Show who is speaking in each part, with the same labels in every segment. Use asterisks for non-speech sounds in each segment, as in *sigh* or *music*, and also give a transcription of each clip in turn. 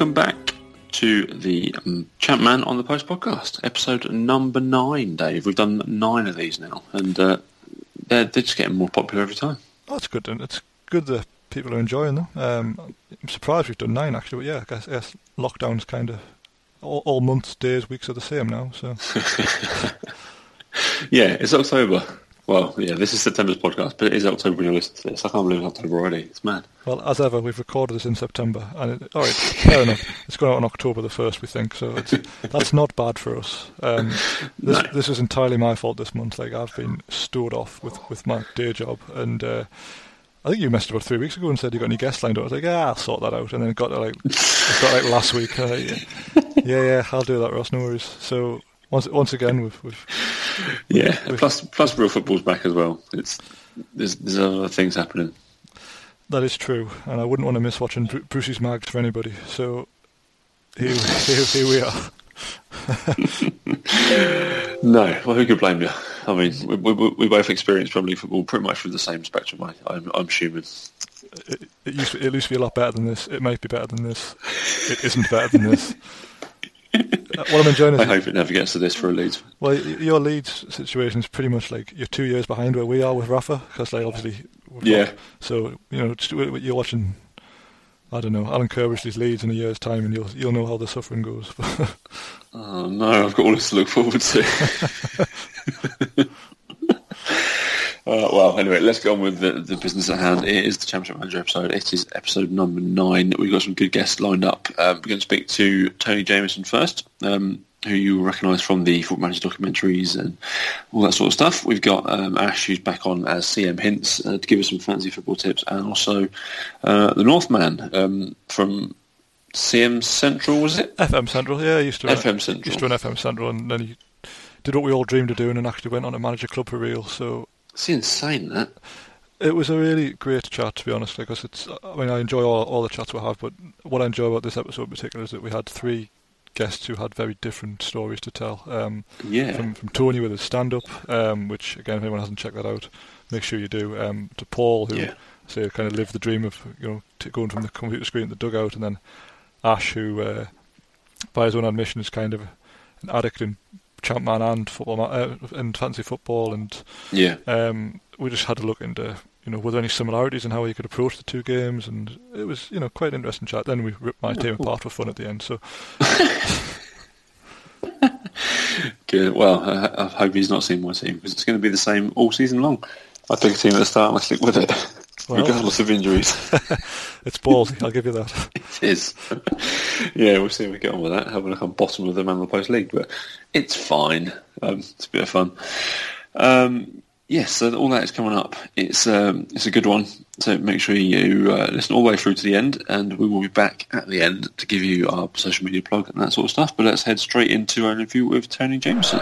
Speaker 1: Welcome back to the um, Champ Man on the Post podcast, episode number nine. Dave, we've done nine of these now, and uh, they're, they're just getting more popular every time.
Speaker 2: Oh, that's good. And it's good that people are enjoying them. Um, I'm surprised we've done nine actually, but yeah, I guess, I guess lockdown's kind of all, all months, days, weeks are the same now. So *laughs*
Speaker 1: Yeah, it's October. Well, yeah, this is September's podcast, but it is October when you listen to this. I can't believe it's October already. It's mad.
Speaker 2: well, as ever, we've recorded this in September, and it, all right, fair *laughs* enough. It's going out on October the first, we think. So it's, that's not bad for us. Um, *laughs* this
Speaker 1: No.
Speaker 2: this is entirely my fault this month. Like I've been stored off with, with my day job, and uh, I think you messaged about three weeks ago and said you got any guests lined up. I was like, yeah, I'll sort that out, and then it got to like it got like last week. and *laughs* yeah, yeah, I'll do that, Ross. No worries. So once once again, we've, we've *laughs*
Speaker 1: Yeah, plus plus real football's back as well. It's there's there's other things happening.
Speaker 2: That is true, and I wouldn't want to miss watching Bru- Brucey's mags for anybody. So here, here, here we are. *laughs*
Speaker 1: No, well, who could blame you? I mean, we, we, we both experienced probably football pretty much through the same spectrum. I, I'm, I'm assuming.
Speaker 2: It, it used to, it used to be a lot better than this. It might be better than this. It isn't better than this. *laughs* Uh, what I'm enjoying is
Speaker 1: I hope it never gets to this for a Leeds.
Speaker 2: well, your Leeds situation is pretty much like you're two years behind where we are with Rafa because like obviously got-
Speaker 1: Yeah.
Speaker 2: So you know just, w- w- you're watching. I don't know Alan Curbishley's Leeds in a year's time, and you'll you'll know how the suffering goes. *laughs*
Speaker 1: Oh no, I've got all this to look forward to. *laughs* *laughs* uh, well, anyway, let's get on with the, the business at hand. It is the Championship Manager episode. It is episode number nine. We've got some good guests lined up. Um, we're going to speak to Tony Jameson first, um, who you will recognise from the Football Manager documentaries and all that sort of stuff. We've got um, Ash, who's back on as CM Hints uh, to give us some fancy football tips, and also uh, the Northman um, from CM Central, was it?
Speaker 2: FM Central, yeah, I used to run,
Speaker 1: FM Central.
Speaker 2: used to run FM Central, and then he did what we all dreamed of doing, and actually went on to manage a club for real. So
Speaker 1: It's insane, that.
Speaker 2: it was a really great chat, to be honest. Because it's, I mean, I enjoy all, all the chats we have, but what I enjoy about this episode in particular is that we had three guests who had very different stories to tell. Um,
Speaker 1: Yeah.
Speaker 2: from from Tony with his stand up, um, which again, if anyone hasn't checked that out, make sure you do. Um, to Paul, who
Speaker 1: Yeah.
Speaker 2: say kind of lived the dream of you know t- going from the computer screen to the dugout, and then Ash, who uh, by his own admission is kind of an addict in Champman and football ma- uh, and fancy football, and
Speaker 1: Yeah.
Speaker 2: um, we just had to look into you know were there any similarities in how you could approach the two games, and it was you know quite an interesting chat. Then we ripped my team apart for fun at the end. So *laughs*
Speaker 1: Good. Well, I, I hope he's not seen my team because it's going to be the same all season long. I pick a team at the start and I stick with it,
Speaker 2: Well.
Speaker 1: regardless of injuries. *laughs*
Speaker 2: it's ballsy, I'll give you that. *laughs*
Speaker 1: it is. yeah, we'll see if we get on with that. Having a look on bottom of the Man of the Post League, but it's fine. Um, it's a bit of fun. Um, yes, so all that is coming up. It's um, it's a good one. So make sure you uh, listen all the way through to the end, and we will be back at the end to give you our social media plug and that sort of stuff. But let's head straight into our interview with Tony Jameson.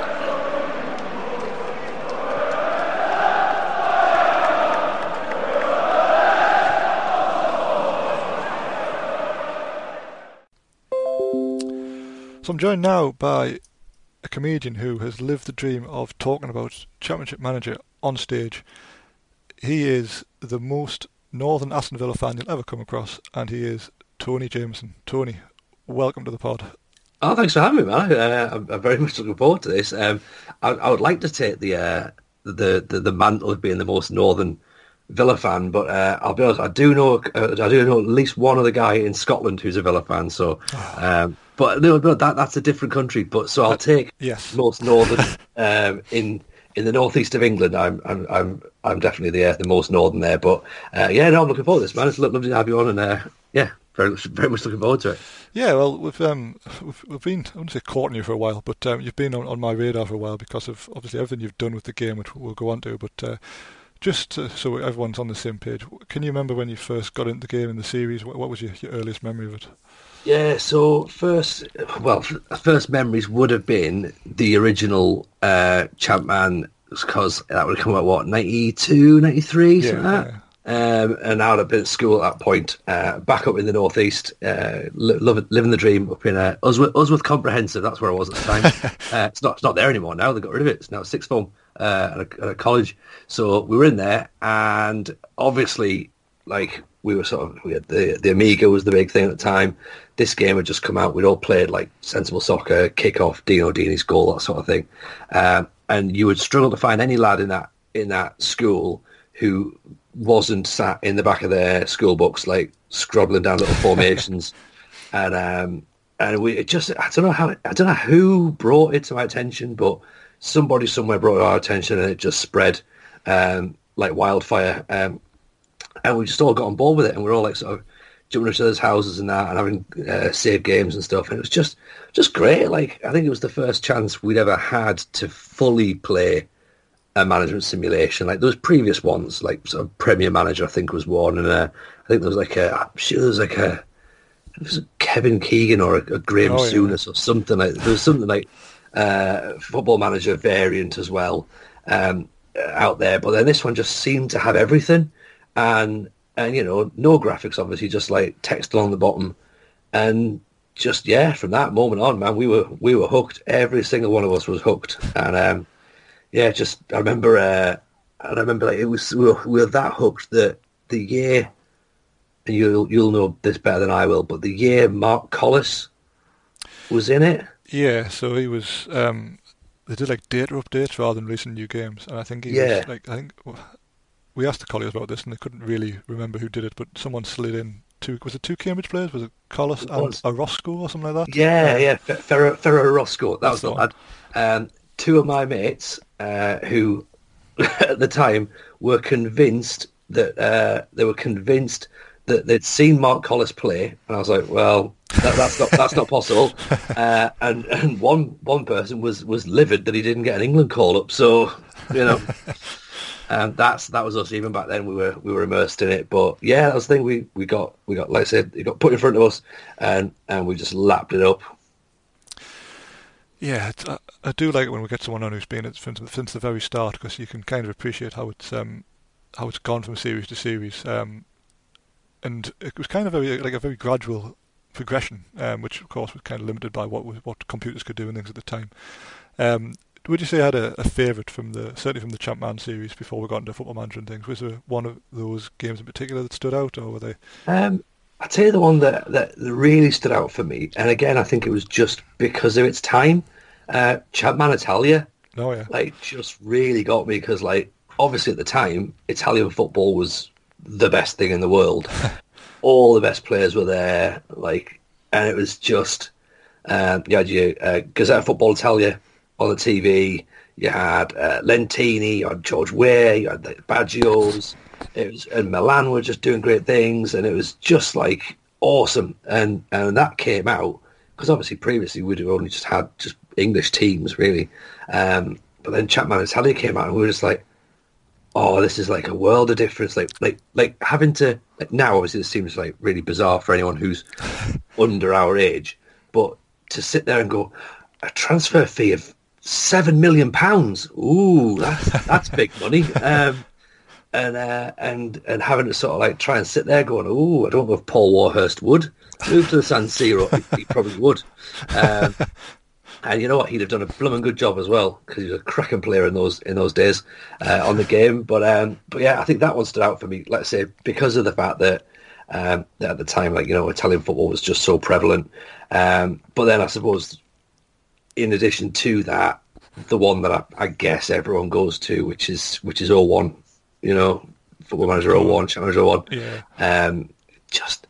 Speaker 2: So I'm joined now by a comedian who has lived the dream of talking about Championship Manager on stage. He is the most Northern Aston Villa fan you'll ever come across, and he is Tony Jameson. Tony, welcome to the pod.
Speaker 3: Oh, thanks for having me, man. Uh, I'm, I'm very much looking forward to this. Um, I, I would like to take the, uh, the the the mantle of being the most northern Villa fan, but uh, I'll be honest, I do know uh, I do know at least one other guy in Scotland who's a Villa fan. So, um, but no, no, that that's a different country. But so I'll take
Speaker 2: Yes.
Speaker 3: most northern *laughs* um, in in the northeast of England, I'm I'm I'm, I'm definitely the uh, the most northern there. But uh, yeah, no, I'm looking forward to this, man. It's lovely to have you on, and uh, yeah, very much, very much looking forward to it.
Speaker 2: Yeah, well, we've um, we've, we've been I wouldn't say courting you for a while, but um, you've been on, on my radar for a while because of obviously everything you've done with the game, which we'll go on to. But uh, just to, so everyone's on the same page, can you remember when you first got into the game in the series? What, what was your, your earliest memory of it?
Speaker 3: Yeah, so first, well, first memories would have been the original uh, Champman because that would have come out what 92, 93, something like that. Um, and I would have been at school at that point, uh, back up in the northeast, uh, li- living the dream up in uh, Usworth, Usworth Comprehensive. That's where I was at the time. *laughs* uh, it's not it's not there anymore now. They got rid of it. It's now sixth form uh, at, a, at a college. So we were in there, and obviously, like we were sort of we had the the Amiga was the big thing at the time. This game had just come out. We'd all played like sensible soccer, kick off, Dino Dini's goal, that sort of thing. Um, and you would struggle to find any lad in that in that school who wasn't sat in the back of their school books, like scrabbling down little formations, *laughs* and um, and we just I don't know how I don't know who brought it to my attention, but somebody somewhere brought it our attention, and it just spread um, like wildfire, um, and we just all got on board with it, and we are all like sort of jumping each other's houses and that, and having uh, save games and stuff, and it was just just great. Like I think it was the first chance we'd ever had to fully play a management simulation. Like those previous ones, like sort of Premier Manager, I think was one, and uh, I think there was like a, I'm sure there was like a, it was a Kevin Keegan or a, a Graham oh, yeah. or something like. There was something like uh, Football Manager variant as well um, out there, but then this one just seemed to have everything, and and you know no graphics, obviously, just like text along the bottom, and just yeah, from that moment on, man, we were we were hooked. Every single one of us was hooked, and um, yeah, just I remember, uh, I remember like it was we were, we were that hooked that the year, and you'll you'll know this better than I will, but the year Mark Collis was in it.
Speaker 2: Yeah, so he was. Um, they did like data updates rather than releasing new games, and I think he
Speaker 3: yeah.
Speaker 2: was like I think we asked the colleagues about this, and they couldn't really remember who did it, but someone slid in two. Was it two Cambridge players? Was it Collis it and a Roscoe or something like that?
Speaker 3: Yeah, yeah, Ferro, Ferro. That That's was the one. Um, two of my mates uh, who *laughs* at the time were convinced that uh, they were convinced that they'd seen Mark Collis play, and I was like, "Well, that, that's not that's not possible." *laughs* Uh, and and one one person was was livid that he didn't get an England call up. So you know, *laughs* and that's that was us. Even back then, we were we were immersed in it. But yeah, that was the thing. We we got we got like I said, it got put in front of us, and and we just lapped it up.
Speaker 2: Yeah, I, I, do like it when we get someone on who's been it since, since the very start because you can kind of appreciate how it's um, how it's gone from series to series, um, and it was kind of very like a very gradual progression, um, which of course was kind of limited by what what computers could do and things at the time. Um, would you say I had a, a favourite from the certainly from the Champman series before we got into Football Manager and things? Was there one of those games in particular that stood out, or were they?
Speaker 3: Um, I'd say the one that, that really stood out for me, and again, I think it was just because of its time, uh, Champman Italia.
Speaker 2: Oh, yeah.
Speaker 3: Like, just really got me because, like, obviously at the time, Italian football was the best thing in the world. *laughs* All the best players were there, like, and it was just, um, you had your uh, Gazzetta Football Italia on the TV, you had uh, Lentini, you had George Weah, you had the Baggios, it was, and Milan were just doing great things, and it was just like awesome. And and that came out because obviously previously we'd have only just had just English teams really, um, but then Champman and Italia came out, and we were just like, oh, this is like a world of difference. Like like like having to like now obviously this seems like really bizarre for anyone who's *laughs* under our age, but to sit there and go a transfer fee of seven million pounds. Ooh, *laughs* that's that's big money. Um, and uh, and and having to sort of like try and sit there going, oh, I don't know if Paul Warhurst would move to the San Siro. he, he probably would. Um, and you know what? He'd have done a blooming good job as well because he was a cracking player in those in those days uh, on the game. But um, but yeah, I think that one stood out for me. Let's say because of the fact that, um, that at the time, like you know, Italian football was just so prevalent. Um, but then I suppose, in addition to that, the one that I, I guess everyone goes to, which is which is 01 you know, Football Manager 01, Challenge 01.
Speaker 2: Yeah.
Speaker 3: Um, just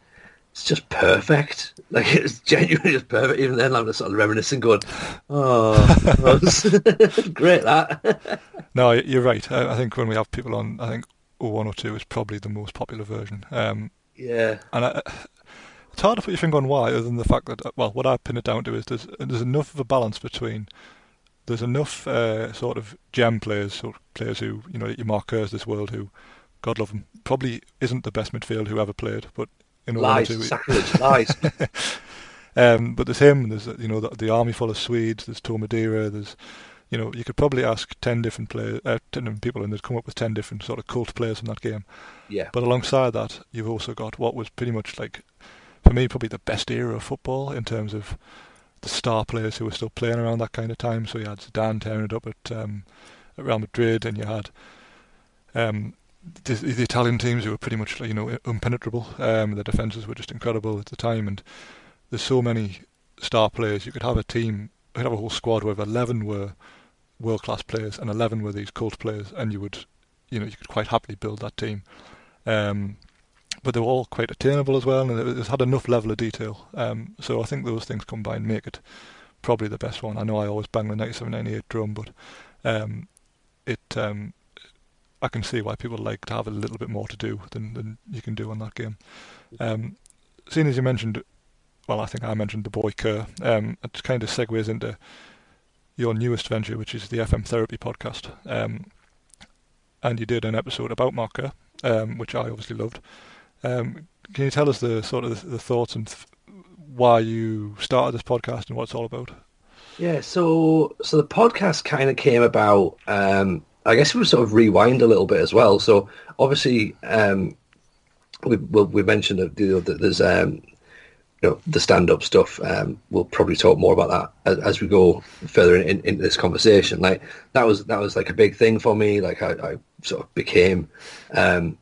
Speaker 3: it's just perfect. *laughs* Like it's genuinely just perfect. Even then, I'm just sort of reminiscing, going, "Oh, *laughs* great that." *laughs*
Speaker 2: no, you're right. I, I, think when we have people on, I think one or two is probably the most popular version. Um,
Speaker 3: yeah,
Speaker 2: and I, it's hard to put your finger on why, other than the fact that well, what I pin it down to is there's there's enough of a balance between there's enough uh, sort of gem players, sort of players who you know your Mark Kerrs this world who, God love him, probably isn't the best midfield who ever played, but
Speaker 3: in lies, to, sacrilege, lies. *laughs*
Speaker 2: um, but there's him. There's you know the, the, army full of Swedes. There's Tó Madeira. There's you know you could probably ask ten different players, uh, ten different people, and they'd come up with ten different sort of cult players from that game.
Speaker 3: Yeah.
Speaker 2: But alongside that, you've also got what was pretty much like, for me, probably the best era of football in terms of the star players who were still playing around that kind of time. So you had Zidane tearing it up at, um, at Real Madrid, and you had um, the, the, Italian teams who were pretty much you know impenetrable. Um, the defences were just incredible at the time, and there's so many star players. You could have a team, you could have a whole squad where 11 were world class players and 11 were these cult players, and you would, you know, you could quite happily build that team. Um, but they were all quite attainable as well, and it had enough level of detail. Um, so I think those things combined make it probably the best one. I know I always bang the 97-98 drum, but um, it um, I can see why people like to have a little bit more to do than, than you can do on that game. Um, seeing as you mentioned, well, I think I mentioned the boy Kerr, um, it kind of segues into your newest venture, which is the FM Therapy podcast. And you did an episode about Mark Kerr, um, which I obviously loved. Um, can you tell us the sort of the, thoughts and th- why you started this podcast and what it's all about?
Speaker 3: Yeah, so so the podcast kind of came about um, I guess we sort of rewind a little bit as well. So obviously, um, we well, we mentioned that, you know, there's um, you know the stand-up stuff. Um, we'll probably talk more about that as, as we go further in, in, into this conversation. Like that was that was like a big thing for me. Like I, I sort of became, um,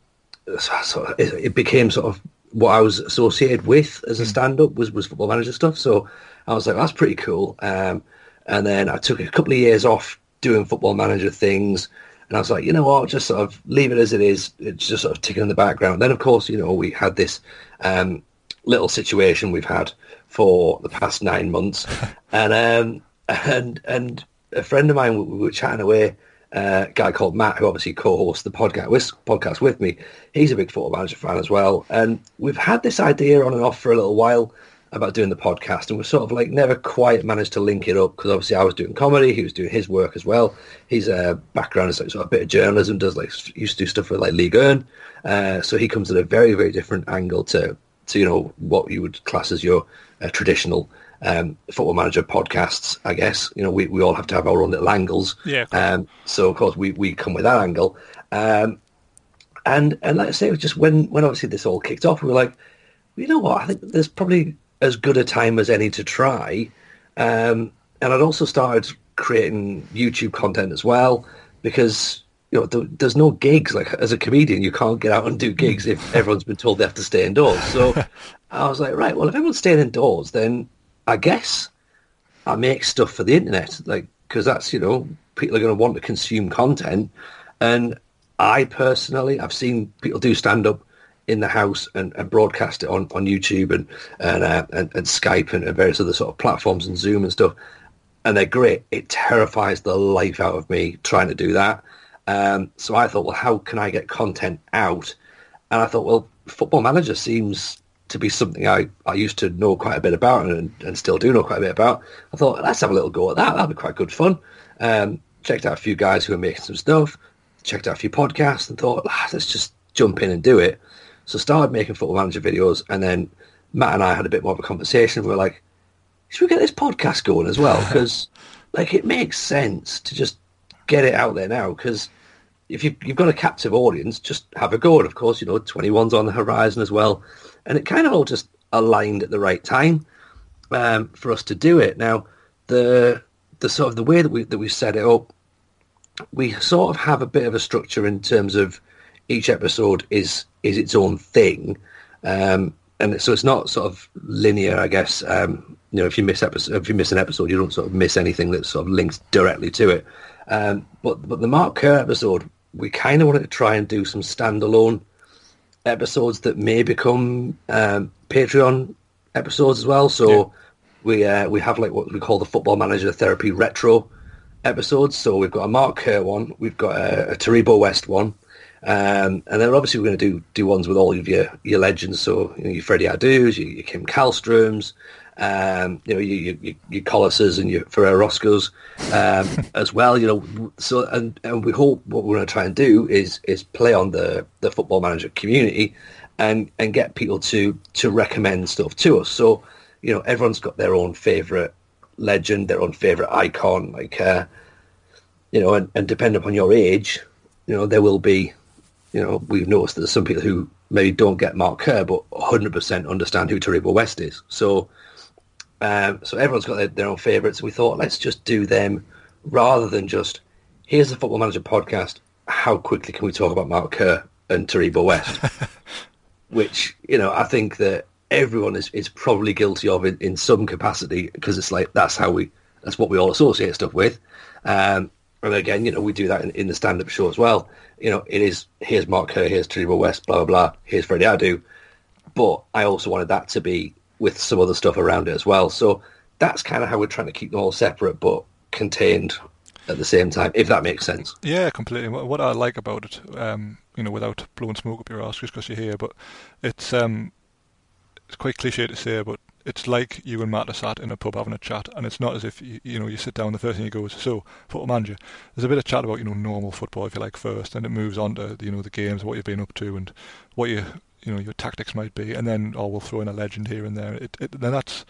Speaker 3: sort of, it, it became sort of what I was associated with as a hmm. stand-up was was football manager stuff. So I was like, that's pretty cool. Um, and then I took a couple of years off doing football manager things. And I was like, you know what, just sort of leave it as it is. It's just sort of ticking in the background. Then, of course, you know, we had this um, little situation we've had for the past nine months, *laughs* and um, and and a friend of mine, we were chatting away. Uh, guy called Matt, who obviously co-hosts the podcast with, podcast with me, he's a big football manager fan as well. And we've had this idea on and off for a little while about doing the podcast, and we sort of like never quite managed to link it up because obviously I was doing comedy, he was doing his work as well. His uh, background is like sort of a bit of journalism, does like used to do stuff with like League Earn, uh, so he comes at a very very different angle to to you know what you would class as your uh, traditional um, football manager podcasts. I guess you know we, we all have to have our own little angles.
Speaker 2: Yeah.
Speaker 3: Um, so of course we, we come with that angle, um, and and like I say, it was just when when obviously this all kicked off, we were like, you know what? I think there's probably as good a time as any to try. Um, and I'd also started creating YouTube content as well because you know there's no gigs. Like as a comedian, you can't get out and do gigs if everyone's been told they have to stay indoors. So *laughs* I was like, right, well, if everyone's staying indoors, then I guess I make stuff for the internet, like because that's you know people are going to want to consume content, and I personally, I've seen people do stand up in the house and, and broadcast it on, on YouTube and and, uh, and, and Skype and, various other sort of platforms and Zoom and stuff. And they're great. It terrifies the life out of me trying to do that. Um, so I thought, well, how can I get content out? And I thought, well, Football Manager seems to be something I, I used to know quite a bit about and, and still do know quite a bit about. I thought, let's have a little go at that. That'll be quite good fun. Um, checked out a few guys who are making some stuff, checked out a few podcasts and thought, ah, let's just jump in and do it. So started making football manager videos, and then Matt and I had a bit more of a conversation. We were like, should we get this podcast going as well? *laughs* Because like it makes sense to just get it out there now. Because if you've, you've got a captive audience, just have a go. And of course, you know, 21's on the horizon as well, and it kind of all just aligned at the right time um, for us to do it. Now, the the sort of the way that we that we set it up, we sort of have a bit of a structure in terms of each episode is is its own thing, um, and so it's not sort of linear, I guess. Um, you know, if you miss episode, if you miss an episode, you don't sort of miss anything that sort of links directly to it. Um, but but the Mark Kerr episode, we kind of wanted to try and do some standalone episodes that may become um, Patreon episodes as well. So yeah. we uh, we have like what we call the Football Manager Therapy Retro episodes. So we've got a Mark Kerr one, we've got a, a Taribo West one, um, and then obviously we're going to do do ones with all of your your legends. So you know, your Freddie Adus, your, your Kim Kallstroms, um, you know, your, your, your Collises and your Ferrero Roscos um, *laughs* as well. You know, so and, and we hope what we're going to try and do is is play on the the football manager community and and get people to to recommend stuff to us. So you know, everyone's got their own favorite legend, their own favorite icon. Like uh, you know, and, and depending upon your age, you know, there will be. You know, we've noticed that there's some people who maybe don't get Mark Kerr, but 100% understand who Taribo West is. So um, so everyone's got their, their own favourites. We thought let's just do them rather than just here's the Football Manager podcast. How quickly can we talk about Mark Kerr and Taribo West? *laughs* Which you know I think that everyone is, is probably guilty of in, in some capacity because it's like that's how we that's what we all associate stuff with. Um, and again, you know, we do that in, in the stand-up show as well. You know, it is here's Mark Kerr, here's Taribo West, blah blah blah. Here's Freddie Adu. But I also wanted that to be with some other stuff around it as well. So that's kind of how we're trying to keep them all separate but contained at the same time, if that makes sense.
Speaker 2: Yeah, completely. What I like about it, um, you know, without blowing smoke up your ass just because you're here, but it's um, it's quite cliche to say, but it's like you and Matt are sat in a pub having a chat, and it's not as if you, you know you sit down. The first thing you go is, "So, football manager." There's a bit of chat about you know normal football, if you like, first, and it moves on to you know the games, what you've been up to, and what you you know your tactics might be, and then oh we'll throw in a legend here and there. It, it then that's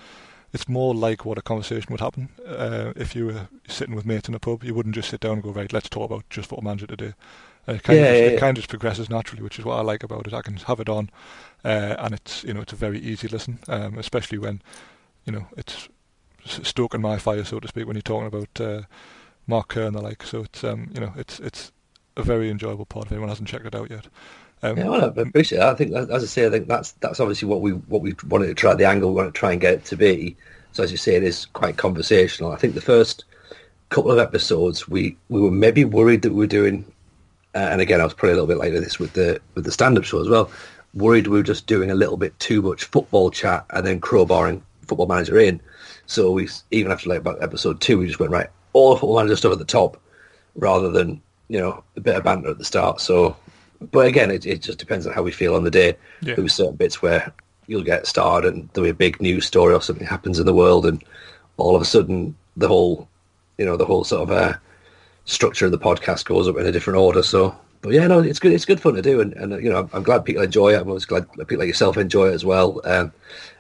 Speaker 2: it's more like what a conversation would happen uh, if you were sitting with mates in a pub. You wouldn't just sit down and go right, let's talk about just football manager today. Uh, it kind, yeah, of, just, yeah, it kind of just progresses naturally, which is what I like about it. I can have it on, uh, and it's you know it's a very easy listen, um, especially when you know it's stoking my fire, so to speak, when you're talking about uh, Mark Kerr and the like. So it's um, you know it's it's a very enjoyable part. If anyone hasn't checked it out yet.
Speaker 3: Um, yeah, well, I appreciate that. I think, as I say, I think that's that's obviously what we what we wanted to try the angle we want to try and get it to be. So as you say, it is quite conversational. I think the first couple of episodes, we we were maybe worried that we were doing, uh, and again, I was probably a little bit like this with the with the stand up show as well. Worried we were just doing a little bit too much football chat and then crowbarring football manager in. So we even after like about episode two, we just went right all the football manager stuff at the top, rather than you know a bit of banter at the start. So but again, it, it just depends on how we feel on the day. Yeah. There were certain bits where you'll get started and there'll be a big news story or something happens in the world, and all of a sudden the whole, you know, the whole sort of uh, structure of the podcast goes up in a different order. So, but yeah, no, it's good. It's good fun to do, and, and you know, I'm glad people enjoy it. I'm always glad people like yourself enjoy it as well. Um,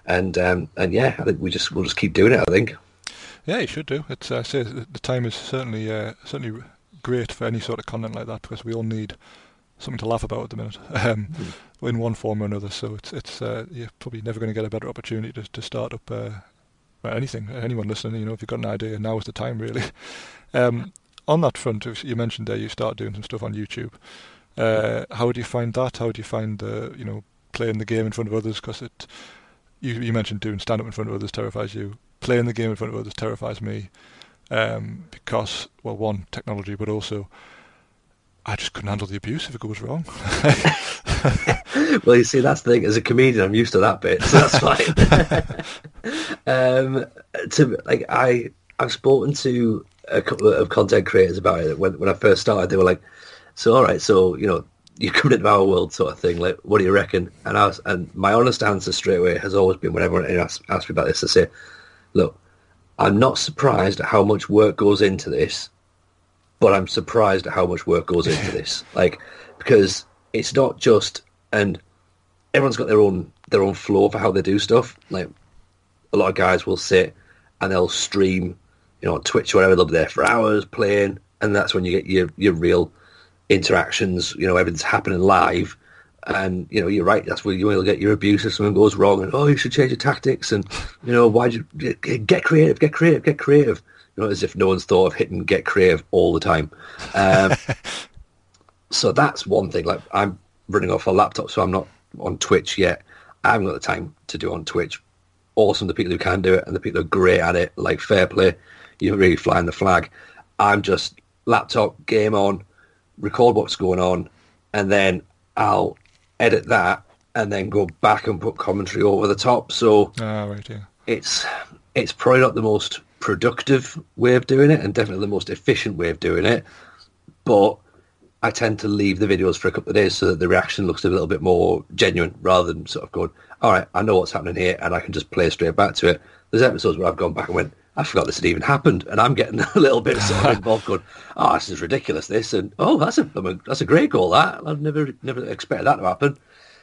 Speaker 3: and um, and yeah, I think we just we'll just keep doing it. I think.
Speaker 2: Yeah, you should do. It's uh, say the time is certainly uh, certainly great for any sort of content like that because we all need something to laugh about at the minute, *laughs* um, mm. in one form or another. So it's it's uh, you're probably never going to get a better opportunity to to start up uh, anything. Anyone listening, you know, if you've got an idea, now is the time really. *laughs* Um, on that front, you mentioned there you start doing some stuff on YouTube. Uh, how do you find that? How do you find the you know playing the game in front of others? Because it you you mentioned doing stand up in front of others terrifies you. Playing the game in front of others terrifies me. Um, because well, one technology, but also I just couldn't handle the abuse if it goes wrong. *laughs*
Speaker 3: well, you see, that's the thing. As a comedian, I'm used to that bit, so that's fine. *laughs* um, to like, I I've spoken to a couple of content creators about it. When when I first started, they were like, "So, all right, so you know, you're coming into our world, sort of thing. Like, what do you reckon?" And I was, and my honest answer straight away has always been, whenever anyone asks, asks me about this, I say, "Look, I'm not surprised at how much work goes into this." But I'm surprised at how much work goes into this. *laughs* Like because it's not just and everyone's got their own their own flow for how they do stuff. Like a lot of guys will sit and they'll stream, you know, on Twitch or whatever. They'll be there for hours playing, and that's when you get your your real interactions. You know, everything's happening live. And you know you're right. That's where you will get your abuse if something goes wrong, and oh, you should change your tactics, and you know why you get creative, get creative, get creative you know, as if no one's thought of hitting get creative all the time. Um, *laughs* so that's one thing. Like I'm running off a laptop, so I'm not on Twitch yet. I haven't got the time to do on Twitch. Awesome, the people who can do it, and the people who are great at it, like fair play. You're really flying the flag. I'm just laptop game on, record what's going on, and then I'll edit that and then go back and put commentary over the top. So
Speaker 2: Ah, right, yeah.
Speaker 3: it's it's probably not the most productive way of doing it, and definitely the most efficient way of doing it. But I tend to leave the videos for a couple of days so that the reaction looks a little bit more genuine, rather than sort of going, "All right, I know what's happening here, and I can just play straight back to it." There's episodes where I've gone back and went, "I forgot this had even happened," and I'm getting *laughs* a little bit sort of *laughs* involved, going, "Oh, this is ridiculous, this," and "Oh, that's a that's a great goal, that I've never never expected that to happen."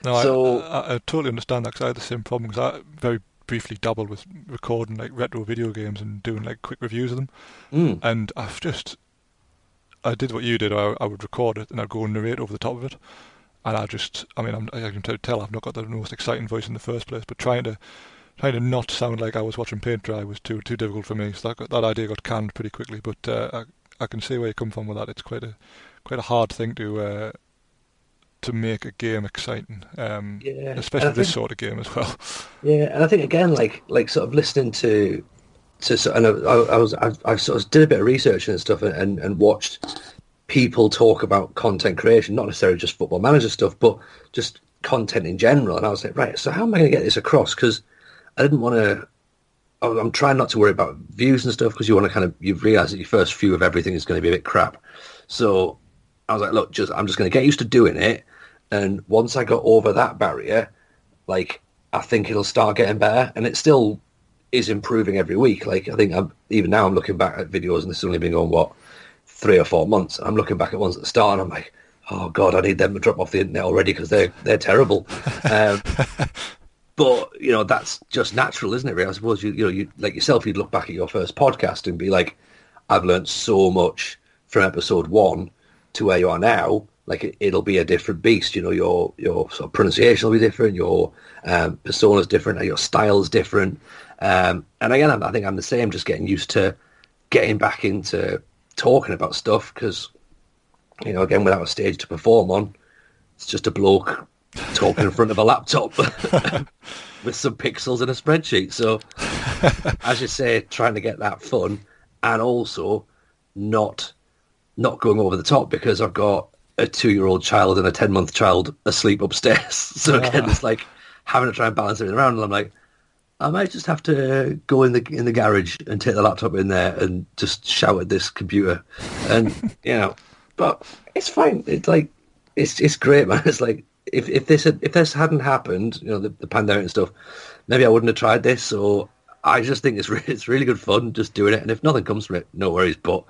Speaker 2: No,
Speaker 3: So-
Speaker 2: I, I, I totally understand that because I had the same problem because I very briefly dabbled with recording like retro video games and doing like quick reviews of them,
Speaker 3: Mm.
Speaker 2: and I've just I did what you did. I, I would record it and I'd go and narrate over the top of it, and I just I mean I'm, I can tell I've not got the most exciting voice in the first place, but trying to trying to not sound like I was watching paint dry was too too difficult for me. So that got, that idea got canned pretty quickly. But uh, I I can see where you come from with that. It's quite a quite a hard thing to. Uh, to make a game exciting, um,
Speaker 3: Yeah,
Speaker 2: especially this
Speaker 3: think-
Speaker 2: sort of game as well. *laughs*
Speaker 3: Yeah, and I think again, like like sort of listening to to so- and I, I was I've, I've sort of did a bit of research and stuff and, and and watched people talk about content creation, not necessarily just football manager stuff, but just content in general. And I was like, right, so how am I going to get this across? Because I didn't want to. I'm trying not to worry about views and stuff because you want to kind of you realise that your first few of everything is going to be a bit crap. So I was like, look, just I'm just going to get used to doing it, and once I got over that barrier, like I think it'll start getting better, and it still is improving every week. Like I think I'm even now I'm looking back at videos, and this has only been going what three or four months. I'm looking back at ones at the start, and I'm like, oh god, I need them to drop off the internet already because they're they're terrible. um, *laughs* but you know that's just natural, isn't it? Really? I suppose you you know you like yourself, you'd look back at your first podcast and be like, I've learned so much from episode one to where you are now. Like it, it'll be a different beast. You know, your your sort of pronunciation will be different. Your um, is different. Your is different. Um, and again, I'm, I think I'm the same. Just getting used to getting back into talking about stuff because you know, again, without a stage to perform on, it's just a bloke talking in front of a laptop *laughs* with some pixels in a spreadsheet. So, as you say, trying to get that fun and also not not going over the top because I've got a two-year-old child and a ten-month child asleep upstairs. *laughs* So again, it's like having to try and balance everything around. And I'm like, I might just have to go in the in the garage and take the laptop in there and just shout at this computer, and *laughs* you know, but it's fine. It's like it's it's great, man. *laughs* It's like if if this had, if this hadn't happened, you know, the, the pandemic and stuff, maybe I wouldn't have tried this. So I just think it's re- it's really good fun just doing it. And if nothing comes from it, no worries. But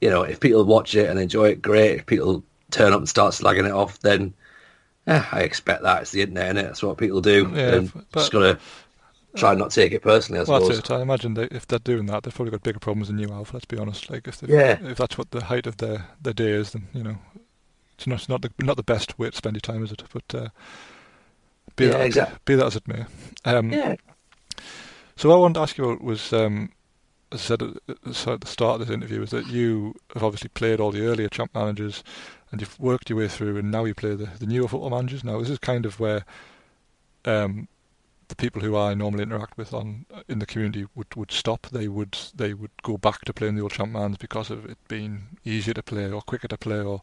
Speaker 3: you know, if people watch it and enjoy it, great. If people turn up and start slagging it off, then eh, I expect that it's the internet, and that's what people do.
Speaker 2: Yeah,
Speaker 3: and
Speaker 2: but-
Speaker 3: just gotta try and not take it personally. I
Speaker 2: Well,
Speaker 3: suppose.
Speaker 2: it. I imagine they, if they're doing that, they've probably got bigger problems than you have. Let's be honest. Like if
Speaker 3: Yeah.
Speaker 2: if that's what the height of their, their day is, then you know, it's not not the not the best way to spend your time, is it? But uh, be
Speaker 3: Yeah,
Speaker 2: that
Speaker 3: exact-
Speaker 2: be that as it may. Um,
Speaker 3: Yeah,
Speaker 2: So what I wanted to ask you about was, um, as I said at the at the start of this interview, is that you have obviously played all the earlier champ managers, and you've worked your way through, and now you play the, the newer football managers. Now this is kind of where um, the people who I normally interact with on in the community would, would stop. They would they would go back to playing the old champ mans because of it being easier to play or quicker to play or.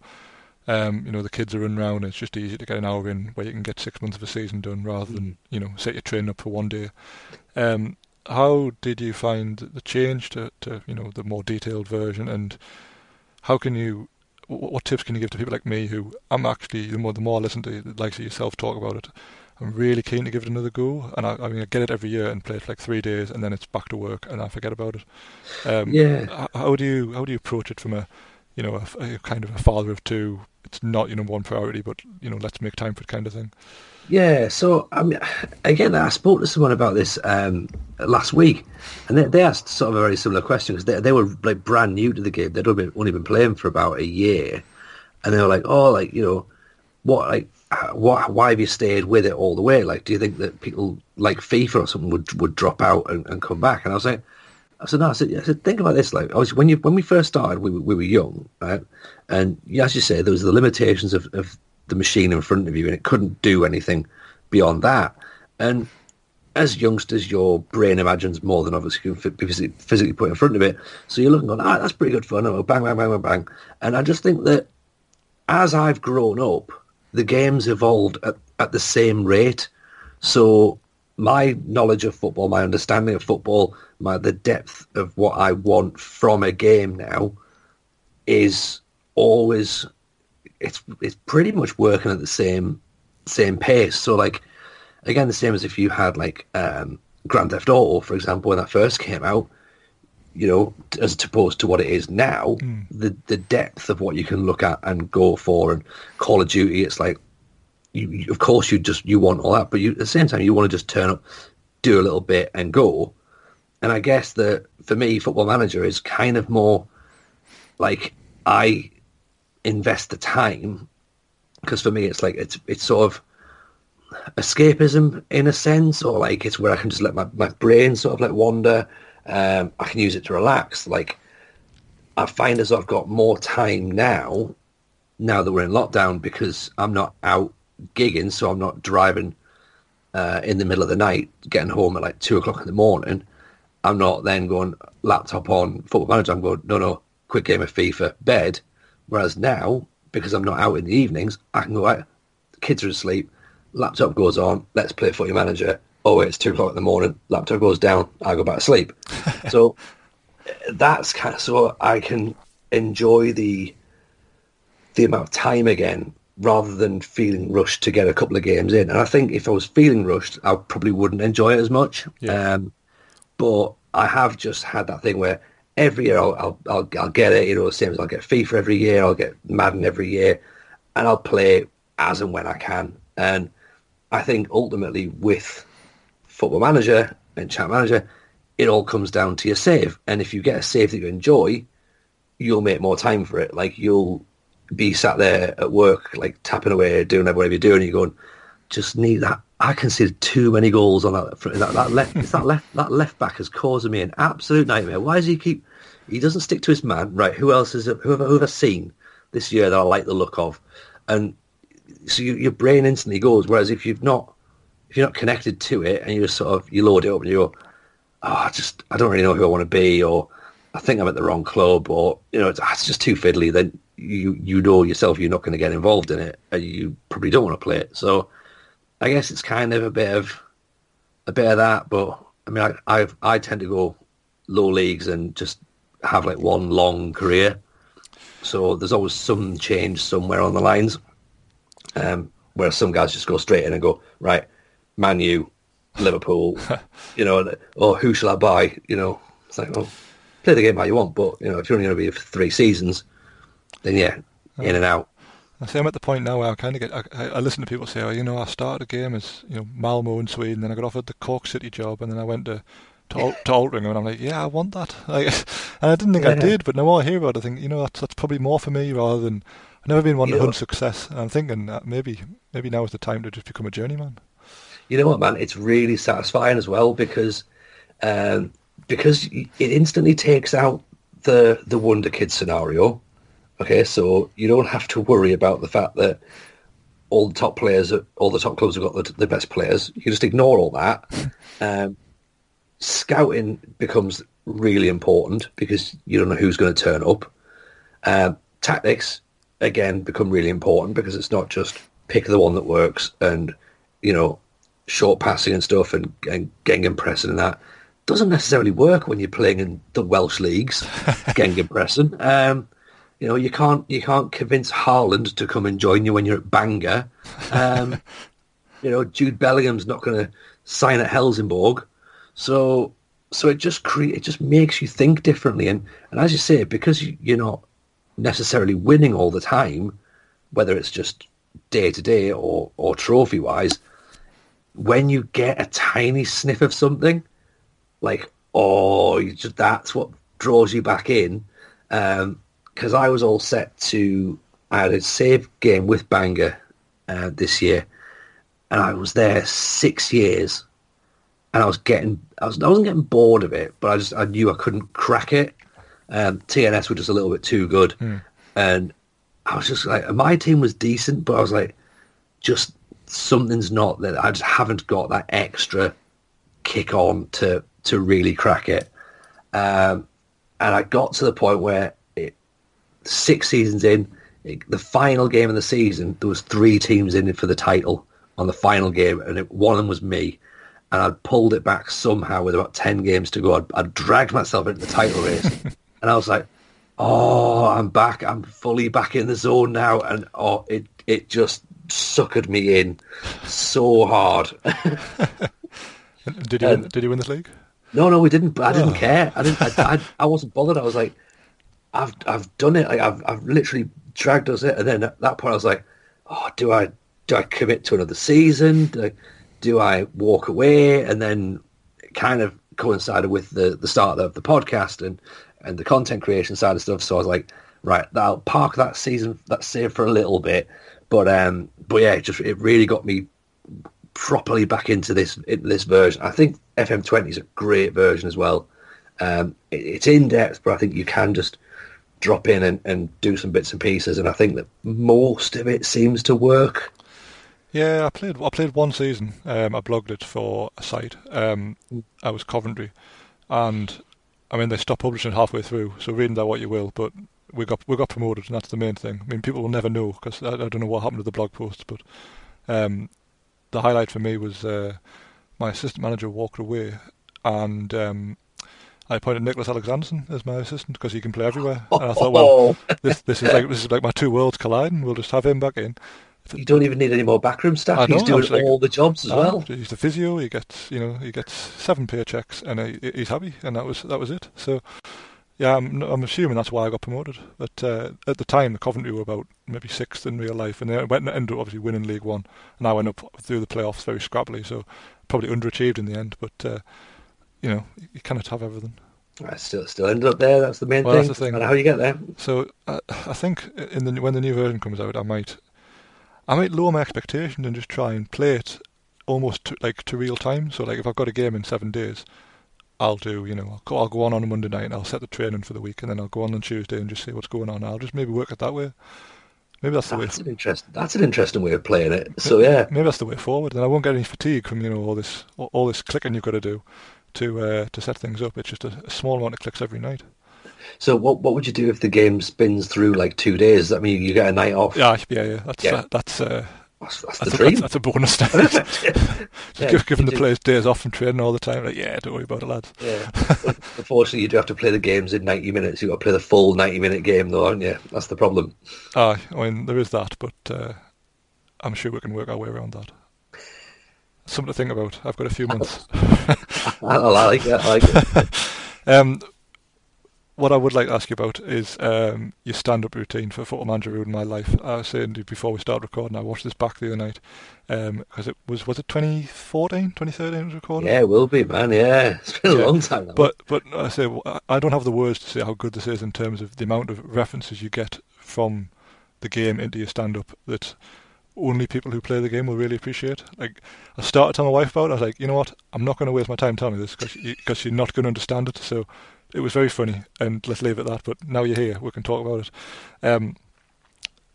Speaker 2: Um, you know the kids are running around. And it's just easier to get an hour in where you can get six months of a season done rather than you know set your training up for one day. Um, how did you find the change to, to you know the more detailed version, and how can you? What, tips can you give to people like me who I'm actually the more the more I listen to the likes of yourself talk about it, I'm really keen to give it another go, and I, I mean I get it every year and play it for like three days, and then it's back to work, and I forget about it. Um,
Speaker 3: Yeah.
Speaker 2: How do you how do you approach it from a you know a, a kind of a father of two? It's not your number one priority, but you know let's make time for it kind of thing.
Speaker 3: Yeah, so I mean, again, I spoke to someone about this um, last week, and they, they asked sort of a very similar question because they, they were like brand new to the game. They'd only been, only been playing for about a year, and they were like, "Oh, like you know, what like what? Why have you stayed with it all the way? Like, do you think that people like FIFA or something would would drop out and, and come back?" And I was like. I said, no, I said, I said, think about this. Like, obviously, when you when we first started, we we were young, right? And as you say, there was the limitations of, of the machine in front of you, and it couldn't do anything beyond that. And as youngsters, your brain imagines more than obviously you can phys- physically, physically put in front of it. So you're looking, going, ah, that's pretty good fun. And bang, bang, bang, bang, bang. And I just think that as I've grown up, the game's evolved at, at the same rate. So my knowledge of football, my understanding of football, my the depth of what I want from a game now is always it's it's pretty much working at the same same pace. So like again, the same as if you had like um, Grand Theft Auto, for example, when that first came out. You know, as opposed to what it is now,
Speaker 2: Mm.
Speaker 3: the the depth of what you can look at and go for, and Call of Duty, it's like you, of course you just you want all that, but you at the same time you want to just turn up, do a little bit, and go. And I guess that for me, Football Manager is kind of more like I invest the time because for me it's like it's it's sort of escapism in a sense, or like it's where I can just let my, my brain sort of like wander. Um, I can use it to relax. Like I find as I've got more time now, now that we're in lockdown, because I'm not out gigging, so I'm not driving uh, in the middle of the night, getting home at like two o'clock in the morning. I'm not then going laptop on football manager. I'm going no no quick game of FIFA bed. Whereas now, because I'm not out in the evenings, I can go out. The kids are asleep. Laptop goes on. Let's play footy manager. Oh, it's two o'clock in the morning. Laptop goes down. I go back to sleep. *laughs* so that's kind of so I can enjoy the the amount of time again rather than feeling rushed to get a couple of games in. And I think if I was feeling rushed, I probably wouldn't enjoy it as much.
Speaker 2: Yeah.
Speaker 3: Um, but I have just had that thing where every year I'll, I'll, I'll, I'll get it, you know, the same as I'll get FIFA every year, I'll get Madden every year, and I'll play as and when I can. And I think ultimately with Football Manager and Champ Manager, it all comes down to your save. And if you get a save that you enjoy, you'll make more time for it. Like you'll be sat there at work, like tapping away, doing whatever you're doing, and you're going, just need that. I conceded too many goals on that. That, that left, *laughs* that left, that left back is causing me an absolute nightmare. Why does he keep? He doesn't stick to his man, right? Who else is? Who have, who have I seen this year that I like the look of? And so you, your brain instantly goes. Whereas if you've not, if you're not connected to it, and you just sort of you load it up and you go, oh, I just I don't really know who I want to be, or I think I'm at the wrong club, or you know, it's, ah, it's just too fiddly. Then you you know yourself you're not going to get involved in it, and you probably don't want to play it. So I guess it's kind of a bit of a bit of that. But I mean, I I've, I tend to go low leagues and just have like one long career. So there's always some change somewhere on the lines. Um, where some guys just go straight in and go right, Man U, Liverpool, *laughs* you know, or who shall I buy? You know, it's like, well, play the game how you want, but you know, if you're only going to be for three seasons, then yeah, in and out.
Speaker 2: I say I'm at the point now where I kind of get. I, I listen to people say, "Oh, you know, I started a game as you know Malmo in Sweden, then I got offered the Cork City job, and then I went to to, to Altrincham, and I'm like, yeah, I want that. *laughs* Like, and I didn't think I did, but now I hear about it, I think, you know, that's that's probably more for me rather than. I've never been one to
Speaker 3: You know-
Speaker 2: hunt success, and I'm thinking that maybe maybe now is the time to just become a journeyman.
Speaker 3: You know what, man? It's really satisfying as well because um, because it instantly takes out the the Wonder Kid scenario. Okay, so you don't have to worry about the fact that all the top players, all the top clubs have got the, the best players. You just ignore all that. *laughs* Um, scouting becomes really important because you don't know who's going to turn up. Um, tactics again become really important because it's not just pick the one that works and you know short passing and stuff and, and Gegen pressing and that doesn't necessarily work when you're playing in the Welsh leagues. *laughs* Gegen pressing, um, you know, you can't you can't convince Haaland to come and join you when you're at Bangor. Um, *laughs* you know, Jude Bellingham's not going to sign at Helsingborg, so so it just cre- it just makes you think differently. And and as you say, because you- you're not necessarily winning all the time, whether it's just day to day or or trophy wise, when you get a tiny sniff of something, like oh, you just that's what draws you back in. Because I was all set to, I had a save game with Bangor uh, this year, and I was there six years, and I was getting, I was, I wasn't getting bored of it, but I just, I knew I couldn't crack it. Um, TNS were just a little bit too good, and I was just like, my team was decent, but I was like, just something's not that I just haven't got that extra kick on to to really crack it. Um, and I got to the point where six seasons in, it, the final game of the season, there was three teams in it for the title, on the final game, and it, one of them was me. And I'd pulled it back somehow with about 10 games to go. I'd, I'd dragged myself into the title race. *laughs* and I was like, oh, I'm back. I'm fully back in the zone now. And oh, it, it just suckered me in so hard. *laughs*
Speaker 2: did you win, did you win this league?
Speaker 3: No, no, we didn't. I didn't oh. care. I didn't. I, I, I, wasn't bothered. I was like, I've I've done it. Like I've I've literally dragged us it. And then at that point, I was like, oh, do I do I commit to another season? Do I, do I walk away? And then kind of coincided with the the start of the podcast and and the content creation side of stuff. So I was like, right, I'll park that season, that save for a little bit. But um, but yeah, it just it really got me properly back into this this version. I think FM20 is a great version as well. Um, it, it's in depth, but I think you can just drop in and, and do some bits and pieces, and I think that most of it seems to work.
Speaker 2: Yeah, I played. I played one season. Um, I blogged it for a site. Um, I was Coventry, and I mean they stopped publishing halfway through. So reading that what you will, but we got we got promoted, and that's the main thing. I mean, people will never know because I, I, don't know what happened to the blog posts, but um, the highlight for me was uh, my assistant manager walked away, and um, I appointed Niclas Alexandersson as my assistant because he can play everywhere. And I thought, well, *laughs* this this is like this is like my two worlds colliding. We'll just have him back in.
Speaker 3: You don't even need any more backroom staff. He's doing like, all the jobs as ah, well.
Speaker 2: He's the physio. He gets you know he gets seven paychecks and he, he's happy, and that was that was it. So yeah, I'm, I'm assuming that's why I got promoted. But uh, at the time, the Coventry were about maybe sixth in real life, and they went and ended up obviously winning League One, and I went up through the playoffs very scrappily, so probably underachieved in the end. But uh, you know, you cannot have everything.
Speaker 3: I still still ended up there. That's the main well, thing. That's the thing. And how you get there.
Speaker 2: So uh, I think in the when the new version comes out, I might I might lower my expectations and just try and play it almost to, like to real time. So like if I've got a game in seven days, I'll do, you know, I'll go, I'll go on on a Monday night and I'll set the training for the week and then I'll go on on Tuesday and just see what's going on. I'll just maybe work it that way. Maybe that's the
Speaker 3: that's
Speaker 2: way.
Speaker 3: An interest, that's an interesting way of playing it. So yeah,
Speaker 2: maybe that's the way forward. And I won't get any fatigue from you know all this all this clicking you've got to do to uh, to set things up. It's just a, a, small amount of clicks every night.
Speaker 3: So what what would you do if the game spins through like two days? I mean, you get a night off.
Speaker 2: Yeah, yeah, yeah. That's yeah. Uh, that's uh,
Speaker 3: that's, that's, that's, a, that's,
Speaker 2: that's, a bonus. *laughs* *laughs* yeah, giving the do. players days off from training all the time. Like, yeah, don't worry about it, lads.
Speaker 3: Yeah. *laughs* Unfortunately, you do have to play the games in 90 minutes. You've got to play the full 90 minute game, though, aren't you? That's the problem.
Speaker 2: Uh, I mean, there is that, but uh, I'm sure we can work our way around that. Something to think about. I've got a few months. *laughs* *laughs*
Speaker 3: I like it. I like it. *laughs*
Speaker 2: um, what I would like to ask you about is um, your stand-up routine for Football Manager ruined my life. I was saying before we started recording, I watched this back the other night because um, it was was it 2014, 2013 it was recorded.
Speaker 3: Yeah, it will be, man. Yeah, it's been a long time. Now.
Speaker 2: But but I say I don't have the words to say how good this is in terms of the amount of references you get from the game into your stand-up that only people who play the game will really appreciate. Like, I started telling my wife about it. I was like, you know what? I'm not going to waste my time telling you this because you're not going to understand it. So it was very funny, and let's leave it at that. But now you're here, we can talk about it. Um,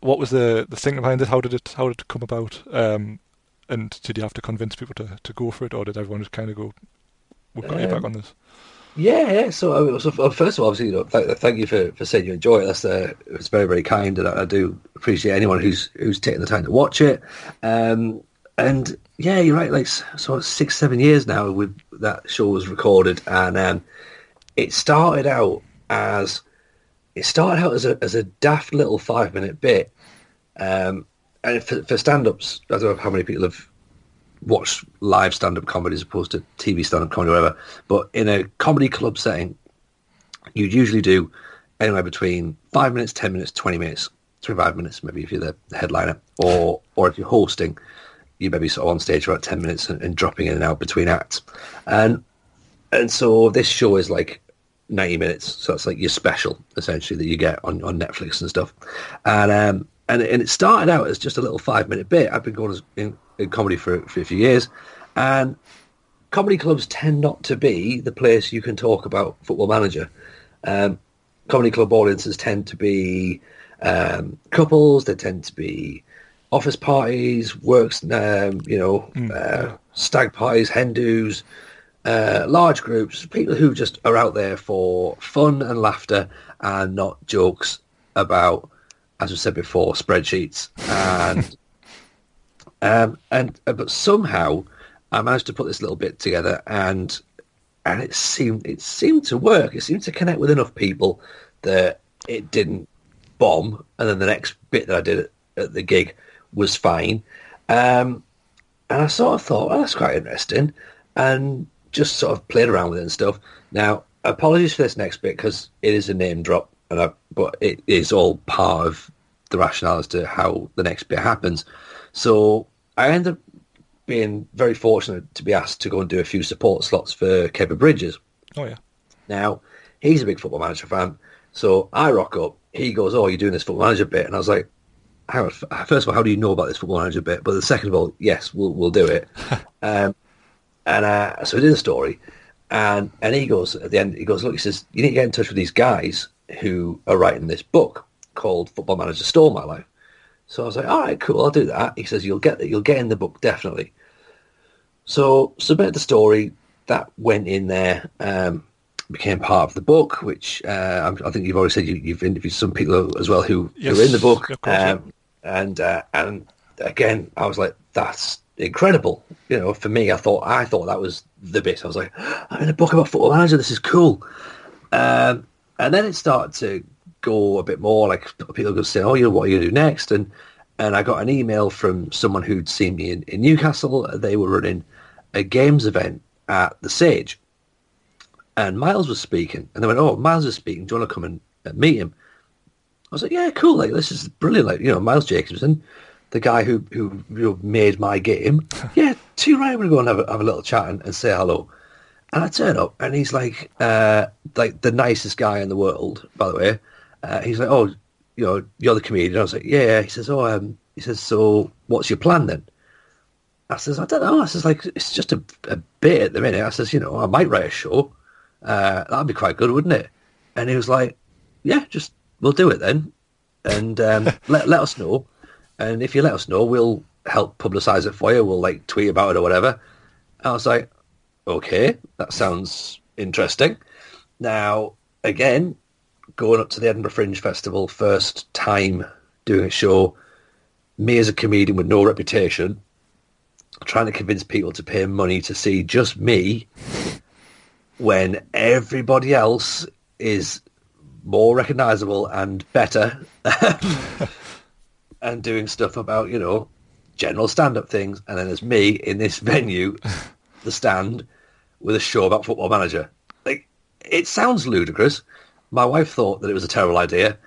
Speaker 2: what was the the thinking behind it? How did it how did it come about? Um, and did you have to convince people to, to go for it, or did everyone just kind of go, "We've got um, you back on this"?
Speaker 3: Yeah, yeah. So, so first of all, obviously, you know, th- thank you for, for saying you enjoy it. That's uh, it's very very kind, and I, I, do appreciate anyone who's who's taking the time to watch it. Um, and yeah, you're right. Like so, six seven years now with that show was recorded, and um, it started out as it started out as a as a daft little five minute bit. Um, and for, for stand ups, I don't know how many people have watched live stand up comedy as opposed to TV stand up comedy or whatever. But in a comedy club setting, you'd usually do anywhere between five minutes, ten minutes, twenty minutes, twenty five minutes, maybe if you're the headliner, or or if you're hosting, you maybe sort of on stage for about ten minutes and, and dropping in and out between acts. And and so this show is like 90 minutes. So it's like your special, essentially, that you get on, on Netflix and stuff. And um, and and it started out as just a little five minute bit. I've been going as, in, in comedy for, for a few years, and comedy clubs tend not to be the place you can talk about Football Manager. Um, comedy club audiences tend to be um, couples. They tend to be office parties, works, um, you know, mm. uh, stag parties, hen dos, uh, large groups, people who just are out there for fun and laughter and not jokes about, as we said before, spreadsheets and *laughs* Um, and uh, but somehow I managed to put this little bit together, and and it seemed it seemed to work. It seemed to connect with enough people that it didn't bomb. And then the next bit that I did at, at the gig was fine. Um, and I sort of thought, well, that's quite interesting, and just sort of played around with it and stuff. Now, apologies for this next bit because it is a name drop, and I, but it is all part of the rationale as to how the next bit happens. So I ended up being very fortunate to be asked to go and do a few support slots for Kevin Bridges.
Speaker 2: Oh yeah.
Speaker 3: Now he's a big football manager fan, so I rock up. He goes, "Oh, you're doing this football manager bit," and I was like, first of all, how do you know about this football manager bit?" But the second of all, yes, we'll we'll do it. *laughs* um, and uh, so we did the story, and and he goes at the end. He goes, "Look," he says, "You need to get in touch with these guys who are writing this book called Football Manager Stole My Life." So I was like, "All right, cool, I'll do that." He says, "You'll get that you'll get in the book definitely." So submitted the story that went in there. Um, became part of the book, which uh, I think you've already said you, have interviewed some people as well who,
Speaker 2: yes,
Speaker 3: who are in the book.
Speaker 2: Course,
Speaker 3: um, yeah. And uh, and again, I was like, that's incredible. You know, for me, I thought I thought that was the bit. I was like, I'm in a book about football manager. This is cool. Um, and then it started to go a bit more. Like people go say, "Oh, you know what are you gonna do next?" And and I got an email from someone who'd seen me in, in Newcastle. They were running a games event at the Sage and Miles was speaking, and they went, "Oh, Miles is speaking. Do you want to come and meet him?" I was like, "Yeah, cool. Like this is brilliant. Like you know, Miles Jacobson, the guy who who you know, made my game. *laughs* yeah, too right. We're gonna go and have a, have a little chat and, and say hello." And I turn up, and he's like, uh, like the nicest guy in the world. By the way, uh, he's like, "Oh, you know, you're the comedian." I was like, "Yeah." yeah. He says, "Oh, um," he says, "So, what's your plan then?" I says, "I don't know." I says, "Like, it's just a, a bit at the minute." I says, "You know, I might write a show." Uh, that'd be quite good, wouldn't it? And he was like, yeah, just we'll do it then, and um, *laughs* let let us know. And if you let us know, we'll help publicise it for you. We'll like tweet about it or whatever. I was like, okay, that sounds interesting. Now, again, going up to the Edinburgh Fringe Festival, first time doing a show, me as a comedian with no reputation, trying to convince people to pay money to see just me when everybody else is more recognizable and better *laughs* and doing stuff about, you know, general stand-up things. And then there's me in this venue, the stand, with a show about football manager. Like, it sounds ludicrous. My wife thought that it was a terrible idea.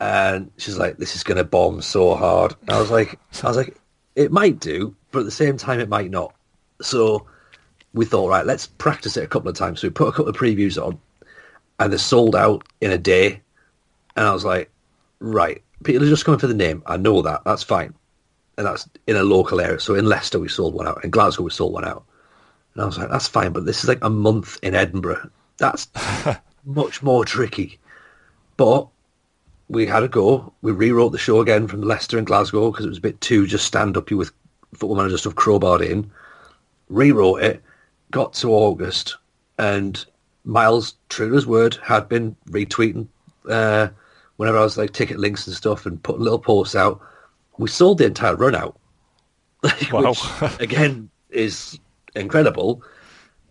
Speaker 3: And she's like, this is going to bomb so hard. And I was like, I was like, it might do, but at the same time, it might not. So we thought, right, let's practice it a couple of times. So we put a couple of previews on, and they sold out in a day. And I was like, right, people are just coming for the name. I know that. That's fine. And that's in a local area. So in Leicester, we sold one out. In Glasgow, we sold one out. And I was like, that's fine. But this is like a month in Edinburgh. That's *laughs* much more tricky. But we had a go. We rewrote the show again from Leicester and Glasgow because it was a bit too just stand up you with football manager stuff crowbarred in. Rewrote it got to August, and Miles, true to his word, had been retweeting uh, whenever I was like ticket links and stuff and putting little posts out. We sold the entire run out, *laughs*
Speaker 2: wow.
Speaker 3: which again is incredible.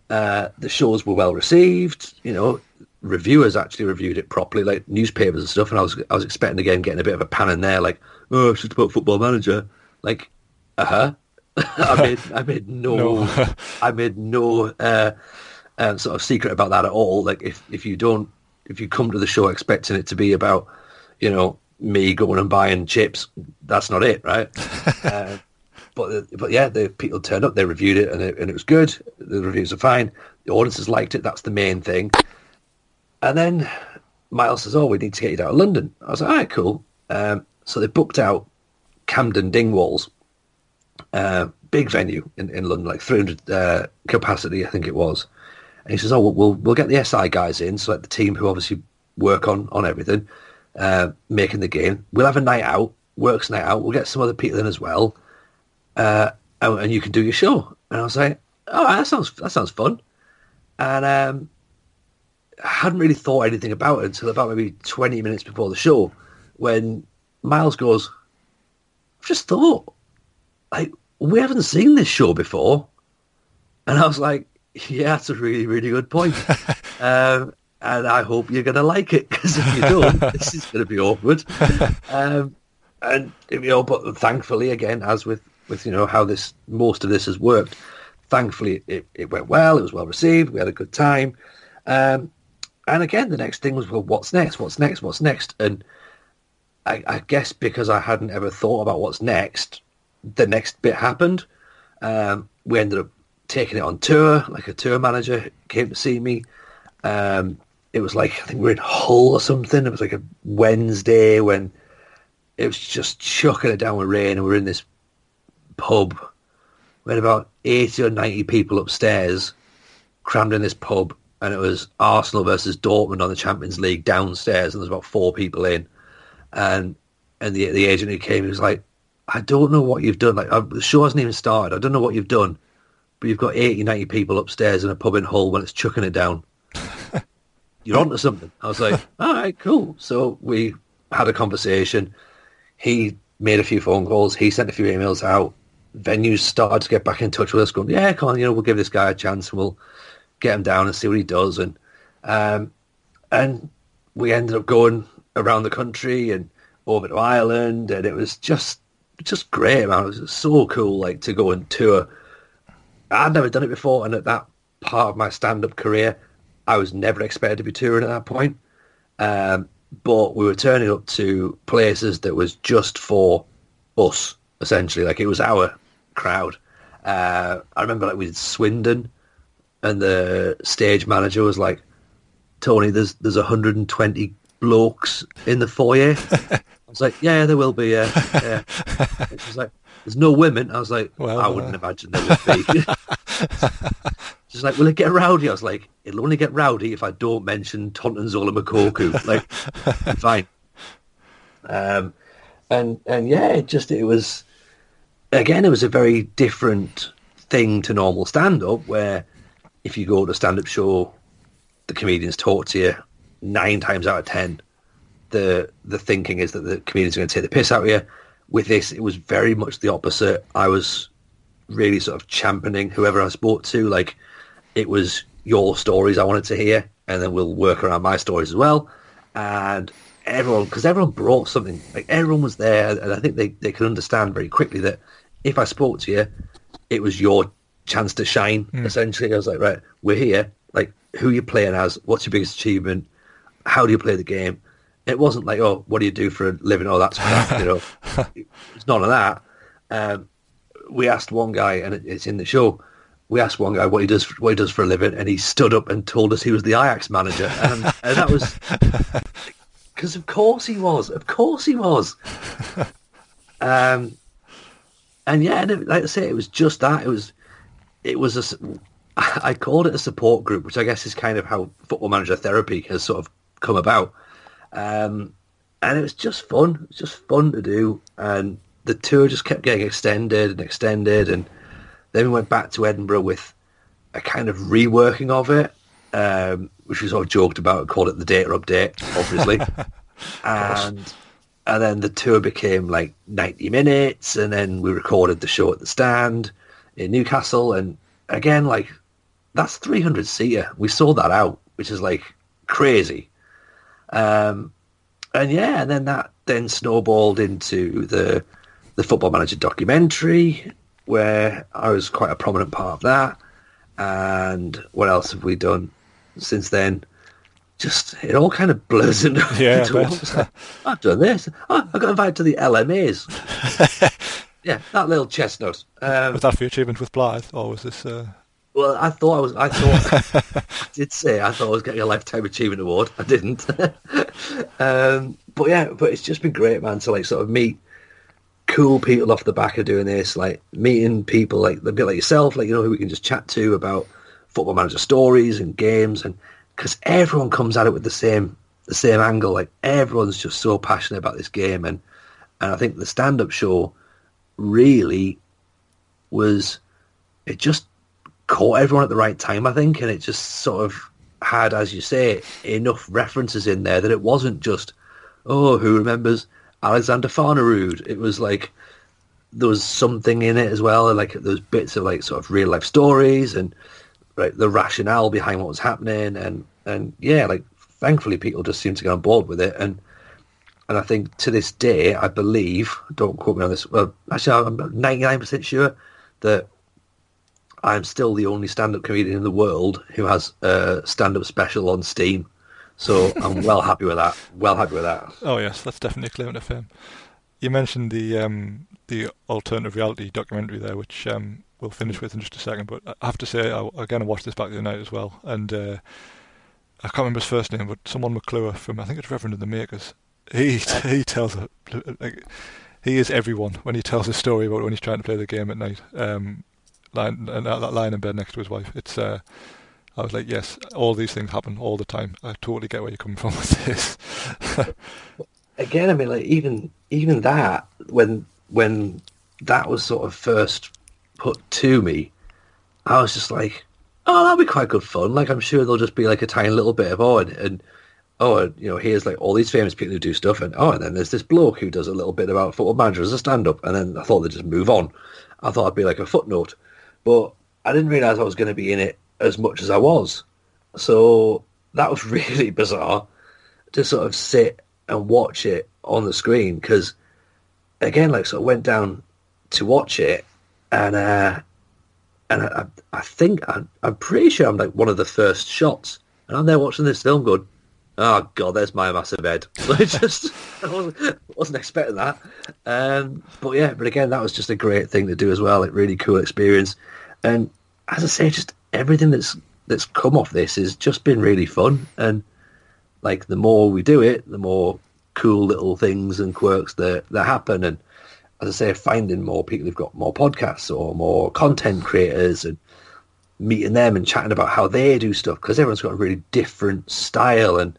Speaker 3: Uh, the shows were well received. You know, reviewers actually reviewed it properly, like newspapers and stuff. And I was I was expecting again getting a bit of a pan in there, like oh, it's just about football manager. Like, uh huh. *laughs* I made I made *laughs* no, no. I made no uh, uh, sort of secret about that at all. Like if if you don't if you come to the show expecting it to be about you know me going and buying chips, that's not it, right? *laughs* uh, but but yeah, the people turned up, they reviewed it, and it, and it was good. The reviews are fine. The audiences liked it. That's the main thing. And then Miles says, "Oh, we need to get you out of London." I was like, "All right, cool." Um, so they booked out Camden Dingwalls, uh, big venue in, in London, like 300 uh, capacity, I think it was. And he says, "Oh, we'll we'll get the SI guys in, so like the team who obviously work on on everything, uh, making the game. We'll have a night out, works night out. We'll get some other people in as well, uh, and, and, you can do your show." And I was like, "Oh, that sounds that sounds fun." And um, I hadn't really thought anything about it until about maybe 20 minutes before the show, when Miles goes, "I've just thought." like we haven't seen this show before. And I was like, yeah, that's a really, really good point. *laughs* um, and I hope you're going to like it because if you don't, *laughs* this is going to be awkward. Um, and you know, but thankfully, again, as with with you know how this most of this has worked, thankfully it, it went well. It was well received. We had a good time. Um, and again, the next thing was, well, what's next? What's next? What's next? And I, I, guess because I hadn't ever thought about what's next, the next bit happened. Um, we ended up taking it on tour. Like a tour manager came to see me. Um, it was like I think we are in Hull or something. It was like a Wednesday when it was just chucking it down with rain, and we are in this pub. We had about eighty or ninety people upstairs, crammed in this pub, and it was Arsenal versus Dortmund on the Champions League downstairs, and there's about four people in, and and the the agent who came he was like, I don't know what you've done. Like the show hasn't even started. I don't know what you've done, but you've got 80, 90 people upstairs in a pub in Hull when it's chucking it down. *laughs* You're onto something. I was like, all right, cool. So we had a conversation. He made a few phone calls. He sent a few emails out. Venues started to get back in touch with us, going, "Yeah, come on, you know, we'll give this guy a chance, and we'll get him down and see what he does." And um, and we ended up going around the country and over to Ireland, and it was just just great, man. It was so cool, like to go and tour. I'd never done it before, and at that part of my stand-up career, I was never expected to be touring at that point. Um, but we were turning up to places that was just for us, essentially. Like it was our crowd. Uh, I remember like we did Swindon, and the stage manager was like, "Tony, there's there's 120 blokes in the foyer." I was like, "Yeah, there will be." Yeah, yeah. She's like, "There's no women." I was like, well, "I wouldn't uh... imagine there would be." *laughs* She's like, "Will it get rowdy?" I was like, "It'll only get rowdy if I don't mention Tonton Zola Moukoko." Like, fine. Um, and and yeah, it just it was again, it was a very different thing to normal stand up where if you go to a stand up show, the comedians talk to you nine times out of ten. The the thinking is that the comedians are going to take the piss out of you. With this, it was very much the opposite. I was really sort of championing whoever I spoke to. Like it was your stories I wanted to hear, and then we'll work around my stories as well. And everyone, because everyone brought something, like everyone was there, and I think they, they could understand very quickly that if I spoke to you, it was your chance to shine. Mm. Essentially, I was like, right, we're here. Like, who are you playing as? What's your biggest achievement? How do you play the game? It wasn't like, oh, what do you do for a living? Oh, that's crap, you know. it's none of that. Um, we asked one guy, and it's in the show we asked one guy what he does what he does for a living, and he stood up and told us he was the Ajax manager, and, and that was *laughs* because of course he was, of course he was. *laughs* Um, and yeah, like I say, it was just that. It was, it was a. I called it a support group, which I guess is kind of how football manager therapy has sort of come about. Um, and it was just fun. It was just fun to do, and the tour just kept getting extended and extended, and then we went back to Edinburgh with a kind of reworking of it, um, which we sort of joked about and called it the data update, obviously. *laughs* and and then the tour became like 90 minutes, and then we recorded the show at the stand in Newcastle, and again, like that's 300 seater. We sold that out, which is like crazy. Um, and yeah, and then that then snowballed into the the Football Manager documentary, where I was quite a prominent part of that. And what else have we done since then? Just it all kind of blurs *laughs* into, yeah, into I've done this. Oh, I got invited to the LMAs. *laughs* yeah, that little chestnut.
Speaker 2: Um, was that for your achievement with Blyth, or was this? Uh...
Speaker 3: Well, I thought I was. I thought *laughs* I did say I thought I was getting a lifetime achievement award. I didn't. *laughs* um, but yeah, but it's just been great, man, to like sort of meet cool people off the back of doing this, like meeting people like a bit like yourself, like you know who we can just chat to about football manager stories and games, and because everyone comes at it with the same the same angle, like everyone's just so passionate about this game, and and I think the stand up show really was it just caught everyone at the right time, I think, and it just sort of had, as you say, enough references in there that it wasn't just oh, who remembers Alexander Farnerud. It was like there was something in it as well. Like those bits of like sort of real life stories and like the rationale behind what was happening, and and yeah, like thankfully people just seemed to get on board with it, and and I think to this day, I believe, don't quote me on this. Well, actually, I'm ninety nine percent sure that I'm still the only stand up comedian in the world who has a stand up special on Steam. So I'm *laughs* well happy with that. Well happy with that.
Speaker 2: Oh yes, that's definitely a claim to fame. You mentioned the um, the alternative reality documentary there, which um, we'll finish with in just a second. But I have to say, I, again, I watched this back the other night as well, and uh, I can't remember his first name, but someone McClure from I think it's Reverend of the Makers. He *laughs* he tells a, like he is everyone when he tells his story about when he's trying to play the game at night. Um, lying, and that lying in bed next to his wife. It's uh, I was like, yes, all these things happen all the time. I totally get where you're coming from *laughs* with this.
Speaker 3: Again, I mean, like even even that when when that was sort of first put to me, I was just like, oh, that'll be quite good fun. Like, I'm sure there'll just be like a tiny little bit of oh, and, and oh, and, you know, here's like all these famous people who do stuff, and oh, and then there's this bloke who does a little bit about football manager as a stand-up, and then I thought they'd just move on. I thought I'd be like a footnote, but I didn't realize I was going to be in it as much as I was. So that was *laughs* really bizarre to sort of sit and watch it on the screen because, again, like, sort of went down to watch it and uh, and I, I think I, I'm pretty sure I'm like one of the first shots, and I'm there watching this film going, "Oh God, there's my massive head." *laughs* I just wasn't, expecting that, um, but yeah, but again, that was just a great thing to do as well. Like really cool experience, and as I say, just everything that's that's come off this has just been really fun, and like the more we do it, the more cool little things and quirks that that happen, and as I say, finding more people who've got more podcasts or more content creators and meeting them and chatting about how they do stuff because everyone's got a really different style and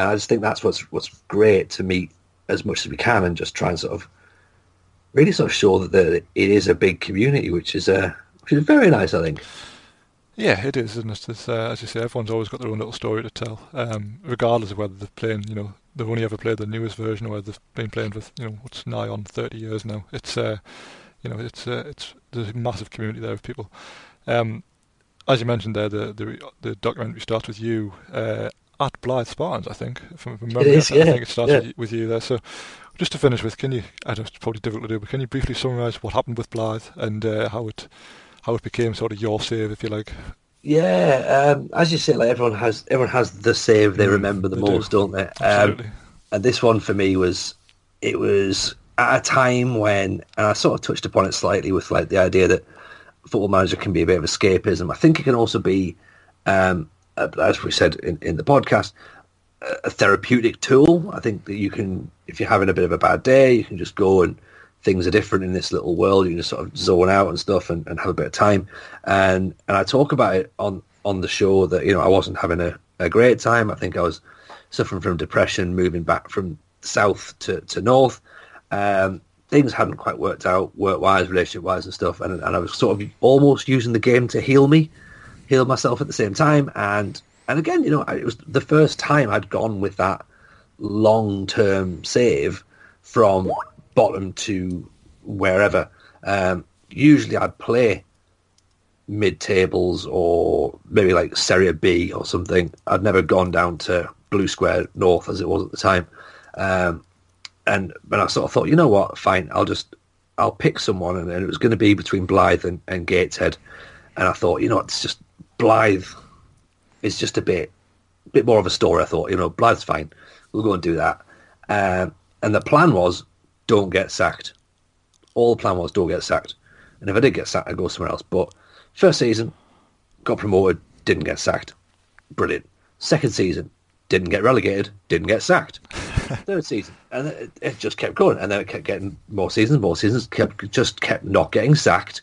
Speaker 3: and I just think that's what's what's great to meet as much as we can and just try and sort of really sort of show that it is a big community, which is uh, which is very nice, I think.
Speaker 2: Yeah, it is, and it's, uh, as you say, everyone's always got their own little story to tell, um, regardless of whether they're playing, you know, they've only ever played the newest version or whether they've been playing for, you know, what's nigh on 30 years now. It's, uh, you know, it's, uh, it's, there's a massive community there of people. Um, as you mentioned there, the, the, the documentary starts with you uh, at Blyth Spartans, I think. From, from memory,
Speaker 3: it is,
Speaker 2: I,
Speaker 3: yeah.
Speaker 2: I think it started
Speaker 3: yeah.
Speaker 2: with, you there. So, just to finish with, can you? I know it's probably difficult to do, but can you briefly summarise what happened with Blyth and uh, how it how it became sort of your save, if you like?
Speaker 3: Yeah, um, as you say, like everyone has everyone has the save they
Speaker 2: Mm,
Speaker 3: remember the
Speaker 2: they
Speaker 3: most,
Speaker 2: do.
Speaker 3: not they? Um,
Speaker 2: Absolutely.
Speaker 3: and this one for me was it was at a time when, and I sort of touched upon it slightly with like the idea that football manager can be a bit of escapism. I think it can also be, um, as we said in, in the podcast, a a therapeutic tool. I think that you can, if you're having a bit of a bad day, you can just go and things are different in this little world. You can just sort of zone out and stuff and, and have a bit of time. And and I talk about it on on the show that you know I wasn't having a, a great time. I think I was suffering from depression, moving back from south to to north. Um, things hadn't quite worked out work wise, relationship wise, and stuff. And and I was sort of almost using the game to heal me, heal myself at the same time. And and again, you know, it was the first time I'd gone with that long term save from bottom to wherever. Um, usually I'd play mid tables or maybe like Serie B or something. I'd never gone down to Blue Square North as it was at the time. Um, and and I sort of thought, you know what, fine, I'll just I'll pick someone, and, and it was going to be between Blyth and, and Gateshead. And I thought, you know, it's just Blyth is just a bit bit more of a story. I thought, you know, Blyth's fine, we'll go and do that. Um, and the plan was, don't get sacked. All the plan was, don't get sacked. And if I did get sacked, I'd go somewhere else. But first season, got promoted, didn't get sacked. Brilliant. Second season, didn't get relegated, didn't get sacked. *laughs* Third season, and it, it just kept going, and then it kept getting more seasons, more seasons, kept just kept not getting sacked,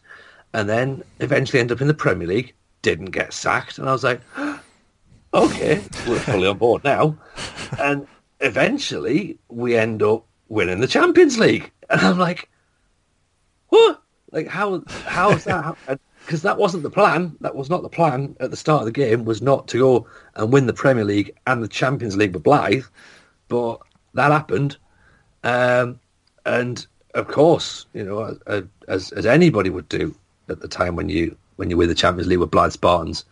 Speaker 3: and then eventually ended up in the Premier League, didn't get sacked, and I was like, *gasps* okay, we're fully on board now, *laughs* and eventually we end up winning the Champions League, and I'm like, what? Like how? How's that? Because that wasn't the plan. That was not the plan at the start of the game. Was not to go and win the Premier League and the Champions League with Blyth, but that happened, um, and of course, you know, as as anybody would do at the time when you when you win the Champions League with Blyth Spartans,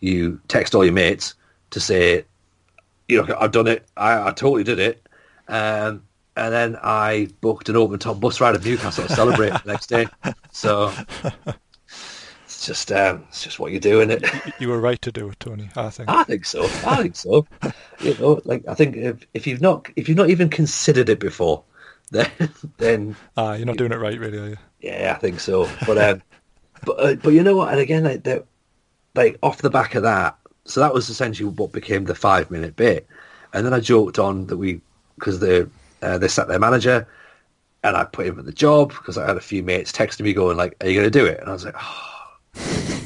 Speaker 3: you text all your mates to say, you know, I've done it. I, I totally did it. Um, and then I booked an open top bus ride to Newcastle to celebrate the next day. So it's just um, it's just what you do in it.
Speaker 2: You were right to do it, Tony. I think.
Speaker 3: I think so. I think so. you know, like I think if, if you've not if you've not even considered it before, *laughs* then then
Speaker 2: ah, you're not doing it right, really, are you?
Speaker 3: Yeah, I think so. But um, but uh, but you know what? And again, like that, like off the back of that, so that was essentially what became the five minute bit. And then I joked on that we because the uh, they sat their manager, and I put him at the job because I had a few mates texting me going like, "Are you going to do it?" And I was like, oh.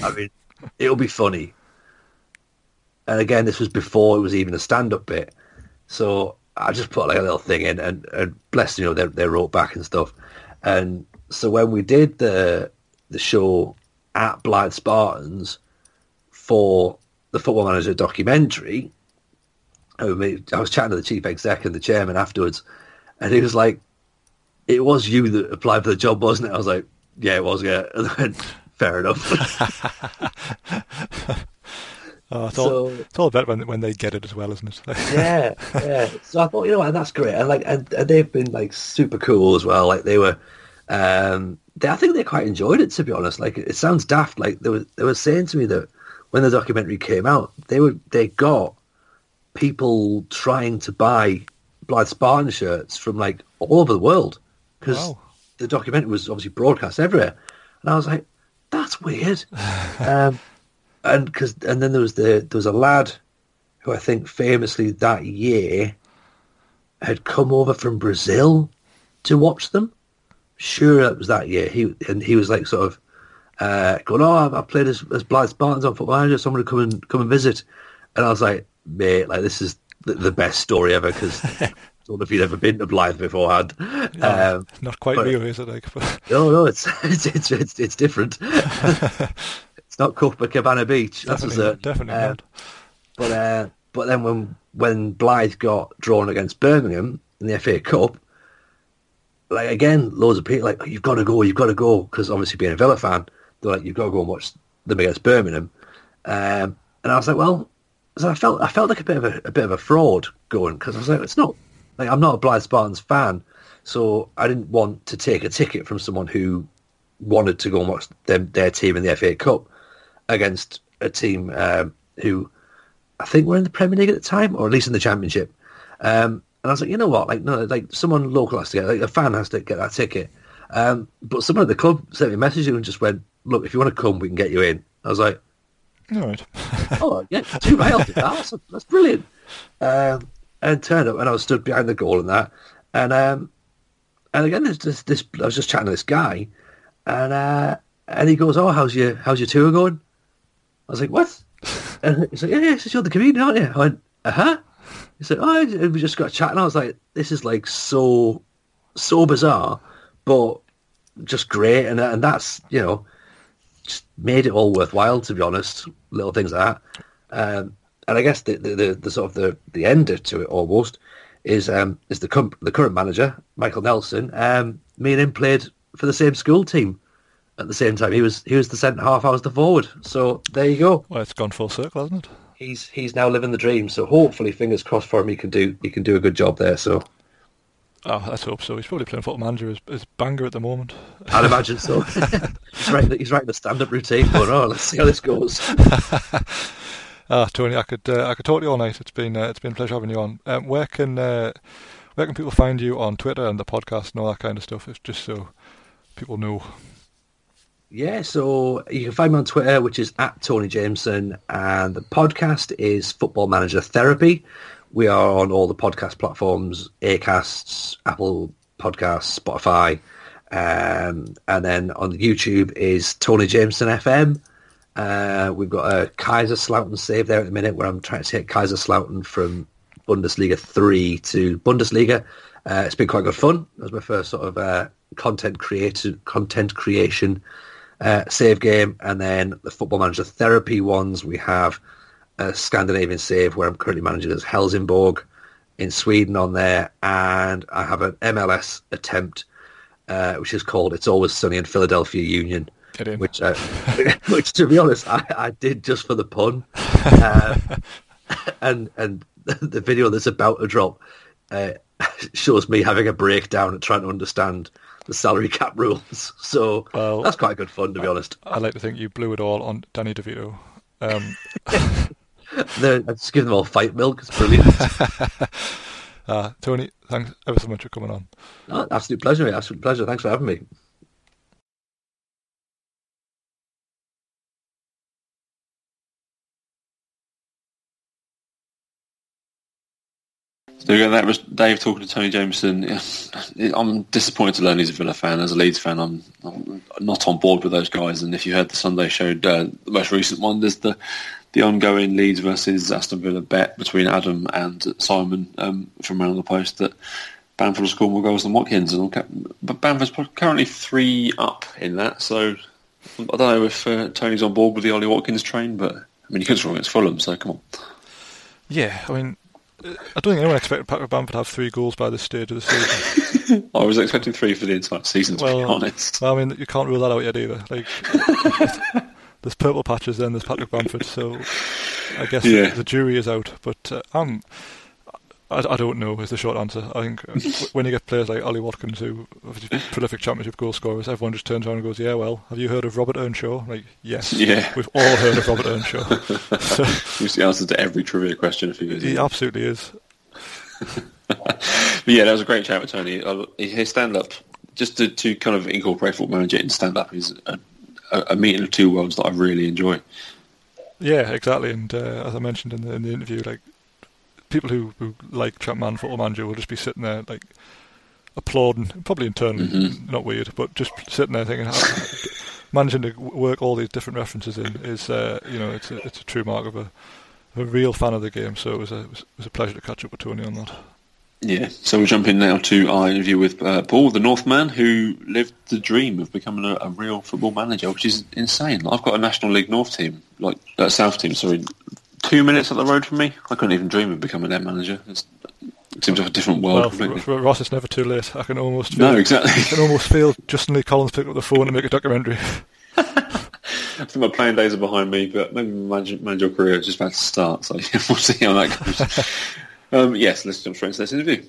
Speaker 3: I mean, it'll be funny. And again, this was before it was even a stand-up bit, so I just put like a little thing in, and, and bless you know they they wrote back and stuff. And so when we did the the show at Blyth Spartans for the Football Manager documentary, I was chatting to the chief exec and the chairman afterwards, and he was like, "It was you that applied for the job, wasn't it?" I was like, "Yeah, it was. Yeah." *laughs* And fair enough. *laughs*
Speaker 2: oh, it's, so, all, it's all about when when they get it as well, isn't it? *laughs*
Speaker 3: yeah, yeah. So I thought, you know, what, that's great, and like, and, and, they've been like super cool as well. Like they were, um, they, I think they quite enjoyed it. To be honest, like it sounds daft. Like they were, they were saying to me that when the documentary came out, they were they got people trying to buy Blyth Spartan shirts from like all over the world because wow. the documentary was obviously broadcast everywhere, and I was like, "That's weird." *laughs* um, and because and then there was the there was a lad who I think famously that year had come over from Brazil to watch them. Sure, it was that year. He and he was like sort of uh, going, "Oh, I played as, as Blyth Spartans on Football Manager. Someone to come and come and visit." And I was like, mate, like this is the, the best story ever because *laughs* I don't know if you'd ever been to Blyth beforehand.
Speaker 2: Yeah, um, not quite but, real, is it? Like,
Speaker 3: but... *laughs* no, no, it's *laughs* it's it's it's, it's different. it's not Copacabana Beach. That's
Speaker 2: definitely. Definitely um, not.
Speaker 3: But uh, but then when when Blyth got drawn against Birmingham in the FA Cup, like again, loads of people like oh, you've got to go, you've got to go because obviously being a Villa fan, they're like you've got to go and watch them against Birmingham. Um, and I was like, well, so I felt I felt like a bit of a, a bit of a fraud going because I was like, it's not like I'm not a Blyth Spartans fan, so I didn't want to take a ticket from someone who wanted to go and watch them, their team in the FA Cup against a team um, who I think were in the Premier League at the time, or at least in the Championship. Um, and I was like, you know what, like no, like someone local has to get, like a fan has to get that ticket. Um, but someone at the club sent me a message and just went, look, if you want to come, we can get you in. I was like,
Speaker 2: all right.
Speaker 3: oh, yeah, two rails. That's, that's brilliant. Um, and turned up, and I was stood behind the goal and that. And um, and again, there's this, this. I was just chatting to this guy, and uh, and he goes, "Oh, how's your how's your tour going?" I was like, "What?" *laughs* and he's like, "Yeah, yeah, you're the comedian, aren't you?" I went, "Uh huh." He said, "Oh," we just got chatting. And I was like, "This is like so so bizarre, but just great." And and that's you know just made it all worthwhile. To be honest, little things like that. Um, and I guess the, the, the, the, sort of the, the ender to it almost is um, is the the current manager Michael Nelson. Um, me and him played for the same school team at the same time. He was he was the centre half, I was the forward. So there you go.
Speaker 2: Well, it's gone full circle, hasn't it?
Speaker 3: He's he's now living the dream. So hopefully, fingers crossed for him, he can do he can do a good job there. So
Speaker 2: Oh, let's hope so. He's probably playing football manager as, as Bangor at the moment.
Speaker 3: I'd imagine so. *laughs* he's writing he's writing a stand-up routine. But oh, let's see how this goes. *laughs*
Speaker 2: ah, Tony, I could uh, I could talk to you all night. It's been uh, it's been a pleasure having you on. Um, where can uh, where can people find you on Twitter and the podcast and all that kind of stuff? It's just so people know.
Speaker 3: Yeah, so you can find me on Twitter, which is at Tony Jameson, and the podcast is Football Manager Therapy. We are on all the podcast platforms, Acasts, Apple Podcasts, Spotify, um, and then on YouTube is Tony Jameson FM. Uh, we've got a Kaiserslautern save there at the minute where I'm trying to take Kaiserslautern from Bundesliga 3 to Bundesliga. Uh, it's been quite good fun. That was my first sort of uh, content created content creation uh, save game, and then the Football Manager Therapy ones we have a Scandinavian save where I'm currently managing as Helsingborg in Sweden on there, and I have an MLS attempt uh, which is called "It's Always Sunny in Philadelphia Union." Which, uh, *laughs* *laughs* which to be honest, I, I did just for the pun. Uh, *laughs* and and the video that's about to drop uh, shows me having a breakdown and trying to understand the salary *laughs* cap rules. So
Speaker 2: Well-
Speaker 3: that's quite good fun, to be honest.
Speaker 2: I like to think you blew it all on Danny DeVito. Um, *laughs*
Speaker 3: just give them all fight milk. It's brilliant. *laughs*
Speaker 2: uh, Tony, thanks ever so much for coming on.
Speaker 3: oh, absolute pleasure, mate. Absolute pleasure. Thanks for having me.
Speaker 1: So again, that was Dave talking to Tony Jameson. *laughs* I'm disappointed to learn he's a Villa fan. As a Leeds fan, I'm, I'm not on board with those guys. And if you heard the Sunday show, uh, the most recent one, there's the the ongoing Leeds versus Aston Villa bet between Adam and Simon um, from around the post that Bamford will score more goals than Watkins. And but Bamford's currently three up in that. So I don't know if uh, Tony's on board with the Ollie Watkins train, but I mean, he could score against Fulham, so come on.
Speaker 2: Yeah, I mean, I don't think anyone expected Patrick Bamford to have three goals by this stage of the season. *laughs*
Speaker 1: I was expecting three for the entire season, to be
Speaker 2: well,
Speaker 1: honest.
Speaker 2: well, I mean, you can't rule that out yet either. Like, *laughs* there's purple patches, then there's Patrick Bamford. So I guess
Speaker 1: Yeah.
Speaker 2: the, the jury is out. But uh, I'm, I, I don't know. Is the short answer. I think uh, when you get players like Ollie Watkins, who are prolific championship goal scorers, everyone just turns around and goes, "Yeah, well, have you heard of Robert Earnshaw?" Like, yes, *laughs*
Speaker 1: Yeah.
Speaker 2: we've all heard of Robert Earnshaw. *laughs* so
Speaker 1: It's the answer to every trivia question a few years
Speaker 2: he
Speaker 1: ago.
Speaker 2: absolutely is. *laughs*
Speaker 1: But yeah, that was a great chat with Tony. His stand-up, just to, to kind of incorporate Football Manager in stand-up, is a, a, a meeting of two worlds that I really enjoy.
Speaker 2: Yeah, exactly. And uh, as I mentioned in the, in the interview, like people who, who like Champman Football Manager will just be sitting there like applauding, probably internally,
Speaker 1: Mhm.
Speaker 2: not weird, but just sitting there thinking, how, *laughs* managing to work all these different references in is, uh, you know, it's a, it's a true mark of a, a real fan of the game. So it was a it was, it was a pleasure to catch up with Tony on that.
Speaker 1: Yeah, so we'll jump in now to our interview with uh, Paul, the Northman, who lived the dream of becoming a, a real football manager, which is insane. I've got a National League North team, like uh, South team, sorry, two minutes up the road from me. I couldn't even dream of becoming their manager. It's, it seems like a different world
Speaker 2: Well,
Speaker 1: completely.
Speaker 2: for, for Ross, it's never too late. I can almost feel,
Speaker 1: No, exactly.
Speaker 2: I can almost feel Justin Lee Collins pick up the phone and make a documentary. *laughs*
Speaker 1: I think my playing days are behind me, but maybe my manager, manager career is just about to start, so *laughs* we'll see how that goes. *laughs* um, yes, let's jump straight into this interview.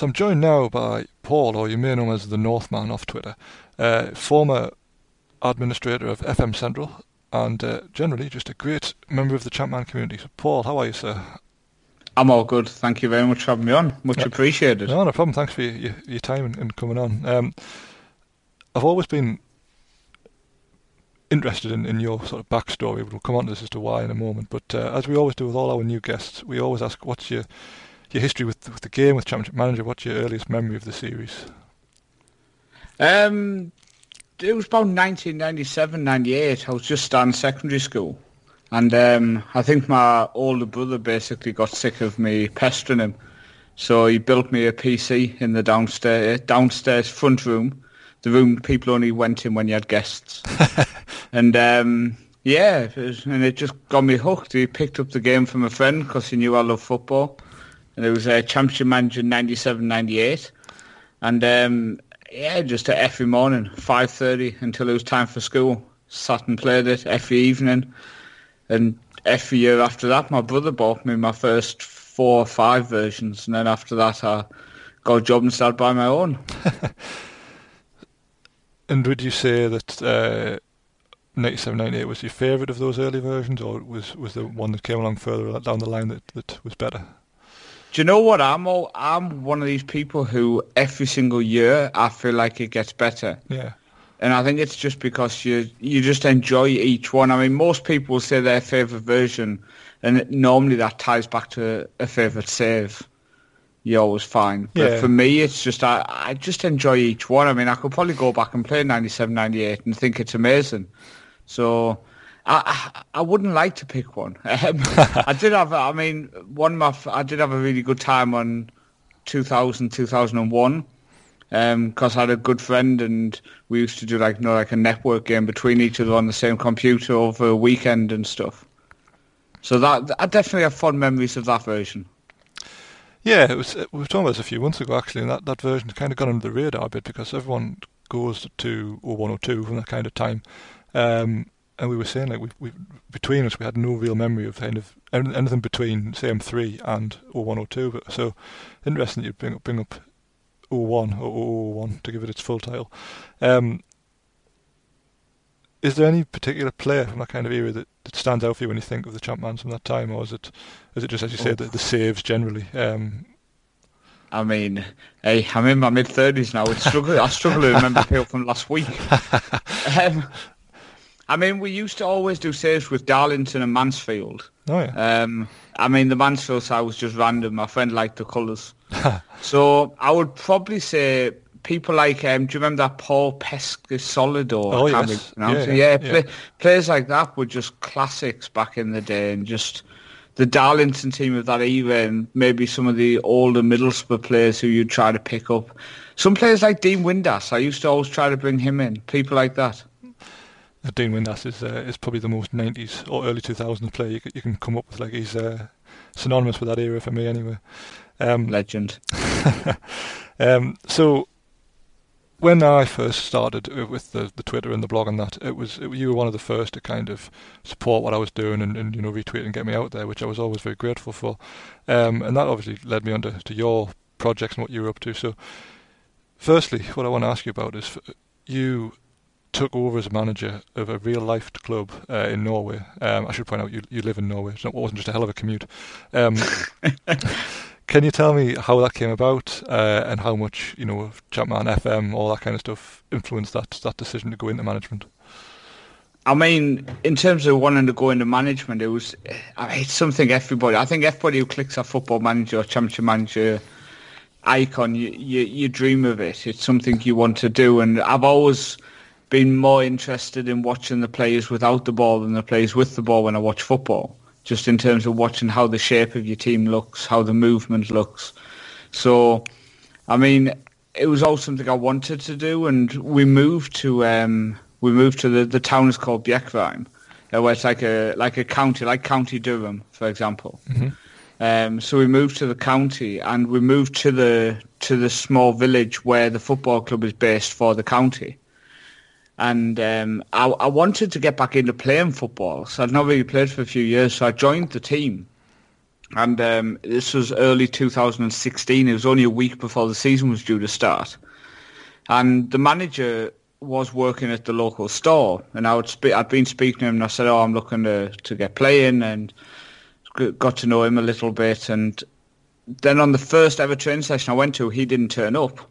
Speaker 2: So I'm joined now by Paul, or you may know him as the Northman off Twitter, uh, former administrator of FM Central, and uh, generally just a great member of the Champman community. So Paul, how are you, sir?
Speaker 4: I'm all good. Thank you very much for having me on. Much
Speaker 2: Yeah.
Speaker 4: appreciated.
Speaker 2: No, no problem. Thanks for your, your, your time and, and coming on. Um, I've always been interested in, in your sort of backstory. We'll come on to this as to why in a moment. But uh, as we always do with all our new guests, we always ask, what's your your history with with the game, with Championship Manager? What's your earliest memory of the series?
Speaker 4: Um, it was about 1997, 98. I was just starting secondary school. And um, I think my older brother basically got sick of me pestering him. So he built me a PC in the downstairs, downstairs front room, the room people only went in when you had guests. *laughs* and um, yeah, it was, and it just got me hooked. He picked up the game from a friend because he knew I love football. And it was a Championship Manager 97, 98. And um, yeah, just every morning, 5.30 until it was time for school. Sat and played it every evening. And every year after that, my brother bought me my first four or five versions. And then after that, I got a job and started buying my own. *laughs*
Speaker 2: And would you say that uh, 97, 98 was your favourite of those early versions, or was was the one that came along further down the line that, that was better?
Speaker 4: Do you know what? I'm all, I'm one of these people who every single year I feel like it gets better.
Speaker 2: Yeah.
Speaker 4: And I think it's just because you you just enjoy each one. I mean, most people will say their favourite version, and it, normally that ties back to a favourite save. You always find. But
Speaker 2: Yeah.
Speaker 4: for me, it's just I, I just enjoy each one. I mean, I could probably go back and play 97, 98 and think it's amazing. So I I, wouldn't like to pick one. *laughs* Um, I did have. I mean, one of my I did have a really good time on 2000, 2001. because I had a good friend and we used to do like you know like a network game between each other on the same computer over a weekend and stuff. So that I definitely have fond memories of that version.
Speaker 2: Yeah, it was. We were talking about this a few months ago actually, and that, that version kind of got under the radar a bit because everyone goes to 0102 from that kind of time. Um, and we were saying like we, we between us we had no real memory of kind of anything between say M3 and 0102. But so interesting you bring up bring up 01 or 001 to give it its full title. Um, is there any particular player from that kind of era that, that stands out for you when you think of the Champmans from that time, or is it is it just as you say the, the saves generally? Um,
Speaker 4: I mean, hey, I'm in my mid thirties now. It's struggle. I struggle to remember *laughs* people from last week. *laughs* Um, I mean, we used to always do saves with Darlington and Mansfield.
Speaker 2: Oh yeah.
Speaker 4: Um, I mean, the Mansfield side was just random. My friend liked the colours, *laughs* so I would probably say people like um, do you remember that Paul Peschisolido?
Speaker 2: Oh yes.
Speaker 4: Yeah,
Speaker 2: yeah,
Speaker 4: yeah,
Speaker 2: yeah.
Speaker 4: play, players like that were just classics back in the day, and just the Darlington team of that era, and maybe some of the older Middlesbrough players who you'd try to pick up. Some players like Dean Windass, I used to always try to bring him in. People like that.
Speaker 2: Uh, Dean Windass is uh, is probably the most 90s or early 2000s player you, you can come up with. Like he's uh, synonymous with that era for me, anyway. Um,
Speaker 4: Legend. *laughs*
Speaker 2: um, so when I first started uh, with the, the Twitter and the blog and that, it was it, you were one of the first to kind of support what I was doing and, and you know retweet and get me out there, which I was always very grateful for. Um, and that obviously led me on to, to your projects and what you were up to. So, firstly, what I want to ask you about is you took over as a manager of a real life club uh, in Norway. Um, I should point out you you live in Norway. So it wasn't just a hell of a commute. Um, *laughs* can you tell me how that came about uh, and how much you know Champman FM, all that kind of stuff, influenced that that decision to go into management?
Speaker 4: I mean, in terms of wanting to go into management, it was I mean, it's something everybody. I think everybody who clicks a football manager or championship manager icon, you, you you dream of it. It's something you want to do, and I've always been more interested in watching the players without the ball than the players with the ball when I watch football. Just in terms of watching how the shape of your team looks, how the movement looks. So, I mean, it was all something I wanted to do, and we moved to um, we moved to the the town is called Bjerkreim, uh, where it's like a like a county, like County Durham, for example. Um, so we moved to the county, and we moved to the to the small village where the football club is based for the county. And um, I, I wanted to get back into playing football, so I'd not really played for a few years. So I joined the team, and um, this was early 2016. It was only a week before the season was due to start, and the manager was working at the local store, and I would spe- I'd been speaking to him, and I said, "Oh, I'm looking to to get playing," and got to know him a little bit, and then on the first ever training session I went to, he didn't turn up.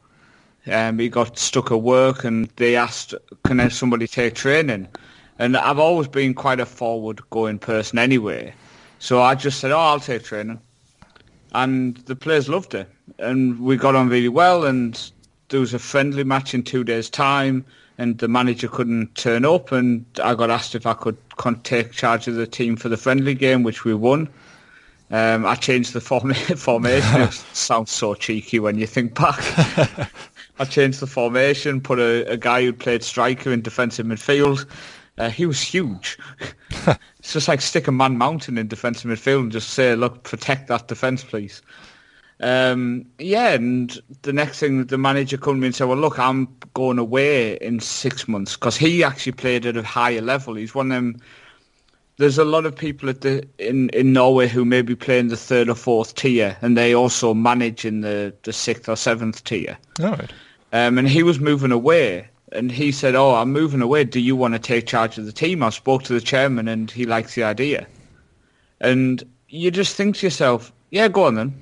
Speaker 4: Um, he got stuck at work, and they asked, "Can somebody take training?" And I've always been quite a forward-going person anyway, so I just said, "Oh, I'll take training." And the players loved it, and we got on really well. And there was a friendly match in two days' time, and the manager couldn't turn up, and I got asked if I could take charge of the team for the friendly game, which we won. Um, I changed the form- *laughs* formation. *laughs* it sounds so cheeky when you think back. *laughs* I changed the formation, put a, a guy who played striker in defensive midfield. Uh, he was huge. *laughs* it's just like stick a man mountain in defensive midfield and just say, look, protect that defence, please. Um, yeah, and the next thing, the manager come to me and said, well, look, I'm going away in six months because he actually played at a higher level. He's one of them there's a lot of people at the in, in Norway who maybe play in the third or fourth tier, and they also manage in the, the sixth or seventh tier.
Speaker 2: All right.
Speaker 4: Um, and he was moving away, and he said, "Oh, I'm moving away. Do you want to take charge of the team?" I spoke to the chairman, and he likes the idea. And you just think to yourself, "Yeah, go on then."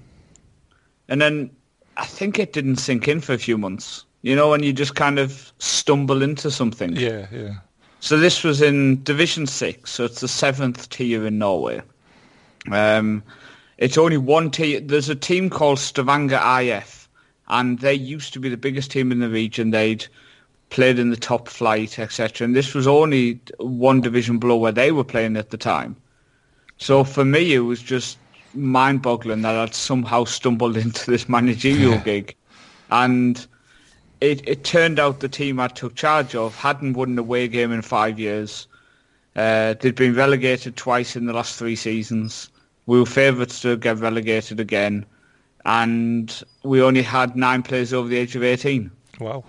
Speaker 4: And then I think it didn't sink in for a few months, you know, and you just kind of stumble into something.
Speaker 2: Yeah, yeah.
Speaker 4: So this was in Division Six, so it's the seventh tier in Norway. Um, it's only one tier. There's a team called Stavanger IF, and they used to be the biggest team in the region. They'd played in the top flight, etc. And this was only one division below where they were playing at the time. So for me, it was just mind-boggling that I'd somehow stumbled *laughs* into this managerial gig, and it, it turned out the team I took charge of hadn't won an away game in five years. Uh, they'd been relegated twice in the last three seasons. We were favourites to get relegated again, and we only had nine players over the age of eighteen.
Speaker 2: Wow.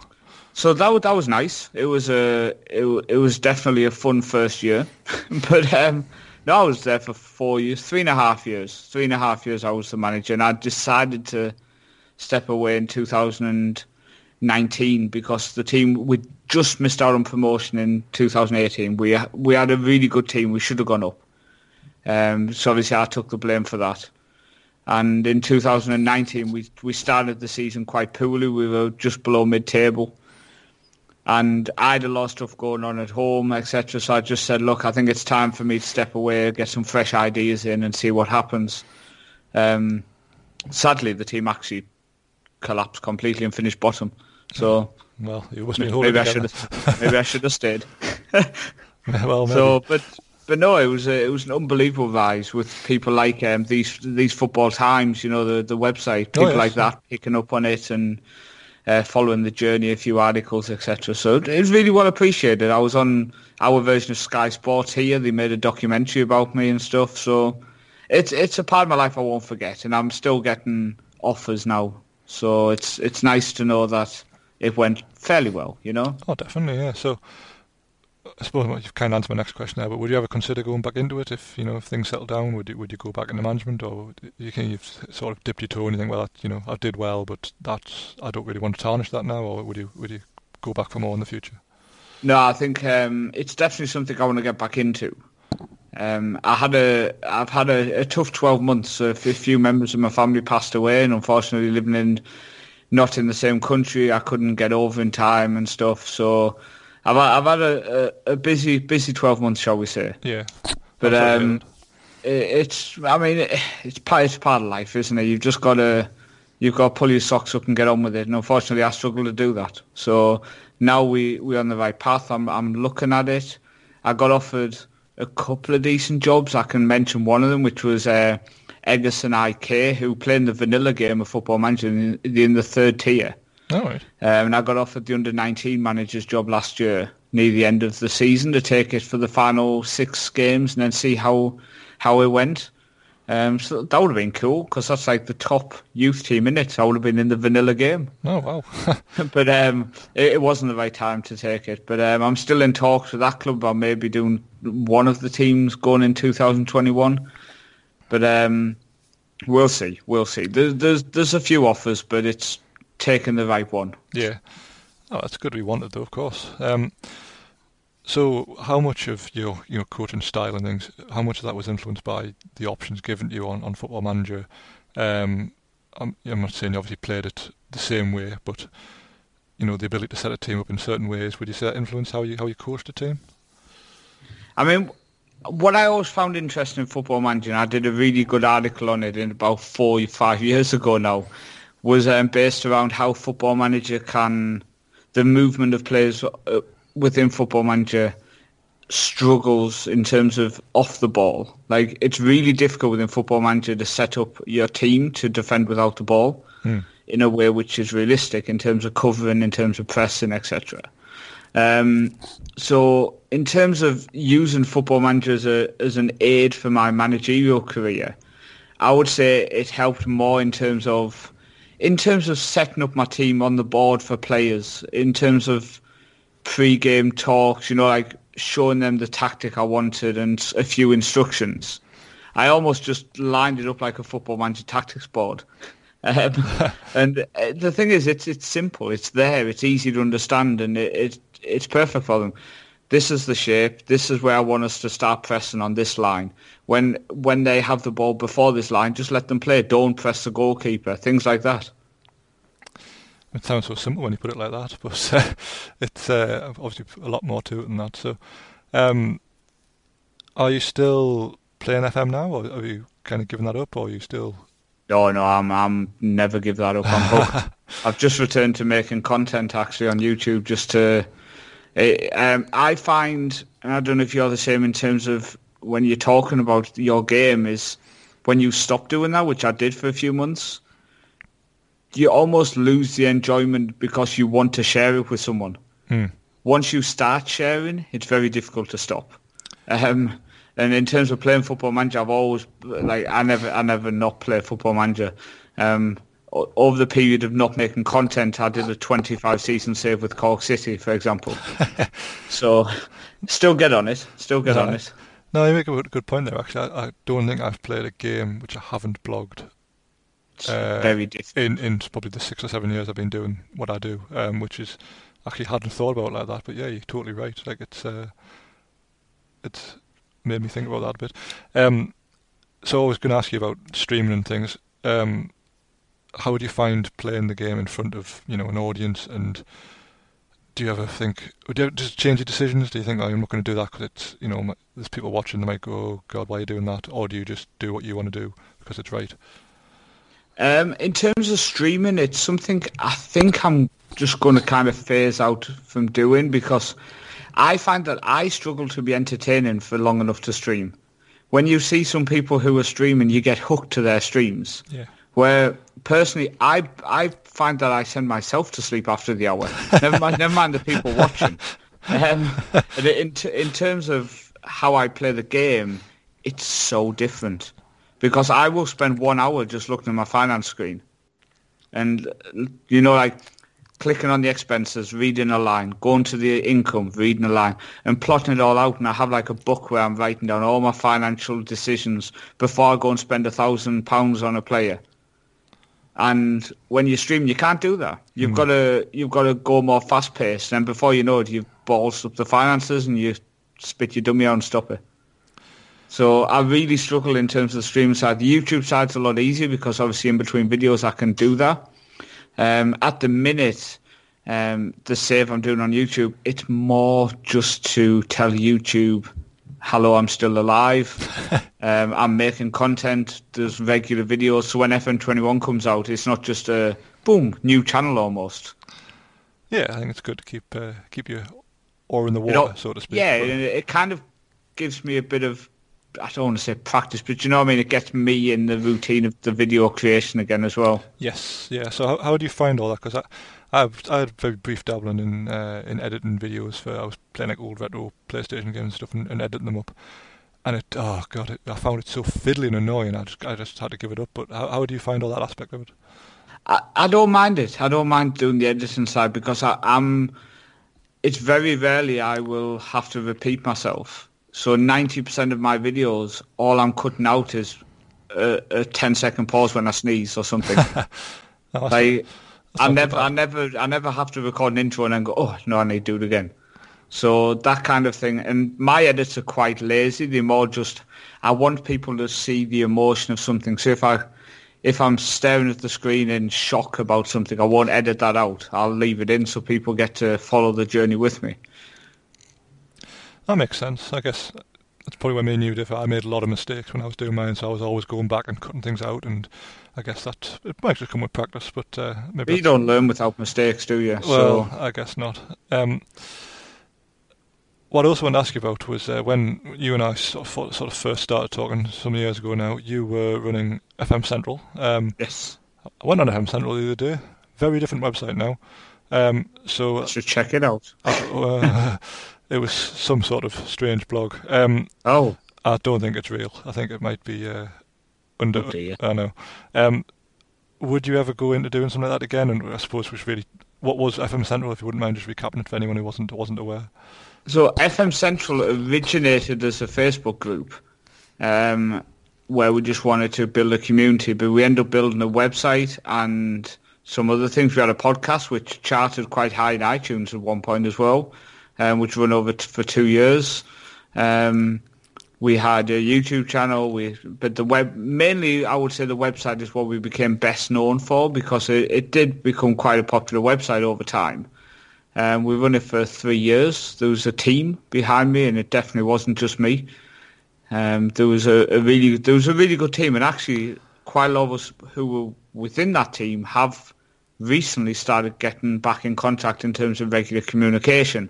Speaker 4: So that that was nice. It was a it, it was definitely a fun first year, *laughs* but um, no, I was there for four years, three and a half years, three and a half years. I was the manager, and I decided to step away in 2019 because the team we just missed out on promotion in 2018. We we had a really good team. We should have gone up. Um, so obviously I took the blame for that. And in 2019 we we started the season quite poorly. We were just below mid-table and I had a lot of stuff going on at home, etc. So I just said, look, I think it's time for me to step away, get some fresh ideas in, and see what happens. Um, sadly, the team actually collapsed completely and finished bottom. So
Speaker 2: well, you must be
Speaker 4: maybe I should maybe I should have stayed. *laughs*
Speaker 2: well, maybe.
Speaker 4: so but but no, it was a, it was an unbelievable rise with people like um, these these football times, you know, the the website, people oh, yes. like that picking up on it and uh, following the journey, a few articles, etc. So it was really well appreciated. I was on our version of Sky Sports here. They made a documentary about me and stuff. So it's it's a part of my life I won't forget, and I'm still getting offers now. So it's it's nice to know that it went fairly well. You know.
Speaker 2: Oh, definitely, yeah. So I suppose you've kind of answered my next question there, but would you ever consider going back into it if you know if things settle down? Would you would you go back into management, or you can you've sort of dipped your toe and you think, well, that, you know, I did well, but that's I don't really want to tarnish that now, or would you would you go back for more in the future?
Speaker 4: No, I think um, it's definitely something I want to get back into. Um, I had a I've had a, a tough twelve months. A few members of my family passed away, and unfortunately, living in not in the same country, I couldn't get over in time and stuff. So I've I've had a, a, a busy busy twelve months, shall we say?
Speaker 2: Yeah,
Speaker 4: but um, it, it's I mean it, it's part it's part of life, isn't it? You've just got to you've got to pull your socks up and get on with it. And unfortunately, I struggle to do that. So now we we're on the right path. I'm I'm looking at it. I got offered a couple of decent jobs. I can mention one of them, which was uh, Egersund IK, who played in the vanilla game of Football Manager in, in the third tier.
Speaker 2: All right.
Speaker 4: Um, and I got offered the under 19 manager's job last year near the end of the season to take it for the final six games and then see how how it went. Um, so that would have been cool because that's like the top youth team in it. I would have been in the vanilla game.
Speaker 2: Oh wow! *laughs* *laughs*
Speaker 4: but um, it, it, wasn't the right time to take it. But um, I'm still in talks with that club about maybe doing one of the teams going in 2021. But um, we'll see. We'll see. There's, there's there's a few offers, but it's taking the right one.
Speaker 2: Yeah. Oh, that's good. We wanted though, of course. Um, so, how much of your your coaching style and things, how much of that was influenced by the options given to you on, on Football Manager? Um, I'm, I'm not saying you obviously played it the same way, but you know the ability to set a team up in certain ways. Would you say that influenced how you how you coached a team?
Speaker 4: I mean, what I always found interesting in Football Manager, and I did a really good article on it in about four five years ago now, was um, based around how Football Manager can, the movement of players uh, within Football Manager struggles in terms of off the ball. Like it's really difficult within Football Manager to set up your team to defend without the ball mm. in a way which is realistic in terms of covering, in terms of pressing, etc. Um, so in terms of using Football Manager as, a, as an aid for my managerial career, I would say it helped more in terms of in terms of setting up my team on the board for players, in terms of pre-game talks, you know, like showing them the tactic I wanted and a few instructions, I almost just lined it up like a football manager tactics board. Um, *laughs* and uh, the thing is, it's it's simple. It's there. It's easy to understand, and it, it it's perfect for them. This is the shape. This is where I want us to start pressing on this line. When when they have the ball before this line, just let them play. Don't press the goalkeeper. Things like that.
Speaker 2: It sounds so simple when you put it like that, *laughs* but uh, it's uh, obviously a lot more to it than that. So, um, are you still playing FM now, or have you kind of given that up, or are you still?
Speaker 4: No, no, I'm I'm never give that up. I'm *laughs* I've just returned to making content actually on YouTube, just to it, um, I find, and I don't know if you're the same in terms of when you're talking about your game, is when you stop doing that, which I did for a few months, you almost lose the enjoyment because you want to share it with someone.
Speaker 2: Hmm.
Speaker 4: Once you start sharing, it's very difficult to stop. Um, and in terms of playing Football Manager, I've always like I never I never not play Football Manager. Um, over the period of not making content, I did a 25 season save with Cork City, for example. *laughs* so, still get on it. Still get on it.
Speaker 2: No, you make a good- point there. Actually, I, I don't think I've played a game which I haven't blogged Uh,
Speaker 4: very difficult.
Speaker 2: in in probably the six or seven years I've been doing what I do, um, which is actually hadn't thought about it like that. But yeah, you're totally right. Like it's uh, it's made me think about that a bit. Um, so I was going to ask you about streaming and things. Um, how would you find playing the game in front of you know an audience? And do you ever think? Would you ever just change your decisions? Do you think oh, I'm not going to do that because it's you know there's people watching? They might go, oh, God, why are you doing that? Or do you just do what you want to do because it's right?
Speaker 4: Um, in terms of streaming, it's something I think I'm just going to kind of phase out from doing because I find that I struggle to be entertaining for long enough to stream. When you see some people who are streaming, you get hooked to their streams.
Speaker 2: Yeah.
Speaker 4: Where personally, I I find that I send myself to sleep after the hour. never mind, never mind the people watching. Um, in t- in terms of how I play the game, it's so different because I will spend one hour just looking at my finance screen, and you know, like clicking on the expenses, reading a line, going to the income, reading a line, and plotting it all out. And I have like a book where I'm writing down all my financial decisions before I go and spend a thousand pounds on a player. And when you stream, you can't do that. You've got to you've got to go more fast paced, and before you know it, you've ballsed up the finances and you spit your dummy out and stop it. So I really struggle in terms of the streaming side. The YouTube side's a lot easier because obviously in between videos I can do that. Um, at the minute, um, the save I'm doing on YouTube, it's more just to tell YouTube, hello, I'm still alive. *laughs* um, I'm making content. There's regular videos. So when FM21 comes out, it's not just a boom new channel almost.
Speaker 2: Yeah, I think it's good to keep uh, keep your oar in the water, so to speak.
Speaker 4: Yeah, it, kind of gives me a bit of, I don't want to say practice, but you know what I mean? It gets me in the routine of the video creation again as well.
Speaker 2: Yes, yeah. So how, how do you find all that? Because I, I've I had very brief dabbling in uh, in editing videos for I was playing like old retro PlayStation games and stuff and, and editing them up, and it oh god, it, I found it so fiddly and annoying. I just I just had to give it up. But how how do you find all that aspect of it?
Speaker 4: I, I don't mind it. I don't mind doing the editing side because I, I'm. It's very rarely I will have to repeat myself. So ninety percent of my videos, all I'm cutting out is a, a 10 second pause when I sneeze or something. *laughs* Like, I never, I never, I never have to record an intro and then go, oh no, I need to do it again. So that kind of thing. And my edits are quite lazy. They're more just, I want people to see the emotion of something. So if I, if I'm staring at the screen in shock about something, I won't edit that out. I'll leave it in so people get to follow the journey with me.
Speaker 2: That makes sense. I guess that's probably where me and you differ. I made a lot of mistakes when I was doing mine, so I was always going back and cutting things out. And I guess that it might just come with practice, but uh, maybe
Speaker 4: But you don't learn without mistakes, do you?
Speaker 2: Well,
Speaker 4: so
Speaker 2: I guess not. Um, what I also wanted to ask you about was uh, when you and I sort of, sort of first started talking some years ago now, you were running FM Central. Um,
Speaker 4: yes,
Speaker 2: I went on FM Central the other day. Very different website now. Um, so
Speaker 4: I should check it out.
Speaker 2: uh, *laughs* it was some sort of strange blog. Um,
Speaker 4: Oh,
Speaker 2: I don't think it's real. I think it might be uh, under.
Speaker 4: Oh, dear.
Speaker 2: I know. Um, would you ever go into doing something like that again? And I suppose which really, what was FM Central? If you wouldn't mind just recapping it for anyone who wasn't wasn't aware.
Speaker 4: So FM Central originated as a Facebook group um, where we just wanted to build a community, but we ended up building a website and some other things. We had a podcast which charted quite high in iTunes at one point as well, um, which ran over t- for two years. Um, we had a YouTube channel, we, but the web mainly I would say the website is what we became best known for because it, it did become quite a popular website over time. Um, we run it for three years. There was a team behind me, and it definitely wasn't just me. Um, there was a, a really there was a really good team, and actually, quite a lot of us who were within that team have recently started getting back in contact in terms of regular communication.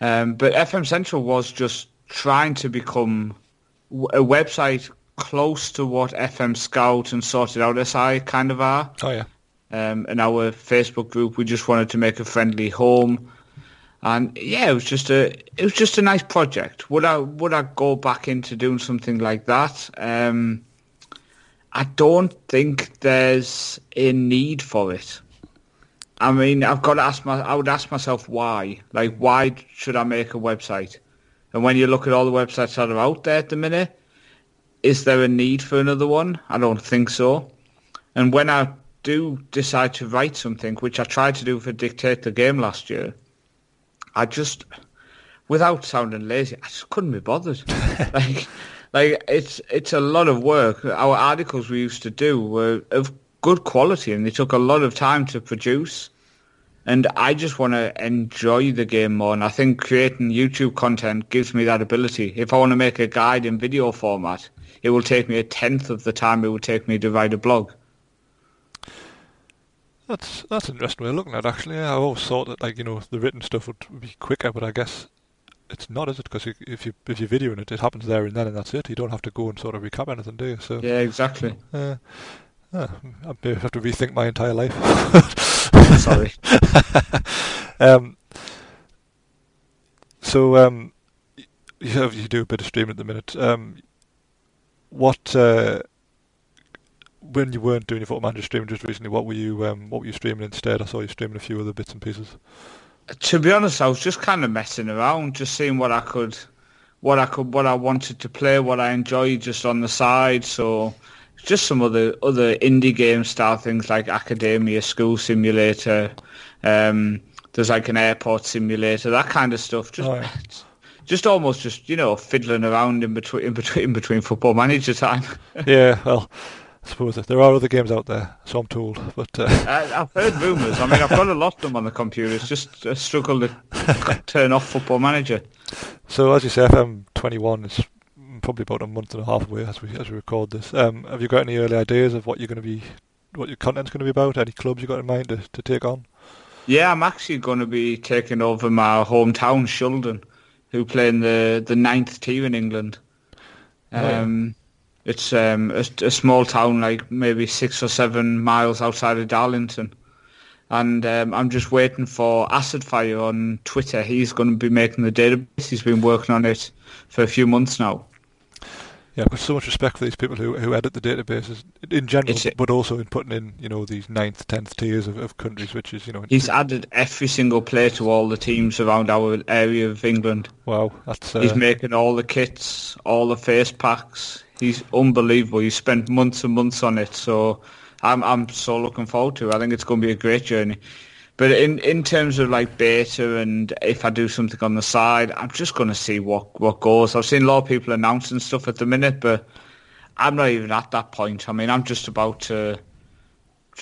Speaker 4: Um, but FM Central was just trying to become a website close to what FM Scout and Sorted Out SI kind of are
Speaker 2: Oh yeah.
Speaker 4: um, in our Facebook group. We just wanted to make a friendly home, and yeah, it was just a it was just a nice project. Would I would I go back into doing something like that? Um, I don't think there's a need for it. I mean, I've got to ask my. I would ask myself why. Like, why should I make a website? And when you look at all the websites that are out there at the minute, is there a need for another one? I don't think so. And when I do decide to write something, which I tried to do for Dictate the Game last year, I just, without sounding lazy, I just couldn't be bothered. *laughs* like, like it's it's a lot of work. Our articles we used to do were of good quality and they took a lot of time to produce. And I just want to enjoy the game more. And I think creating YouTube content gives me that ability. If I want to make a guide in video format, it will take me a tenth of the time it would take me to write a blog.
Speaker 2: That's that's an interesting way of looking at it, actually. I always thought that like you know the written stuff would be quicker, but I guess it's not, is it? Because if you if you're videoing it, it happens there and then, and that's it. You don't have to go and sort of recap anything, do you? So
Speaker 4: yeah, exactly.
Speaker 2: Uh, uh, I have to rethink my entire life. *laughs* *laughs*
Speaker 4: Sorry. *laughs*
Speaker 2: um, so um, you have you do a bit of streaming at the minute. Um, what uh, when you weren't doing your football manager streaming just recently, what were you um, what were you streaming instead? I saw you streaming a few other bits and pieces.
Speaker 4: To be honest, I was just kind of messing around, just seeing what I could, what I could, what I wanted to play, what I enjoyed just on the side. So just some other other indie game style things like Academia, School Simulator. Um, there's like an airport simulator, that kind of stuff. Just,
Speaker 2: Oh, yeah. *laughs*
Speaker 4: just almost just you know fiddling around in between in between in between football manager time. *laughs*
Speaker 2: yeah, well, I suppose there are other games out there, so I'm told. But uh,
Speaker 4: I, I've heard rumours. I mean, I've got a lot of them on the computer. It's just a struggle to *laughs* turn off football manager.
Speaker 2: so as you say, FM 21 probably about a month and a half away as we as we record this. Um, have you got any early ideas of what you're going to be, what your content's going to be about? Any clubs you got in mind to, to take on?
Speaker 4: Yeah, I'm actually going to be taking over my hometown, Shildon, who play in the, the ninth tier in England.
Speaker 2: yeah.
Speaker 4: Um, It's um, a, a small town, like maybe six or seven miles outside of Darlington. And um, I'm just waiting for Acid Fire on Twitter. He's going to be making the database. He's been working on it for a few months now.
Speaker 2: Yeah, I've got so much respect for these people who who edit the databases in general,
Speaker 4: It's-
Speaker 2: but also in putting in you know these ninth, tenth tiers of, of countries, which is you know
Speaker 4: He's added every single player to all the teams around our area of England.
Speaker 2: wow, that's uh,
Speaker 4: He's making all the kits, all the face packs. He's unbelievable. He spent months and months on it. So I'm I'm so looking forward to it. I think it's going to be a great journey. But in, in terms of like beta and if I do something on the side, I'm just going to see what, what goes. I've seen a lot of people announcing stuff at the minute, but I'm not even at that point. I mean, I'm just about to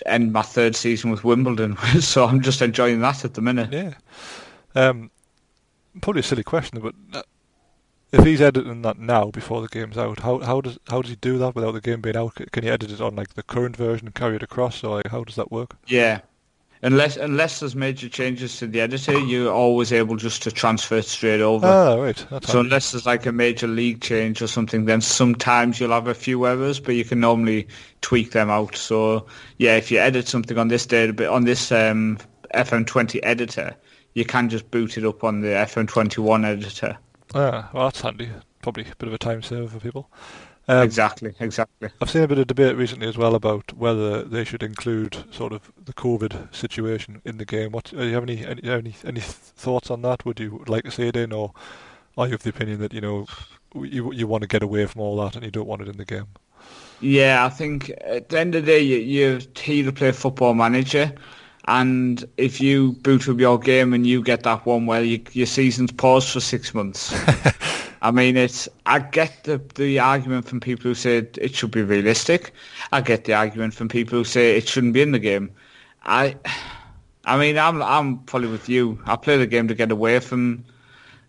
Speaker 4: end my third season with Wimbledon, *laughs* so I'm just enjoying that at the minute.
Speaker 2: yeah. Um, probably a silly question, but uh, if he's editing that now before the game's out, how how does how does he do that without the game being out? Can he edit it on like the current version and carry it across, or like how does that work?
Speaker 4: Yeah. Unless unless there's major changes to the editor, you're always able just to transfer it straight over.
Speaker 2: Ah, right. That's
Speaker 4: so
Speaker 2: handy.
Speaker 4: unless there's like a major league change or something, then sometimes you'll have a few errors, but you can normally tweak them out. So yeah, if you edit something on this database on this um, FM20 editor, you can just boot it up on the FM21 editor.
Speaker 2: ah, well, that's handy. Probably a bit of a time saver for people. Um,
Speaker 4: exactly, exactly.
Speaker 2: I've seen a bit of debate recently as well about whether they should include sort of the COVID situation in the game. What do you have any any any, any thoughts on that? Would you like to see it in, or are you of the opinion that you know you you want to get away from all that and you don't want it in the game?
Speaker 4: Yeah, I think at the end of the day, you, you're here to play Football Manager, and if you boot up your game and you get that one where you, your season's paused for six months, *laughs* I mean, it's. I get the the argument from people who say it should be realistic. I get the argument from people who say it shouldn't be in the game. I, I mean, I'm I'm probably with you. I play the game to get away from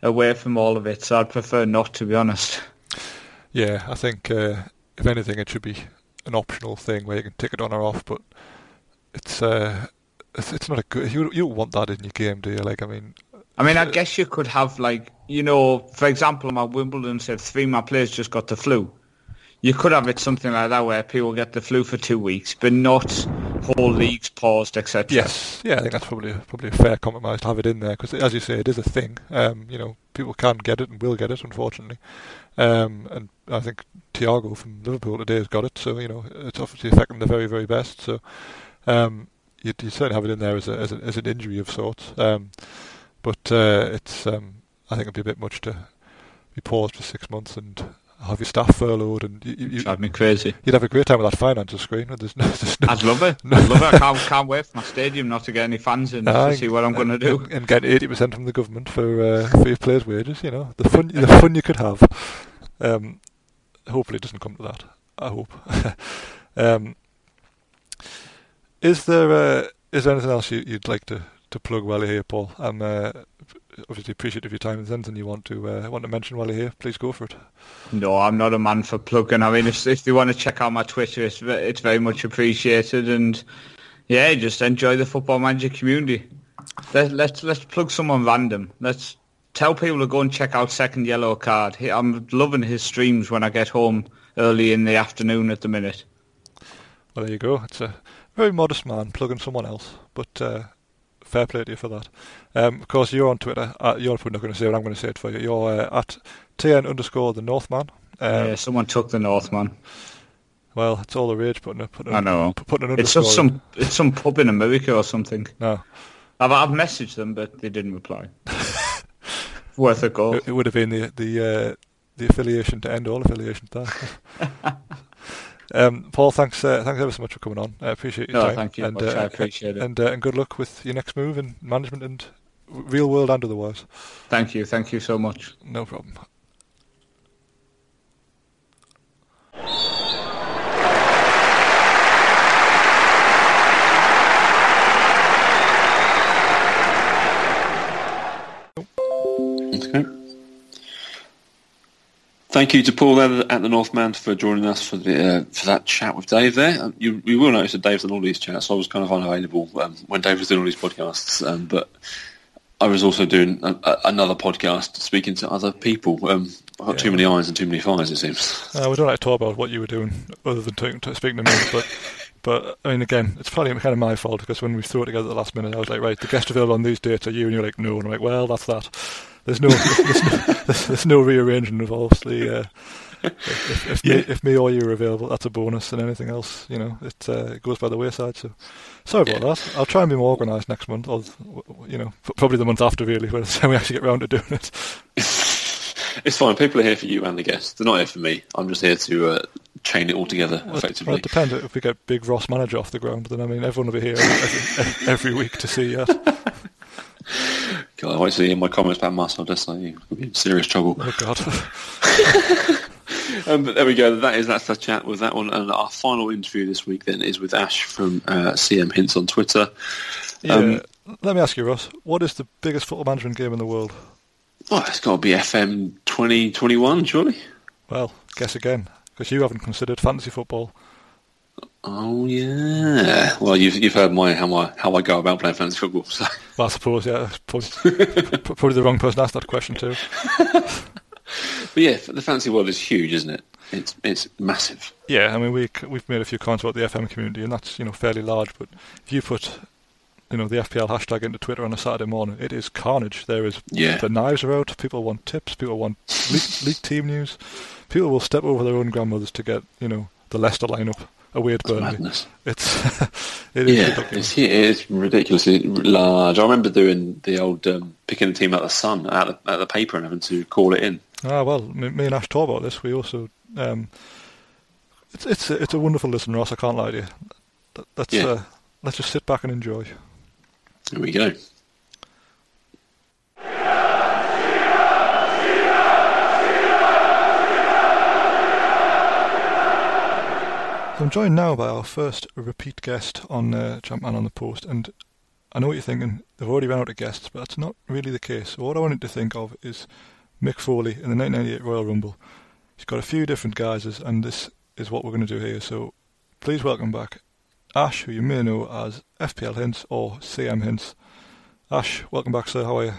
Speaker 4: away from all of it, so I'd prefer not to be honest.
Speaker 2: Yeah, I think uh, if anything, it should be an optional thing where you can tick it on or off. But it's uh, it's, it's not a good. You you don't want that in your game, do you? Like, I mean,
Speaker 4: I mean, I guess you could have like, you know, for example, my Wimbledon said three of my players just got the flu. You could have it something like that where people get the flu for two weeks, but not whole league's paused, etc.
Speaker 2: Yes, yeah, I think that's probably a, probably a fair compromise to have it in there because, as you say, it is a thing. Um, you know, people can get it and will get it, unfortunately. Um, and I think Thiago from Liverpool today has got it, so you know it's obviously affecting the very, very best. So um, you, you certainly have it in there as, a, as, a, as an injury of sorts. Um, but uh, it's um, I think it'd be a bit much to be paused for six months and have your staff furloughed and you, you,
Speaker 4: Drive me crazy.
Speaker 2: You'd have a great time with that financial screen. *laughs* There's no, there's no,
Speaker 4: I'd love it. I'd love it. I can't, *laughs* can't wait for my stadium not to get any fans in to see what I'm going to do.
Speaker 2: And, and get eighty percent from the government for uh, for your players' wages. You know the fun the fun you could have. Um, hopefully, it doesn't come to that. I hope. *laughs* um, is there uh, is there anything else you, would like to, to plug while you're here, Paul? I'm uh, obviously appreciative of your time. If there's anything you want to uh, want to mention while you're here, please go for it.
Speaker 4: No, I'm not a man for plugging. I mean, if if you want to check out my Twitter, it's it's very much appreciated. And yeah, just enjoy the football manager community. Let, let's let's plug someone random. Let's tell people to go and check out Second Yellow Card. I'm loving his streams when I get home early in the afternoon at the minute.
Speaker 2: Well, there you go. It's a very modest man plugging someone else, but uh, fair play to you for that. Um, of course, you're on Twitter. Uh, you're probably not going to say what I'm going to say it for you. You're uh, at tn underscore the Northman.
Speaker 4: Um, yeah, someone took the Northman.
Speaker 2: Well, it's all the rage putting it. Putting,
Speaker 4: I know.
Speaker 2: Putting an
Speaker 4: it's just some. It's some pub in America or something.
Speaker 2: No.
Speaker 4: I've, I've messaged them, but they didn't reply. *laughs* Worth a go.
Speaker 2: It, it, would have been the the uh, the affiliation to end all affiliations. There. *laughs* Um, Paul, thanks, uh, thanks ever so much for coming on. I appreciate your
Speaker 4: no,
Speaker 2: time.
Speaker 4: thank you.
Speaker 2: And,
Speaker 4: much. Uh, I appreciate it.
Speaker 2: And, uh, and good luck with your next move in management and real world and otherwise.
Speaker 4: Thank you. Thank you so much.
Speaker 2: No problem.
Speaker 1: Thank you to Paul there at the Northman for joining us for the uh, for that chat with Dave. There, um, you, you will notice that Dave's done all these chats. I was kind of unavailable um, when Dave was doing all these podcasts, um, but I was also doing a, a, another podcast, speaking to other people. Um, I've got yeah. too many irons and too many fires, it seems.
Speaker 2: Uh, we don't like to talk about what you were doing, other than talking, to, speaking to me. But, *laughs* but I mean, again, it's probably kind of my fault because when we threw it together at the last minute, I was like, right, the guest available on these dates are you, and you're like, no, and I'm like, well, that's that. *laughs* There's no there's, no, there's, no rearranging of obviously. Uh, if, if, yeah. me, if me or you are available, that's a bonus, and anything else, you know, it, uh, it goes by the wayside. So, sorry about yeah. that. I'll try and be more organised next month, or you know, probably the month after, really, *laughs* when we actually get round to doing it. *laughs*
Speaker 1: it's fine. People are here for you and the guests. They're not here for me. I'm just here to uh, chain it all together well, effectively.
Speaker 2: Well, it depends. If we get big Ross manager off the ground, then I mean, everyone will be here every, every week to see us.
Speaker 1: God, I won't see in my comments about Marcel Desailly. We'll be in serious trouble.
Speaker 2: Oh, God. *laughs*
Speaker 1: um, but there we go. That is that's the chat with that one. And our final interview this week then is with Ash from uh, CM Hints on Twitter.
Speaker 2: Yeah. Um, Let me ask you, Ross. What is the biggest football management game in the world?
Speaker 1: Oh, it's got to be FM 2021, surely.
Speaker 2: Well, guess again, because you haven't considered fantasy football.
Speaker 1: Oh yeah. Well, you've you've heard my how I how I go about playing fantasy football. So. *laughs*
Speaker 2: Well, I suppose yeah, probably, *laughs* probably the wrong person asked that question too. *laughs*
Speaker 1: but yeah, the fantasy world is huge, isn't it? It's it's massive.
Speaker 2: Yeah, I mean we we've made a few comments about the FM community, and that's you know fairly large. But if you put you know the FPL hashtag into Twitter on a Saturday morning, it is carnage. There is
Speaker 1: yeah.
Speaker 2: the knives are out. People want tips. People want leak, leak team news. People will step over their own grandmothers to get you know the Leicester lineup away at Burnley.
Speaker 1: Madness.
Speaker 2: It's *laughs* it is
Speaker 1: yeah, it's, it's ridiculously large. I remember doing the old um, picking the team out of the sun out of, out of the paper and having to call it in.
Speaker 2: Ah well, me, me and Ash talk about this. We also um, it's it's a, it's a wonderful listen, Ross. I can't lie to you. Let's yeah. uh, let's just sit back and enjoy.
Speaker 1: Here we go.
Speaker 2: I'm joined now by our first repeat guest on uh, Champman on the Post, and I know what you're thinking. They've already run out of guests, but that's not really the case. So what I wanted to think of is Mick Foley in the 1998 Royal Rumble. He's got a few different guises, and this is what we're going to do here. So please welcome back Ash, who you may know as FPL Hints or CM Hints. Ash, welcome back, sir. How are you?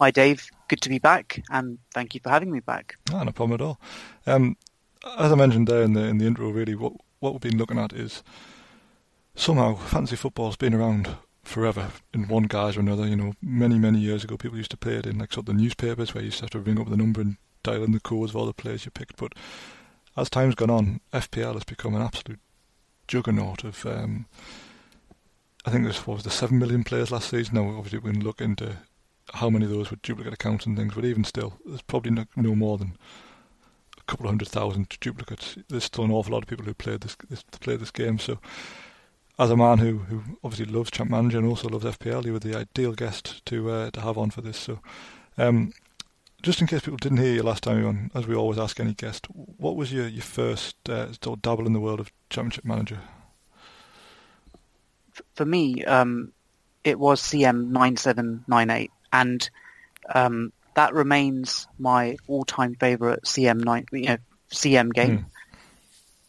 Speaker 5: Hi, Dave. Good to be back, and thank you for having me back.
Speaker 2: Ah, no problem at all. Um, as I mentioned there in the in the intro, really, what what we've been looking at is somehow fantasy football's been around forever in one guise or another. You know, many many years ago, people used to play it in like sort of the newspapers where you used to have to ring up the number and dial in the codes of all the players you picked. But as time's gone on, FPL has become an absolute juggernaut of. Um, I think what was the seven million players last season. Now obviously we can look into how many of those were duplicate accounts and things, but even still, there's probably no, no more than couple of hundred thousand duplicates. There's still an awful lot of people who played this, this play this game. So, as a man who, who obviously loves Champ Manager and also loves FPL, you were the ideal guest to uh, to have on for this. So, um, just in case people didn't hear you last time on, as we always ask any guest, what was your your first uh, sort of dabble in the world of Championship Manager?
Speaker 5: For me, um, it was CM nine seven nine eight and um, that remains my all-time favorite CM nine, you know, CM game, mm.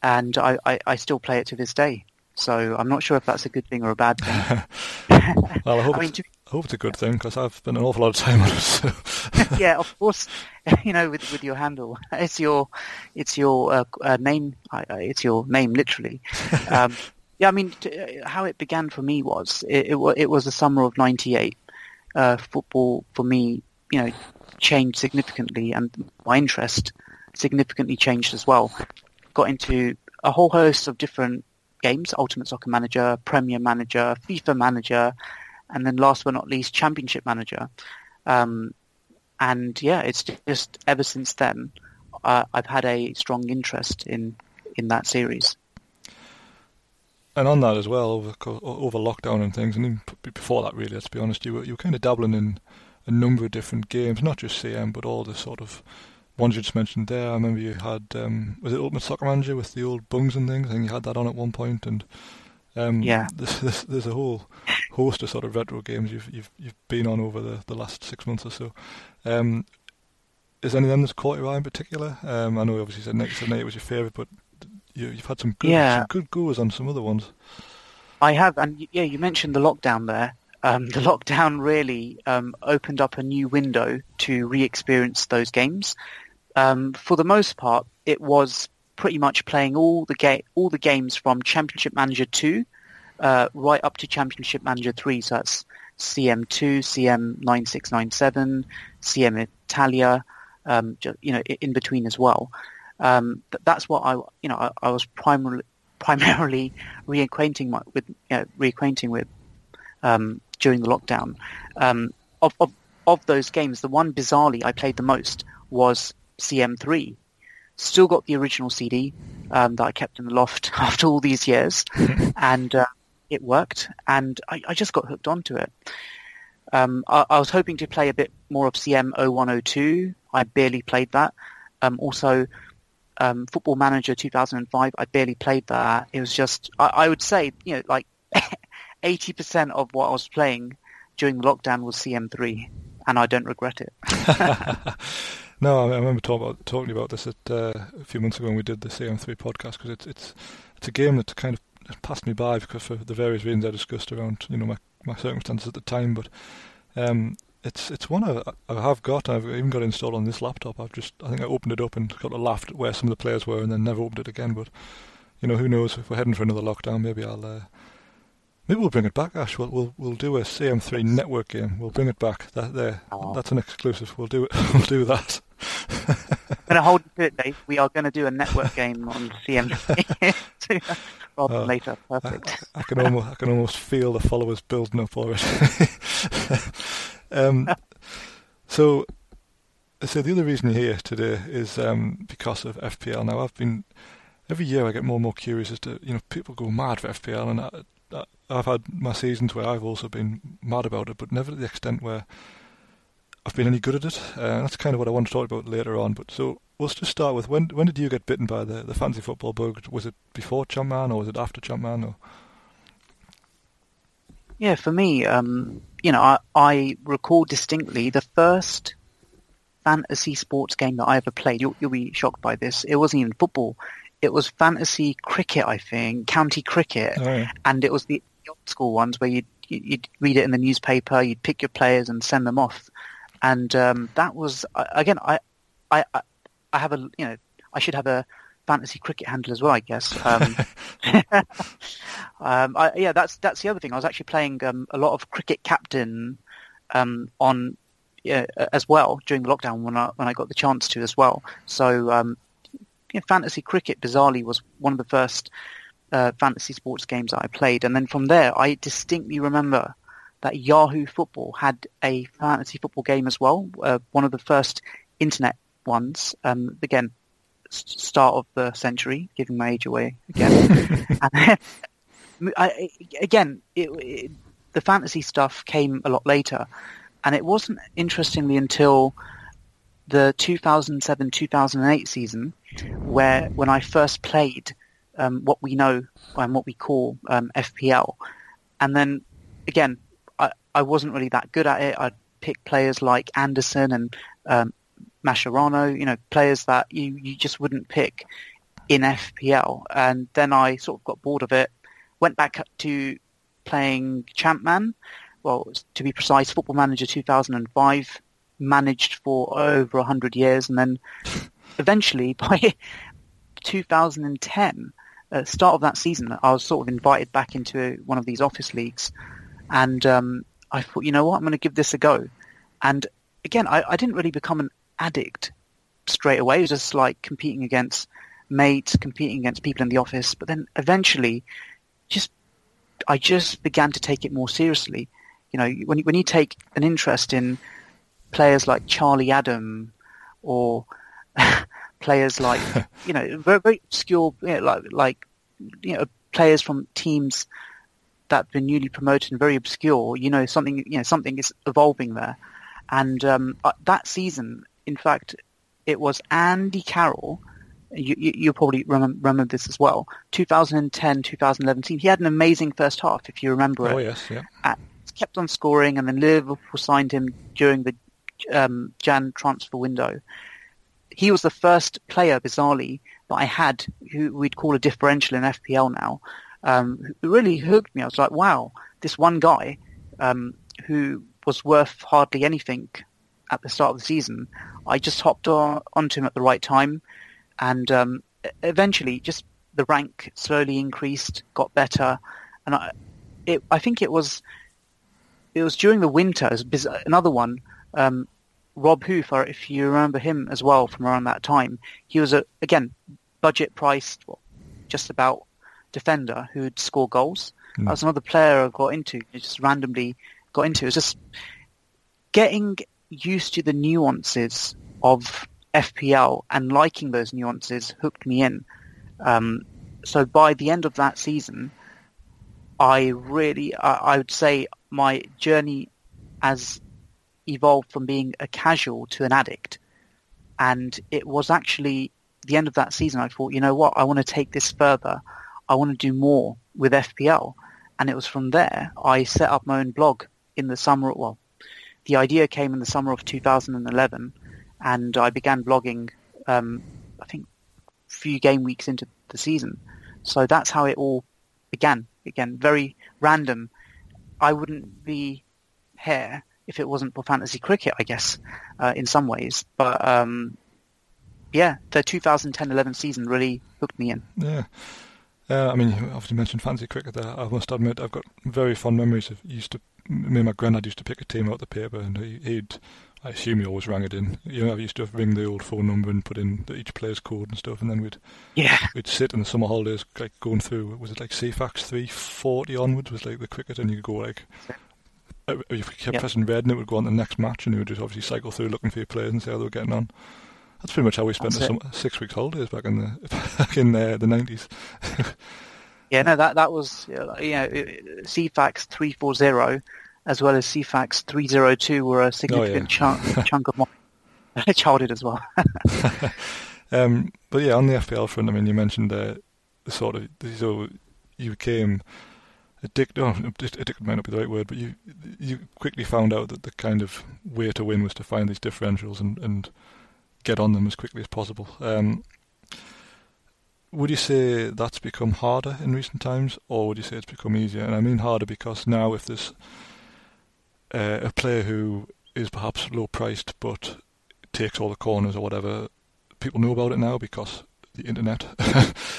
Speaker 5: and I, I, I, still play it to this day. So I'm not sure if that's a good thing or a bad thing. *laughs*
Speaker 2: well, I hope, I, mean, to, I hope it's a good thing because I've spent an awful lot of time on it. So. *laughs*
Speaker 5: yeah, of course. *laughs* You know, with with your handle, it's your it's your uh, uh, name. it's your name, literally. Um, yeah, I mean, t- how it began for me was it, it, it was the summer of '98 uh, football for me, you know, changed significantly, and my interest significantly changed as well. Got into a whole host of different games: Ultimate Soccer Manager, Premier Manager, FIFA Manager, and then last but not least, Championship Manager. Um, and yeah, it's just ever since then uh, I've had a strong interest in in that series
Speaker 2: and on that as well, over over lockdown and things, and even before that, really, let's be honest, you were you were kind of dabbling in a number of different games, not just CM, but all the sort of ones you just mentioned there. I remember you had um, was it Ultimate Soccer Manager with the old bungs and things, and you had that on at one point. point, and um,
Speaker 5: yeah,
Speaker 2: there's, a whole host of sort of retro games you've you've you've been on over the, the last six months or so. Um, is any of them that's caught your eye in particular? Um, I know you obviously said Next Night was your favourite, but you, have had some good, yeah. some good goers on some other ones.
Speaker 5: I have, and yeah, you mentioned the lockdown there. Um, the lockdown really um, opened up a new window to re-experience those games. Um, for the most part, it was pretty much playing all the ga- all the games from Championship Manager two uh, right up to Championship Manager three. So that's CM two, CM nine six nine seven, CM Italia, um, you know, in between as well um, that's what I, you know, I, I was primarily *laughs* primarily reacquainting my, with you know, reacquainting with um, during the lockdown. Um, of, of of those games, the one bizarrely I played the most was CM3. Still got the original CD um, that I kept in the loft *laughs* after all these years, *laughs* and uh, it worked, and I, I, just got hooked onto it. Um, I, I, was hoping to play a bit more of CM 0102. I barely played that. Um, also, um, Football Manager 2005. I barely played that. It was just, I, I would say, you know, like 80% of what I was playing during lockdown was CM3, and I don't regret it. *laughs* *laughs*
Speaker 2: no, I remember talk about, talking about this at, uh, a few months ago when we did the CM3 podcast because it's it's it's a game that kind of passed me by because for the various reasons I discussed around you know my my circumstances at the time, but um, it's it's one I, I have got. I've even got it installed on this laptop. I've just I think I opened it up and got a laugh at where some of the players were, and then never opened it again. But you know, who knows? If we're heading for another lockdown, maybe I'll uh, maybe we'll bring it back. Ash, we'll we'll we'll do a CM3 network game. We'll bring it back. That there, oh. that's an exclusive. We'll do it. *laughs* we'll do that.
Speaker 5: I'm going to hold you to it, Dave. We are going to do a network game on CM3 *laughs* *laughs* rather than oh, later. Perfect.
Speaker 2: I, I, can almost I can almost feel the followers building up already. Um, so, so the other reason you're here today is um, because of FPL. Now, I've been every year I get more and more curious as to you know people go mad for FPL, and I, have had my seasons where I've also been mad about it, but never to the extent where I've been any good at it. Uh, that's kind of what I want to talk about later on. But so let's just start with when when did you get bitten by the the fantasy football bug? Was it before Champman or was it after Champman? Or
Speaker 5: yeah, for me, um, you know, I, I recall distinctly the first fantasy sports game that I ever played. You'll, you'll be shocked by this. It wasn't even football. It was fantasy cricket, I think, county cricket, oh, yeah. and it was the old school ones where you'd, you'd read it in the newspaper, you'd pick your players and send them off, and um, that was again, I, I, I have a, you know, I should have a fantasy cricket handle as well, I guess. Um, *laughs* *laughs* Um, I, yeah, that's that's the other thing. I was actually playing um, a lot of cricket captain um, on yeah, as well during the lockdown when I when I got the chance to as well. So um, yeah, fantasy cricket bizarrely was one of the first uh, fantasy sports games that I played, and then from there I distinctly remember that Yahoo Football had a fantasy football game as well, uh, one of the first internet ones. Um, again, start of the century, giving my age away again. *laughs* and I, again, it, it, the fantasy stuff came a lot later, and it wasn't interestingly until the 2007-2008 season where when I first played um, what we know and what we call um, FPL, and then again, I, I wasn't really that good at it. I'd pick players like Anderson and um, Mascherano, you know, players that you, you just wouldn't pick in FPL. And then I sort of got bored of it, went back to playing Champman, well, to be precise, Football Manager 2005, managed for over 100 years, and then eventually *laughs* by 2010, uh, start of that season, I was sort of invited back into one of these office leagues, and um, I thought, you know what, I'm going to give this a go. And again, I, I didn't really become an addict straight away. It was just like competing against mates, competing against people in the office. But then eventually, just I just began to take it more seriously. You know, when when you take an interest in players like Charlie Adam or *laughs* players like *laughs* you know very very obscure you know, like like you know players from teams that have been newly promoted and very obscure. You know something you know something is evolving there, and um, uh, that season in fact, it was Andy Carroll. You, you, you probably remember, remember, this as well. 2010, 2011 He had an amazing first half, if you remember
Speaker 2: oh,
Speaker 5: it.
Speaker 2: Oh yes, yeah.
Speaker 5: At, kept on scoring, and then Liverpool signed him during the um, Jan transfer window. He was the first player, bizarrely, that I had who we'd call a differential in FPL now. Um, really hooked me. I was like, wow, this one guy um, who was worth hardly anything at the start of the season, I just hopped on, onto him at the right time, and um, eventually, just the rank slowly increased, got better, and I, it, I think it was it was during the winter. Another one, um, Rob Huth, if you remember him as well from around that time, he was a again budget priced, well, just about defender who'd score goals. Mm. That was another player I got into, just randomly got into. It was just getting used to the nuances of FPL and liking those nuances hooked me in. Um, so by the end of that season, I really, I, I would say my journey has evolved from being a casual to an addict. And it was actually the end of that season, I thought, you know what, I want to take this further. I want to do more with FPL. And it was from there I set up my own blog in the summer, well, the idea came in the summer of 2011, and I began blogging. Um, I think a few game weeks into the season, so that's how it all began. Again, very random. I wouldn't be here if it wasn't for fantasy cricket, I guess, uh, in some ways. But um, yeah, the 2010-11 season really hooked me in.
Speaker 2: Yeah. Uh, I mean, you obviously mentioned fantasy cricket there. I must admit, I've got very fond memories of used to me and my granddad used to pick a team out of the paper, and he, would I assume he always rang it in. You know, I used to ring the old phone number and put in the, each player's code and stuff, and then we'd
Speaker 5: yeah
Speaker 2: we'd sit in the summer holidays like going through. Was it like Ceefax three forty onwards was like the cricket, and you go like. Uh, you kept yep. pressing red and it would go on to the next match, and you would just obviously cycle through looking for your players and see how they were getting on. That's pretty much how we spent the summer, six weeks holidays back in the *laughs* back in uh, the nineties. *laughs*
Speaker 5: yeah, no, that that was you know Ceefax three four zero as well as Ceefax 302 were a significant oh, yeah. chunk, *laughs* chunk of my childhood as well.
Speaker 2: um, but yeah, on the FPL front, I mean, you mentioned uh, the sort of so you became addicted. Oh, *laughs* addicted might not be the right word, but you you quickly found out that the kind of way to win was to find these differentials and, and get on them as quickly as possible. Um, would you say that's become harder in recent times, or would you say it's become easier? And I mean harder because now, if there's uh, a player who is perhaps low priced but takes all the corners or whatever, people know about it now because the internet,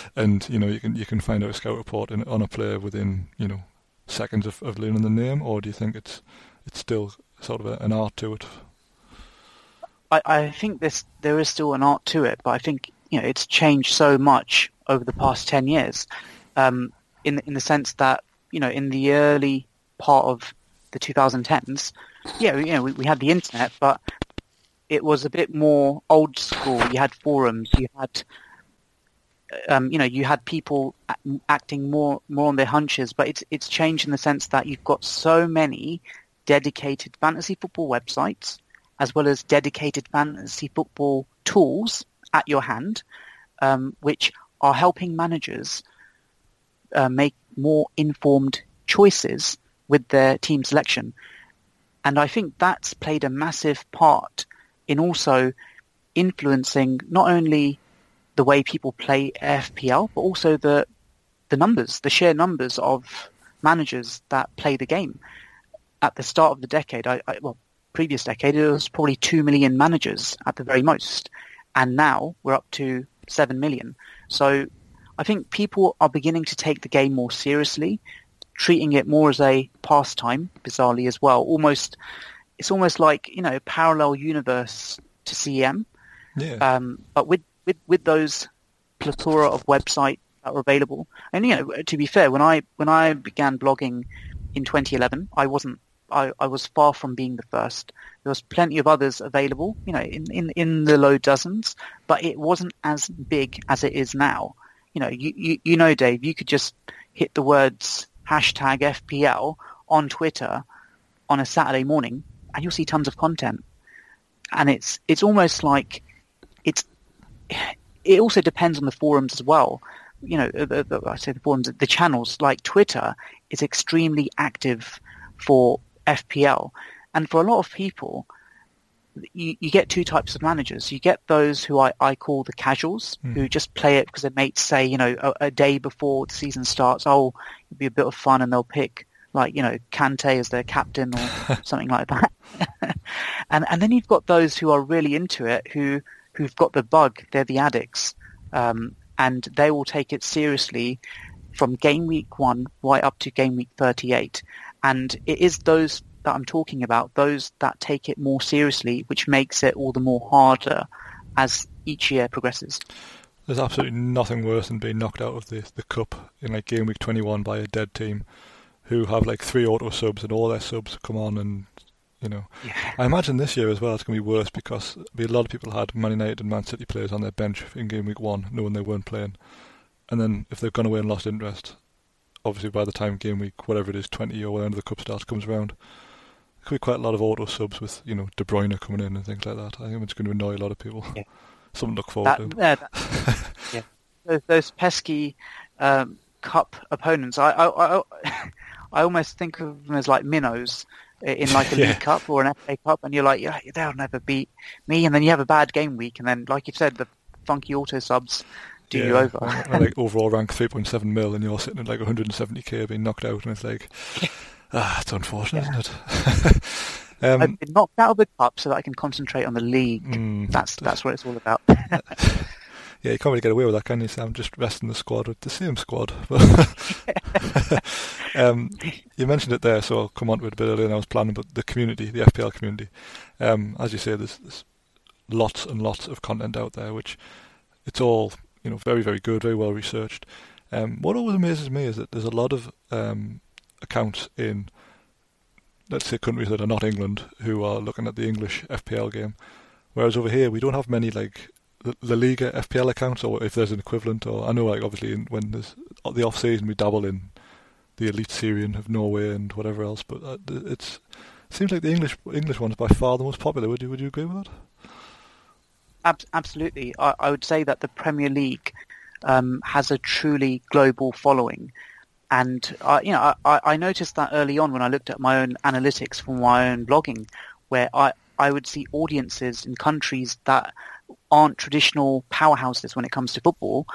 Speaker 2: *laughs* and you know you can you can find out a scout report in, on a player within you know seconds of, of learning the name, or do you think it's it's still sort of a, an art to it?
Speaker 5: I, I think this there is still an art to it, but I think you know it's changed so much over the past ten years, um, in in the sense that you know in the early part of the 2010s, yeah, you know we, we had the internet, but it was a bit more old school. You had forums, you had um, you know, you had people acting more more on their hunches, but it's it's changed in the sense that you've got so many dedicated fantasy football websites as well as dedicated fantasy football tools at your hand, um, which are helping managers uh, make more informed choices with their team selection. And I think that's played a massive part in also influencing not only the way people play FPL, but also the the numbers, the sheer numbers of managers that play the game. At the start of the decade, I, I well, previous decade, it was probably 2 million managers at the very most. And now we're up to 7 million. So I think people are beginning to take the game more seriously, treating it more as a pastime, bizarrely as well. Almost, it's almost like, you know, parallel universe to CM.
Speaker 2: Yeah.
Speaker 5: Um, but with, with, with those plethora of websites that were available. And, you know, to be fair, when I, when I began blogging in 2011, I wasn't I, I was far from being the first. There was plenty of others available, you know, in, in, in the low dozens, but it wasn't as big as it is now. You know, you, you, you know, Dave, you could just hit the words hashtag FPL on Twitter on a Saturday morning and you'll see tons of content. And it's, it's almost like it's, it also depends on the forums as well. You know, the, the, I say the forums, the channels like Twitter is extremely active for FPL. And for a lot of people, you, you get two types of managers. You get those who I, I call the casuals, mm. who just play it because their mates say, you know, a, a, day before the season starts, oh, it'll be a bit of fun, and they'll pick like you know Kante as their captain or *laughs* something like that. *laughs* and and then you've got those who are really into it, who who've got the bug. They're the addicts, um, and they will take it seriously from game week one right up to game week thirty eight. And it is those that I'm talking about, those that take it more seriously, which makes it all the more harder as each year progresses.
Speaker 2: There's absolutely nothing worse than being knocked out of the, the cup in like game week 21 by a dead team who have like three auto subs and all their subs come on and you know.
Speaker 5: Yeah.
Speaker 2: I imagine this year as well it's going to be worse because be a lot of people had Man United and Man City players on their bench in game week one knowing they weren't playing. And then if they've gone away and lost interest, obviously by the time game week, whatever it is, 20 or whatever the cup starts comes around, there could be quite a lot of auto subs with, you know, De Bruyne coming in and things like that. I think it's going to annoy a lot of people.
Speaker 5: Yeah. *laughs*
Speaker 2: Something to look forward
Speaker 5: that, to. Yeah, that, yeah. Those, those pesky um, cup opponents, I, I, I, *laughs* I almost think of them as like minnows in like a *laughs* yeah. League Cup or an FA Cup, and you're like, yeah, they'll never beat me. And then you have a bad game week, and then, like you said, the funky auto subs do yeah, you over.
Speaker 2: I, like overall rank 3.7 mil, and you're sitting at like 170k being knocked out, and it's like, ah, it's unfortunate, yeah. isn't it? *laughs*
Speaker 5: um, I've been knocked out of the cup so that I can concentrate on the league. Mm, that's that's what it's all about. *laughs*
Speaker 2: yeah, you can't really get away with that, can you, Sam? Just resting the squad with the same squad. *laughs* *laughs* um, you mentioned it there, so I'll come on to it a bit earlier than I was planning, but the community, the FPL community. Um, as you say, there's, there's lots and lots of content out there, which it's all you know, very, very good, very well researched. Um, what always amazes me is that there's a lot of um, accounts in, let's say, countries that are not England who are looking at the English FPL game, whereas over here we don't have many like La Liga FPL accounts, or if there's an equivalent. Or I know, like obviously, in, when there's the off season, we dabble in the Eliteserien of Norway and whatever else. But uh, it's it seems like the English English one is by far the most popular. Would you would you agree with that?
Speaker 5: Ab- absolutely. I, I, would say that the Premier League um, has a truly global following. And uh, you know, I, I, noticed that early on when I looked at my own analytics for my own blogging, where I, I would see audiences in countries that aren't traditional powerhouses when it comes to football,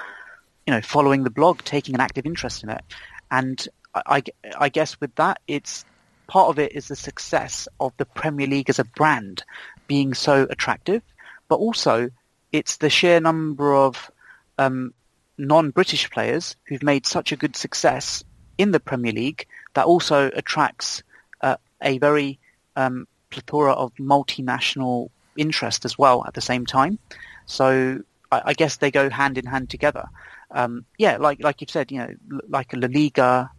Speaker 5: you know, following the blog, taking an active interest in it. And I, I guess with that, it's part of it is the success of the Premier League as a brand being so attractive but also it's the sheer number of um, non-British players who've made such a good success in the Premier League that also attracts uh, a very um, plethora of multinational interest as well at the same time. So I, I guess they go hand in hand together. Um, yeah, like like you've said, you know, like a La Liga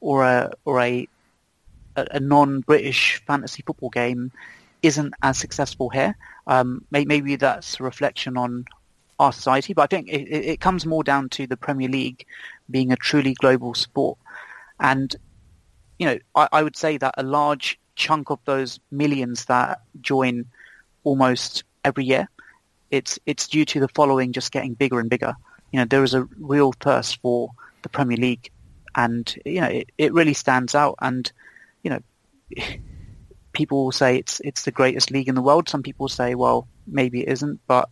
Speaker 5: or a or a a, non-British fantasy football game isn't as successful here. Um, maybe that's a reflection on our society, but I think it, it, comes more down to the Premier League being a truly global sport. And, you know, I, I would say that a large chunk of those millions that join almost every year, it's it's due to the following just getting bigger and bigger. You know, there is a real thirst for the Premier League, and you know, it, it really stands out. And you know, *laughs* people will say it's it's the greatest league in the world. Some people say, well, maybe it isn't, but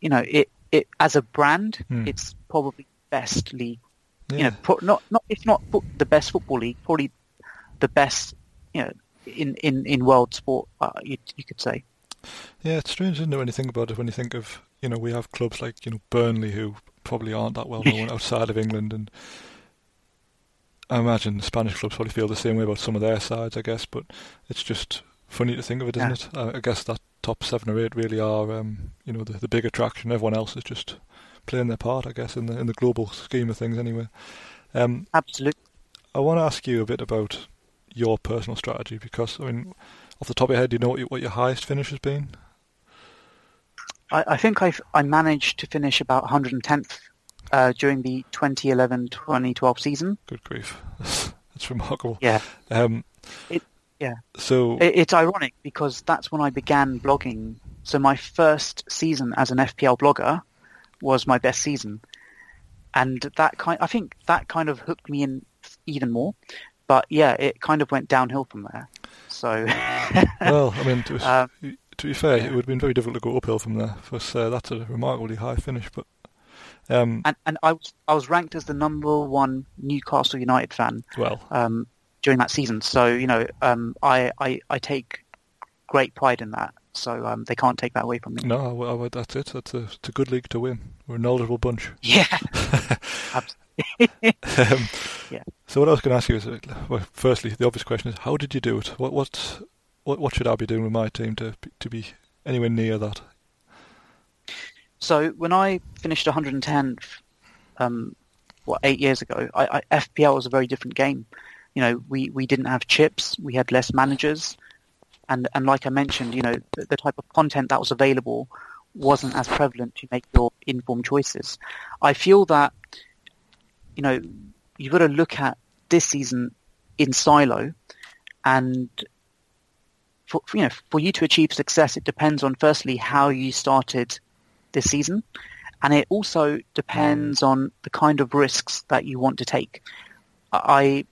Speaker 5: you know, it it as a brand, hmm. it's probably the best league. Yeah. You know, pro- not not if not the best football league, probably the best. You know, in in in world sport, uh, you you could say.
Speaker 2: Yeah, it's strange, isn't it, when you think about it? When you think of you know, we have clubs like you know Burnley who probably aren't that well known *laughs* outside of England, and I imagine the Spanish clubs probably feel the same way about some of their sides, I guess. But it's just funny to think of it, isn't yeah. it? I, guess that top seven or eight really are, um, you know, the, the big attraction. Everyone else is just playing their part, I guess, in the in the global scheme of things, anyway.
Speaker 5: Um, Absolutely.
Speaker 2: I want to ask you a bit about your personal strategy because, I mean, off the top of your head, do you know what, you, what your highest finish has been?
Speaker 5: I, I think i I managed to finish about 110th uh, during the 2011-2012 season.
Speaker 2: Good grief, *laughs* that's remarkable.
Speaker 5: Yeah.
Speaker 2: Um,
Speaker 5: it, yeah.
Speaker 2: So
Speaker 5: it, it's ironic because that's when I began blogging. So my first season as an FPL blogger was my best season, and that kind I think that kind of hooked me in even more. But yeah, it kind of went downhill from there. So *laughs*
Speaker 2: well, I mean, to, um, to be fair, it would have been very difficult to go uphill from there. Because uh, that's a remarkably high finish, but
Speaker 5: um, and and I was I was ranked as the number one Newcastle United fan.
Speaker 2: Well,
Speaker 5: um, during that season, so you know, um, I, I I take great pride in that. So um, they can't take that away from me.
Speaker 2: No, well, that's it. That's a, it's a good league to win. We're a knowledgeable bunch.
Speaker 5: Yeah. *laughs*
Speaker 2: um, *laughs* yeah. So what I was going to ask you is, uh, well, firstly, the obvious question is, how did you do it? What what what, what should I be doing with my team to to be anywhere near that?
Speaker 5: So when I finished 110, um, what eight years ago, I, I, FPL was a very different game. You know, we, we didn't have chips, we had less managers, and and like I mentioned, you know, the, the type of content that was available wasn't as prevalent to make your informed choices. I feel that, you know, you've got to look at this season in silo, and for you know, for you to achieve success, it depends on firstly how you started this season. And it also depends mm. on the kind of risks that you want to take. I,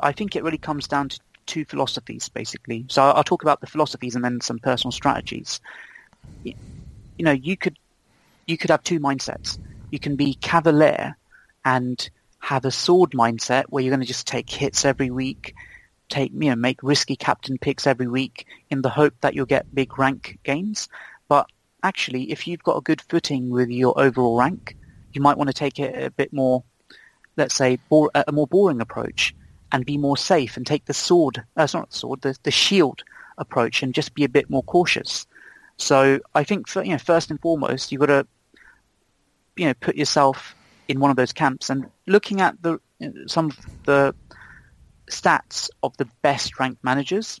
Speaker 5: I think it really comes down to two philosophies, basically. So I'll talk about the philosophies and then some personal strategies. You know, you could, you could have two mindsets. You can be cavalier and have a sword mindset where you're going to just take hits every week, take you know make risky captain picks every week in the hope that you'll get big rank gains. But actually, if you've got a good footing with your overall rank, you might want to take it a bit more, let's say, a more boring approach and be more safe and take the sword, uh, not the sword, the, the shield approach and just be a bit more cautious. So I think, for, you know, first and foremost, you've got to, you know, put yourself in one of those camps and looking at the some of the stats of the best ranked managers,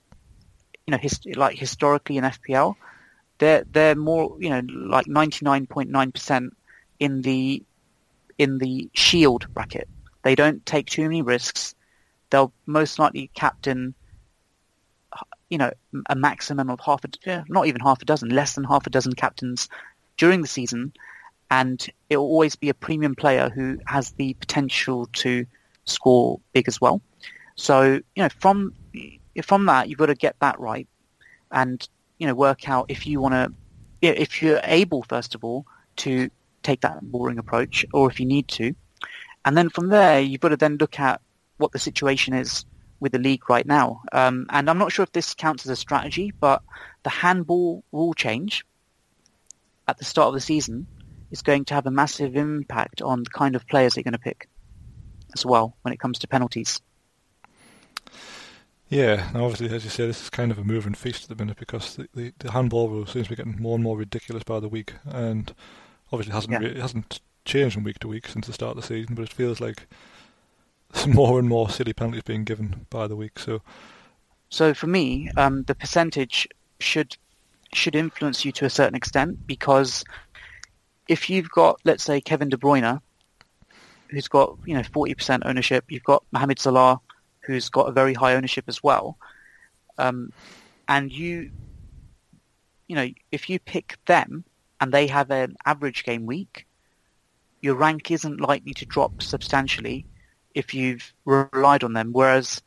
Speaker 5: you know, like historically in FPL, they're they're more you know like 99.9% in the in the shield bracket. They don't take too many risks. They'll most likely captain you know a maximum of half a not even half a dozen, less than half a dozen captains during the season, and it will always be a premium player who has the potential to score big as well. So you know from from that you've got to get that right, and you know, work out if you want to, if you're able, first of all, to take that boring approach, or if you need to, and then from there, you've got to then look at what the situation is with the league right now. Um, and I'm not sure if this counts as a strategy, but the handball rule change at the start of the season is going to have a massive impact on the kind of players they're going to pick as well when it comes to penalties.
Speaker 2: Yeah, now obviously, as you say, this is kind of a moving feast at the minute because the, the, the handball rule seems to be getting more and more ridiculous by the week, and obviously hasn't
Speaker 5: Yeah.
Speaker 2: re- it hasn't changed from week to week since the start of the season, but it feels like there's *laughs* more and more silly penalties being given by the week. So
Speaker 5: So for me, um, the percentage should should influence you to a certain extent because if you've got, let's say, Kevin De Bruyne, who's got you know forty percent ownership, you've got Mohamed Salah, who's got a very high ownership as well, um, and you, you know, if you pick them and they have an average game week, your rank isn't likely to drop substantially if you've relied on them. Whereas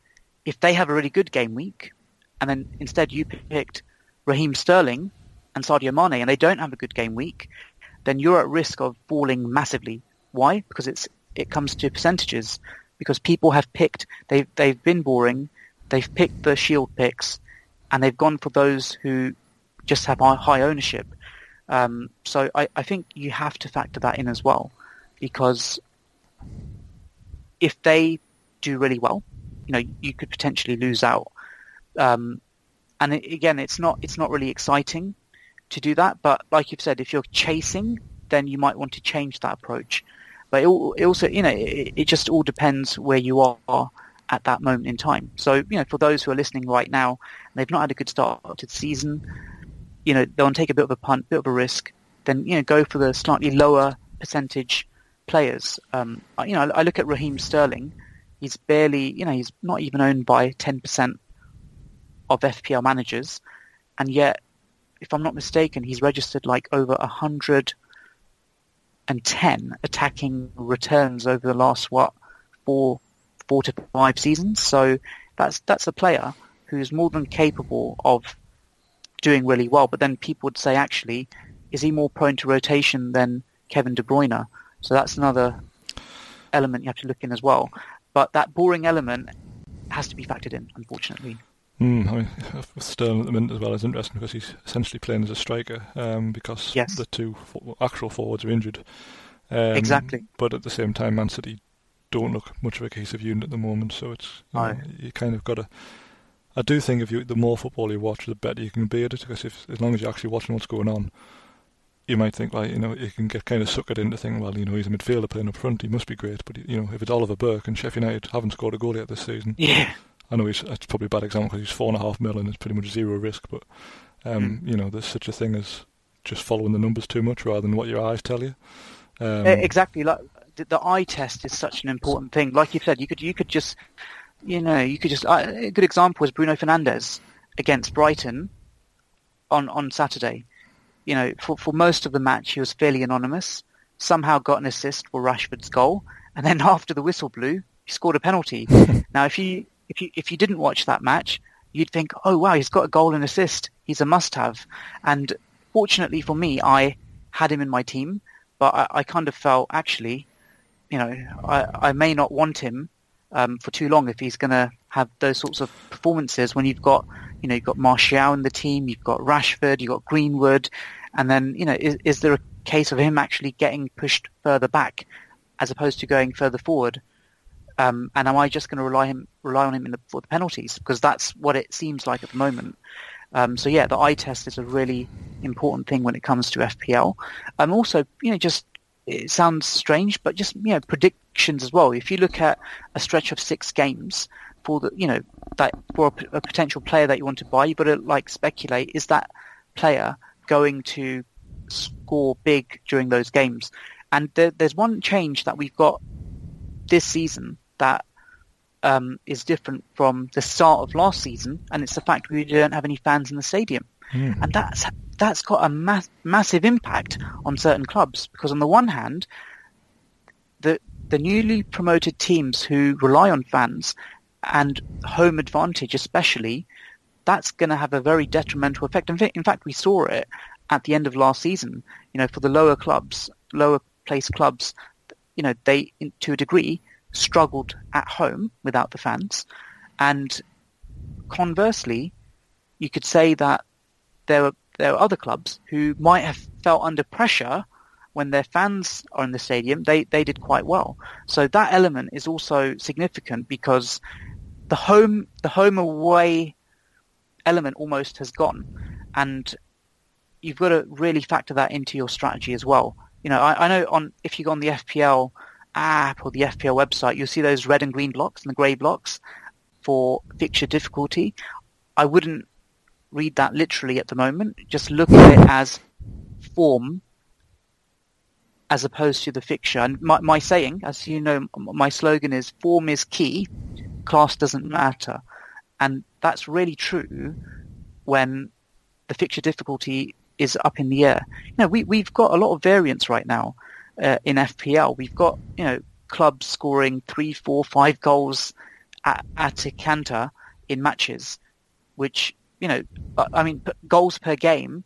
Speaker 5: if they have a really good game week, and then instead you picked Raheem Sterling and Sadio Mane, and they don't have a good game week, then you're at risk of falling massively. Why? Because it's it comes to percentages. Because people have picked they've they've been boring, they've picked the shield picks, and they've gone for those who just have high, ownership. Um, so I, I think you have to factor that in as well, because if they do really well, you know, you could potentially lose out. Um, and again, it's not it's not really exciting to do that. But like you've said, if you're chasing, then you might want to change that approach. But it, it also, you know, it, it just all depends where you are at that moment in time. So, you know, for those who are listening right now, they've not had a good start to the season, you know, they'll take a bit of a punt, bit of a risk, then, you know, go for the slightly lower percentage players. Um, you know, I look at Raheem Sterling. He's barely, you know, he's not even owned by 10% of FPL managers. And yet, if I'm not mistaken, he's registered like over a 110 attacking returns over the last, what, four, four to five seasons. So that's, that's a player who's more than capable of doing really well. But then people would say, actually, is he more prone to rotation than Kevin De Bruyne? So that's another element you have to look in as well. But that boring element has to be factored in, unfortunately.
Speaker 2: Mm, I mean, *laughs* Sterling at the minute as well is interesting because he's essentially playing as a striker um, because
Speaker 5: Yes.
Speaker 2: the two actual forwards are injured. Um,
Speaker 5: Exactly.
Speaker 2: But at the same time, Man City don't look much of a cohesive unit at the moment, so it's you, know, you kind of got to. I do think if you the more football you watch, the better you can be at it. Because if as long as you're actually watching what's going on, you might think like you know you can get kind of suckered into thinking, well, you know, he's a midfielder playing up front, he must be great. But you know, if it's Oliver Burke and Sheffield United haven't scored a goal yet this season,
Speaker 5: Yeah.
Speaker 2: I know he's it's probably a bad example because he's four and a half million. and it's pretty much zero risk. But um,
Speaker 5: Hmm.
Speaker 2: you know, there's such a thing as just following the numbers too much rather than what your eyes tell you. Um,
Speaker 5: exactly. Like the, the eye test is such an important thing. Like you said, you could you could just, you know, you could just. A good example is Bruno Fernandes against Brighton on on Saturday. You know, for for most of the match, he was fairly anonymous. Somehow got an assist for Rashford's goal, and then *laughs* after the whistle blew, he scored a penalty. *laughs* now, if you if you if you didn't watch that match, you'd think, oh wow, he's got a goal and assist. He's a must-have. And fortunately for me, I had him in my team, but I, I kind of felt actually, you know, I, I may not want him um, for too long if he's going to have those sorts of performances when you've got, you know, you've got Martial in the team, you've got Rashford, you've got Greenwood, and then, you know, is, is there a case of him actually getting pushed further back as opposed to going further forward? Um, and am I just going to rely him rely on him the, for the penalties because that's what it seems like at the moment. Um, so yeah, the eye test is a really important thing when it comes to FPL. Um, also, you know, just it sounds strange, but just you know, predictions as well. If you look at a stretch of six games for the, you know, that for a potential player that you want to buy, you've got to like speculate: is that player going to score big during those games? And there, there's one change that we've got this season that um, is different from the start of last season, and it's the fact we don't have any fans in the stadium, and that's that's got a mass, massive impact on certain clubs because on the one hand, the the newly promoted teams who rely on fans and home advantage especially, that's going to have a very detrimental effect. In fact, in fact, we saw it at the end of last season. You know, for the lower clubs, lower place clubs, you know, they to a degree struggled at home without the fans, and conversely, you could say that there were there were other clubs who might have felt under pressure when their fans are in the stadium, they, they did quite well. So that element is also significant because the home the home away element almost has gone, and you've got to really factor that into your strategy as well. You know, I, I know on if you go on the FPL app or the FPL website, you'll see those red and green blocks and the grey blocks for fixture difficulty. I wouldn't read that literally at the moment. Just look at it as form as opposed to the fixture. And my, my saying, as you know, my slogan is form is key, class doesn't matter. And that's really true when the fixture difficulty is up in the air. You know, we, we've got a lot of variance right now uh, in FPL. We've got, you know, clubs scoring three, four, five goals at, at a canter in matches, which, you know, I mean, goals per game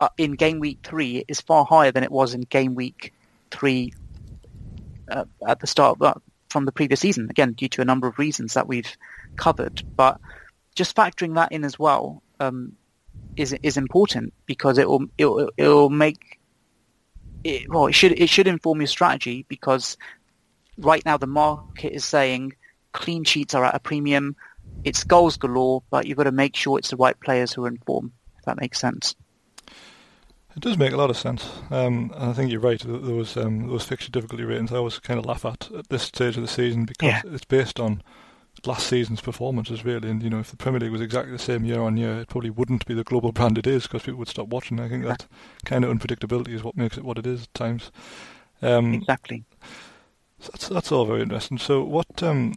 Speaker 5: uh, in game week three is far higher than it was in game week three uh, at the start of, uh, from the previous season. Again, due to a number of reasons that we've covered, but just factoring that in as well um, is is important because it will it will, it will make it, well it should it should inform your strategy because right now the market is saying clean sheets are at a premium. It's goals galore, but you've got to make sure it's the right players who are in form. If that makes sense.
Speaker 2: It does make a lot of sense. Um, I think you're right. Those um, those fixture difficulty ratings I always kind of laugh at at this stage of the season because yeah. it's based on last season's performances really. And you know, if the Premier League was exactly the same year on year, it probably wouldn't be the global *laughs* brand it is because people would stop watching. I think that kind of unpredictability is what makes it what it is at times.
Speaker 5: Um, exactly.
Speaker 2: That's that's all very interesting. So what? Um,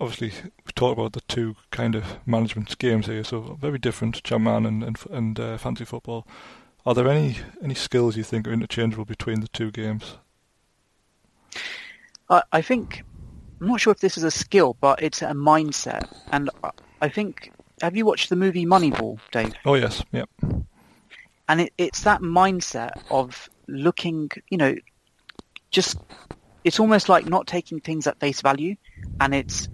Speaker 2: obviously, we talked about the two kind of management games here. So very different, Champman and and, and uh, fancy football. Are there any any skills you think are interchangeable between the two games?
Speaker 5: I, I think I'm not sure if this is a skill, but it's a mindset, and I think. Have you watched the movie Moneyball, Dave?
Speaker 2: Oh yes, yep.
Speaker 5: And it, it's that mindset of looking, you know, just it's almost like not taking things at face value, and it's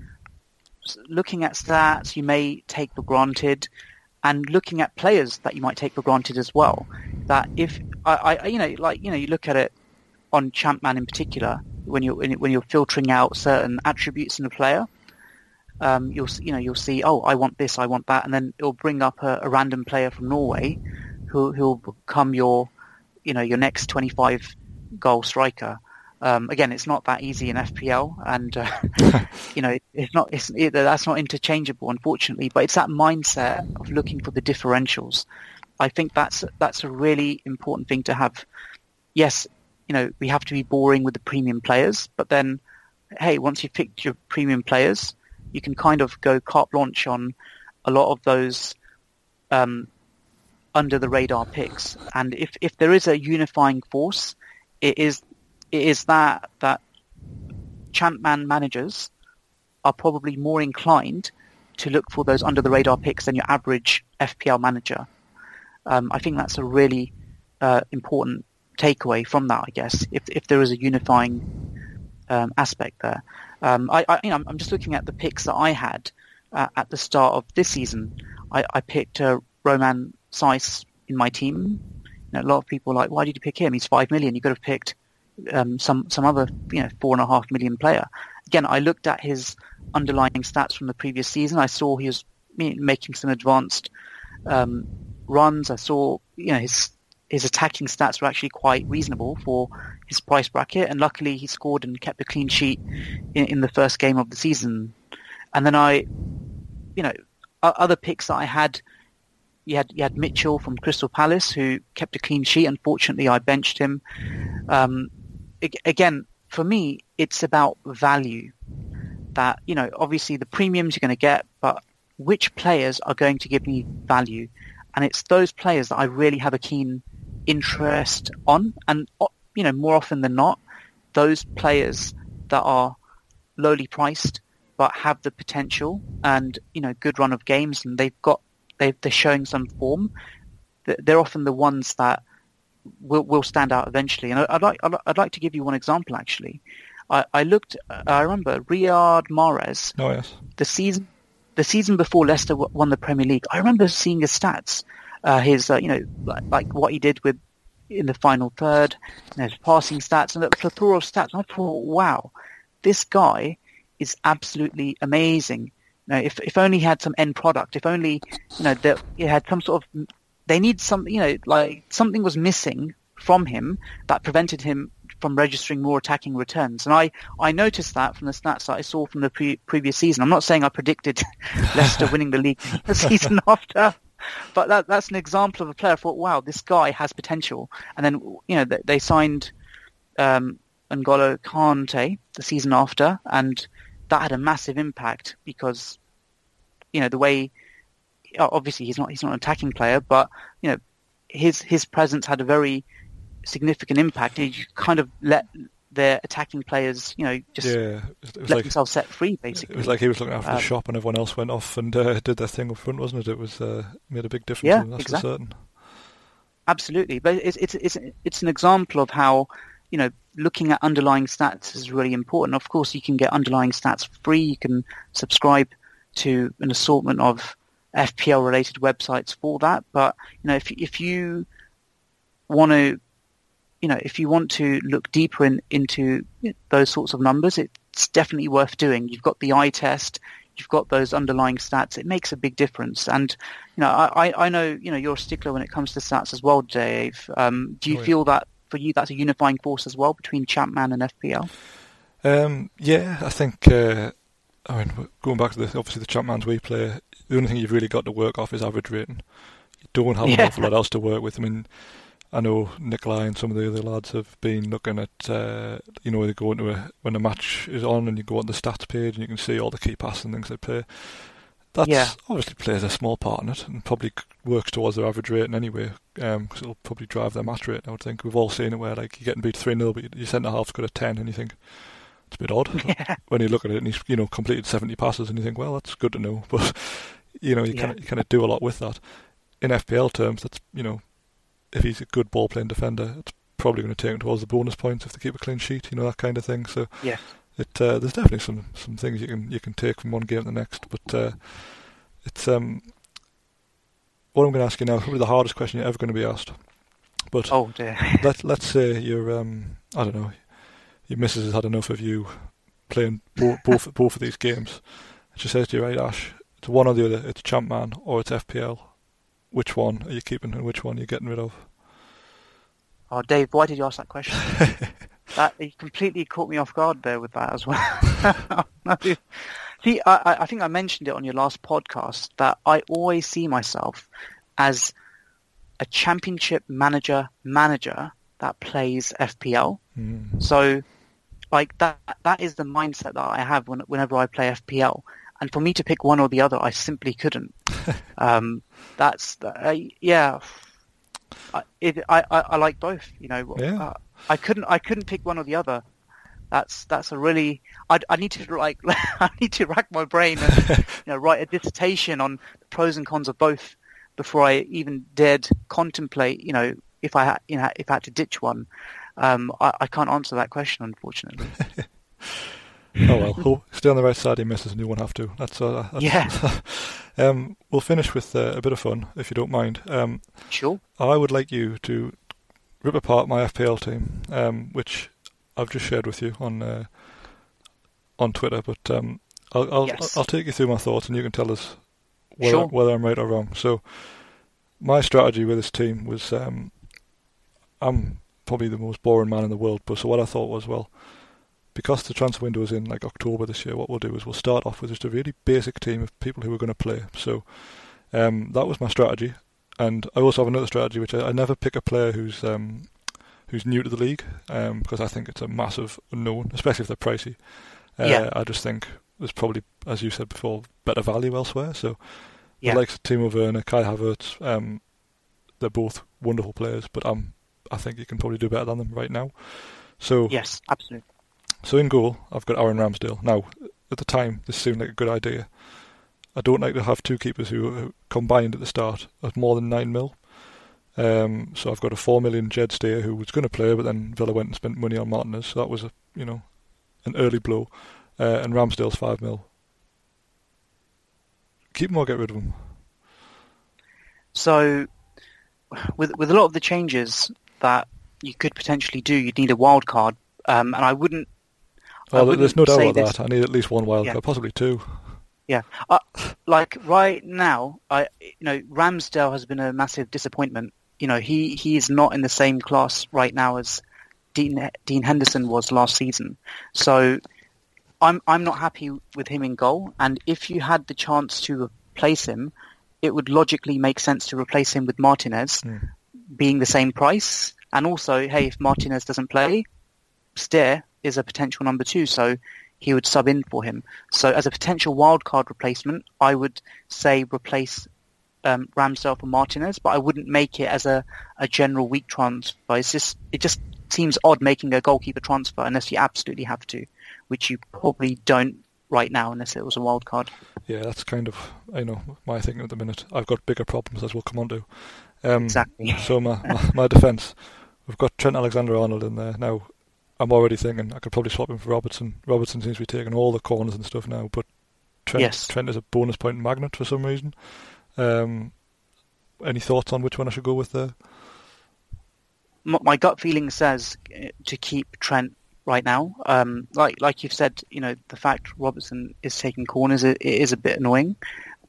Speaker 5: looking at stats you may take for granted, and looking at players that you might take for granted as well. That if I, I you know, like you know, you look at it on Champman in particular when you're when you're filtering out certain attributes in a player. Um, you'll you know you'll see oh I want this I want that and then it'll bring up a, a random player from Norway who who'll become your you know your next 25 goal striker um, again, it's not that easy in FPL, and uh, *laughs* you know it's not it's it, that's not interchangeable, unfortunately. But it's that mindset of looking for the differentials. I think that's that's a really important thing to have. Yes, you know we have to be boring with the premium players, but then hey, once you've picked your premium players, you can kind of go carte blanche on a lot of those um, under the radar picks. And if if there is a unifying force, it is it is that that Champman managers are probably more inclined to look for those under the radar picks than your average FPL manager. Um, I think that's a really uh, important takeaway from that. I guess if if there is a unifying um, aspect there, um, I, I, you know I'm just looking at the picks that I had uh, at the start of this season. I, I picked uh, Romain Saïss in my team. You know, a lot of people are like, why did you pick him? He's five million. You could have picked um, some some other you know four and a half million player. Again, I looked at his underlying stats from the previous season. I saw he was making some advanced um, runs. I saw you know his his attacking stats were actually quite reasonable for his price bracket, and luckily he scored and kept a clean sheet in, in the first game of the season. And then I, you know, other picks that I had you had you had Mitchell from Crystal Palace who kept a clean sheet. Unfortunately, I benched him. Um, again, for me, it's about value. That you know, obviously the premiums you're going to get, but which players are going to give me value, and it's those players that I really have a keen interest on, and you know, more often than not, those players that are lowly priced but have the potential and you know good run of games, and they've got they they're showing some form. They're often the ones that will will stand out eventually. And I'd like I'd like to give you one example actually. I, I looked. Uh, I remember Riyad Mahrez.
Speaker 2: Oh yes.
Speaker 5: The season the season before Leicester won the Premier League. I remember seeing his stats. Uh, his uh, you know like, like, what he did with in the final third. his passing stats and a plethora of stats. And I thought, wow, this guy is absolutely amazing. You know, if if only he had some end product, if only you know that he had some sort of they need some you know like something was missing from him that prevented him from registering more attacking returns. And I, I noticed that from the stats that I saw from the pre- previous season. I'm not saying I predicted *laughs* Leicester *laughs* winning the league the season *laughs* after, but that, that's an example of a player. I thought, wow, this guy has potential. And then, you know, they, they signed um, N'Golo Kante the season after, and that had a massive impact because, you know, the way obviously he's not he's not an attacking player, but you know, his his presence had a very significant impact. You kind of let their attacking players, you know, just
Speaker 2: yeah,
Speaker 5: let
Speaker 2: like
Speaker 5: themselves set free, basically.
Speaker 2: it was like he was looking after
Speaker 5: Um,
Speaker 2: the shop, and everyone else went off and uh, did their thing up front, wasn't it? It was uh, made a big difference.
Speaker 5: Yeah,
Speaker 2: that's for
Speaker 5: exactly.
Speaker 2: certain.
Speaker 5: Absolutely, but it's it's it's it's an example of how you know looking at underlying stats is really important. Of course, you can get underlying stats free. You can subscribe to an assortment of FPL related websites for that. But you know, if if you want to, you know, if you want to look deeper in, into those sorts of numbers, it's definitely worth doing. You've got the eye test. You've got those underlying stats. It makes a big difference. And you know, I, I- know you know you're a stickler when it comes to stats as well, Dave. Um, do you
Speaker 2: Oh, yeah.
Speaker 5: feel that for you that's a unifying force as well between Champman and FPL?
Speaker 2: Um, yeah, I think. Uh, I mean, going back to the obviously the Champman's we play, the only thing you've really got to work off is average rating. You don't have an *laughs* awful lot else to work with. I mean, I know Nikolai and some of the other lads have been looking at, uh, you know, they go into a when a match is on and you go on the stats page and you can see all the key passes and things they play. That's
Speaker 5: Yeah.
Speaker 2: obviously plays a small part in it and probably works towards their average rating anyway, because it'll probably drive their match rate. I would think we've all seen it where like you're getting beat three 0 but your centre half's got a ten, and you think it's a bit odd *laughs*
Speaker 5: Yeah.
Speaker 2: when you look at it and he's you know completed 70 passes and you think well that's good to know *laughs* but you know you
Speaker 5: Yeah.
Speaker 2: kind of you kind of do a lot with that in FPL terms that's you know if he's a good ball playing defender it's probably going to take him towards the bonus points if they keep a clean sheet you know that kind of thing so
Speaker 5: Yeah.
Speaker 2: it uh, there's definitely some some things you can you can take from one game to the next but uh, it's um what I'm going to ask you now is probably the hardest question you're ever going to be asked but
Speaker 5: Oh dear. *laughs*
Speaker 2: let let's say you're um I don't know your missus has had enough of you playing bo- both both of these games. She says to you, right, Ash, it's one or the other. It's Champman or it's FPL. Which one are you keeping and which one are you getting rid of?
Speaker 5: Oh, Dave, why did you ask that question? *laughs* that you completely caught me off guard there with that as well. *laughs* see, I, I- I think I mentioned it on your last podcast that I always see myself as a championship manager manager that plays FPL.
Speaker 2: Mm.
Speaker 5: So, like that that is the mindset that I have when, whenever I play FPL. And for me to pick one or the other, I simply couldn't. *laughs* um, that's uh, yeah. I, it, I, I like both. You know,
Speaker 2: Yeah.
Speaker 5: uh, I couldn't I couldn't pick one or the other. That's that's a really I, I need to like *laughs* I need to rack my brain and *laughs* you know write a dissertation on the pros and cons of both before I even dared contemplate. You know, if I had you know if I had to ditch one, um, I, I can't answer that question unfortunately.
Speaker 2: Oh well, *laughs* stay on the right side of your missus and you won't have to. That's, uh, that's
Speaker 5: Yeah. *laughs*
Speaker 2: um, we'll finish with uh, a bit of fun, if you don't mind. Um,
Speaker 5: Sure.
Speaker 2: I would like you to rip apart my FPL team, um, which I've just shared with you on uh, on Twitter. But um, I'll I'll,
Speaker 5: Yes.
Speaker 2: I'll take you through my thoughts, and you can tell us whether,
Speaker 5: Sure.
Speaker 2: whether I'm right or wrong. So, my strategy with this team was um, I'm probably the most boring man in the world, but so what I thought was well. Because the transfer window is in like October this year, what we'll do is we'll start off with just a really basic team of people who are going to play. So um, that was my strategy, and I also have another strategy, which I, I never pick a player who's um, who's new to the league, um, because I think it's a massive unknown, especially if they're pricey. Uh,
Speaker 5: Yeah.
Speaker 2: I just think there's probably, as you said before, better value elsewhere. So
Speaker 5: Yeah.
Speaker 2: the likes of Timo Werner, Kai Havertz, um, they're both wonderful players, but um, I think you can probably do better than them right now. So
Speaker 5: Yes, absolutely.
Speaker 2: So in goal, I've got Aaron Ramsdale. Now, at the time, this seemed like a good idea. I don't like to have two keepers who, who combined at the start at more than nine mil. Um, so I've got a four million Jed Steer who was going to play, but then Villa went and spent money on Martinez. So that was a you know an early blow. Uh, and Ramsdale's five mil. Keep him or get rid of him.
Speaker 5: So, with with a lot of the changes that you could potentially do, you'd need a wild card, um, and I wouldn't.
Speaker 2: Well, there's no doubt about
Speaker 5: this-
Speaker 2: that. I need at least one wild
Speaker 5: Yeah.
Speaker 2: card, possibly two.
Speaker 5: Yeah, uh, like right now, I you know Ramsdale has been a massive disappointment. You know he he is not in the same class right now as Dean Dean Henderson was last season. So I'm I'm not happy with him in goal. And if you had the chance to replace him, it would logically make sense to replace him with Martinez, being the same price. And also, hey, if Martinez doesn't play, Steer is a potential number two, so he would sub in for him. So as a potential wildcard replacement, I would say replace um, Ramsdale for Martinez, but I wouldn't make it as a, a general week transfer. It's just it just seems odd making a goalkeeper transfer unless you absolutely have to, which you probably don't right now unless it was a wild card.
Speaker 2: Yeah, that's kind of I know my thinking at the minute. I've got bigger problems as we'll come on to. Um,
Speaker 5: Exactly.
Speaker 2: So my *laughs* my, my defence, we've got Trent Alexander-Arnold in there now. I'm already thinking I could probably swap him for Robertson. Robertson seems to be taking all the corners and stuff now, but Trent
Speaker 5: Yes.
Speaker 2: Trent is a bonus point magnet for some reason. Um, any thoughts on which one I should go with there?
Speaker 5: my, gut feeling says uh, to keep Trent right now. Um, like like you've said, you know, the fact Robertson is taking corners it, it is a bit annoying,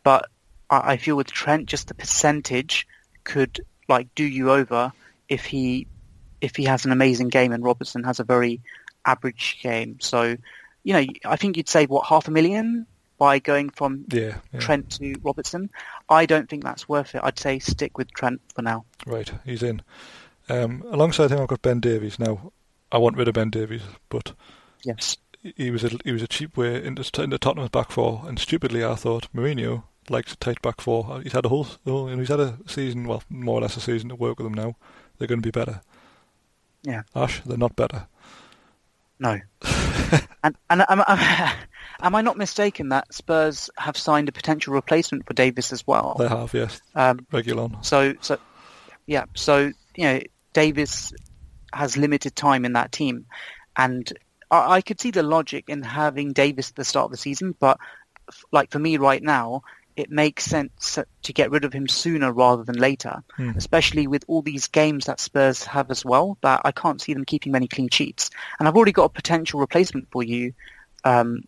Speaker 5: but I, I feel with Trent, just the percentage could like do you over if he if he has an amazing game and Robertson has a very average game. So, you know, I think you'd save what half a million by going from
Speaker 2: Yeah, yeah.
Speaker 5: Trent to Robertson. I don't think that's worth it. I'd say stick with Trent for now.
Speaker 2: Right, he's in. Um, alongside him, I've got Ben Davies. Now, I want rid of Ben Davies, but
Speaker 5: Yes.
Speaker 2: he was a he was a cheap way into into Tottenham's back four, and stupidly, I thought Mourinho likes a tight back four. He's had a whole, whole he's had a season, well, more or less a season to work with them now. They're going to be better.
Speaker 5: Yeah.
Speaker 2: Ash, they're not better.
Speaker 5: No. *laughs* and and am, am, *laughs* am I not mistaken that Spurs have signed a potential replacement for Davies as well?
Speaker 2: They have, yes,
Speaker 5: Um,
Speaker 2: Reguilón.
Speaker 5: so so yeah. So you know Davies has limited time in that team, and I, I could see the logic in having Davies at the start of the season, but f- like for me right now. It makes sense to get rid of him sooner rather than later,
Speaker 2: Hmm.
Speaker 5: especially with all these games that Spurs have as well. That I can't see them keeping many clean sheets, and I've already got a potential replacement for you, um,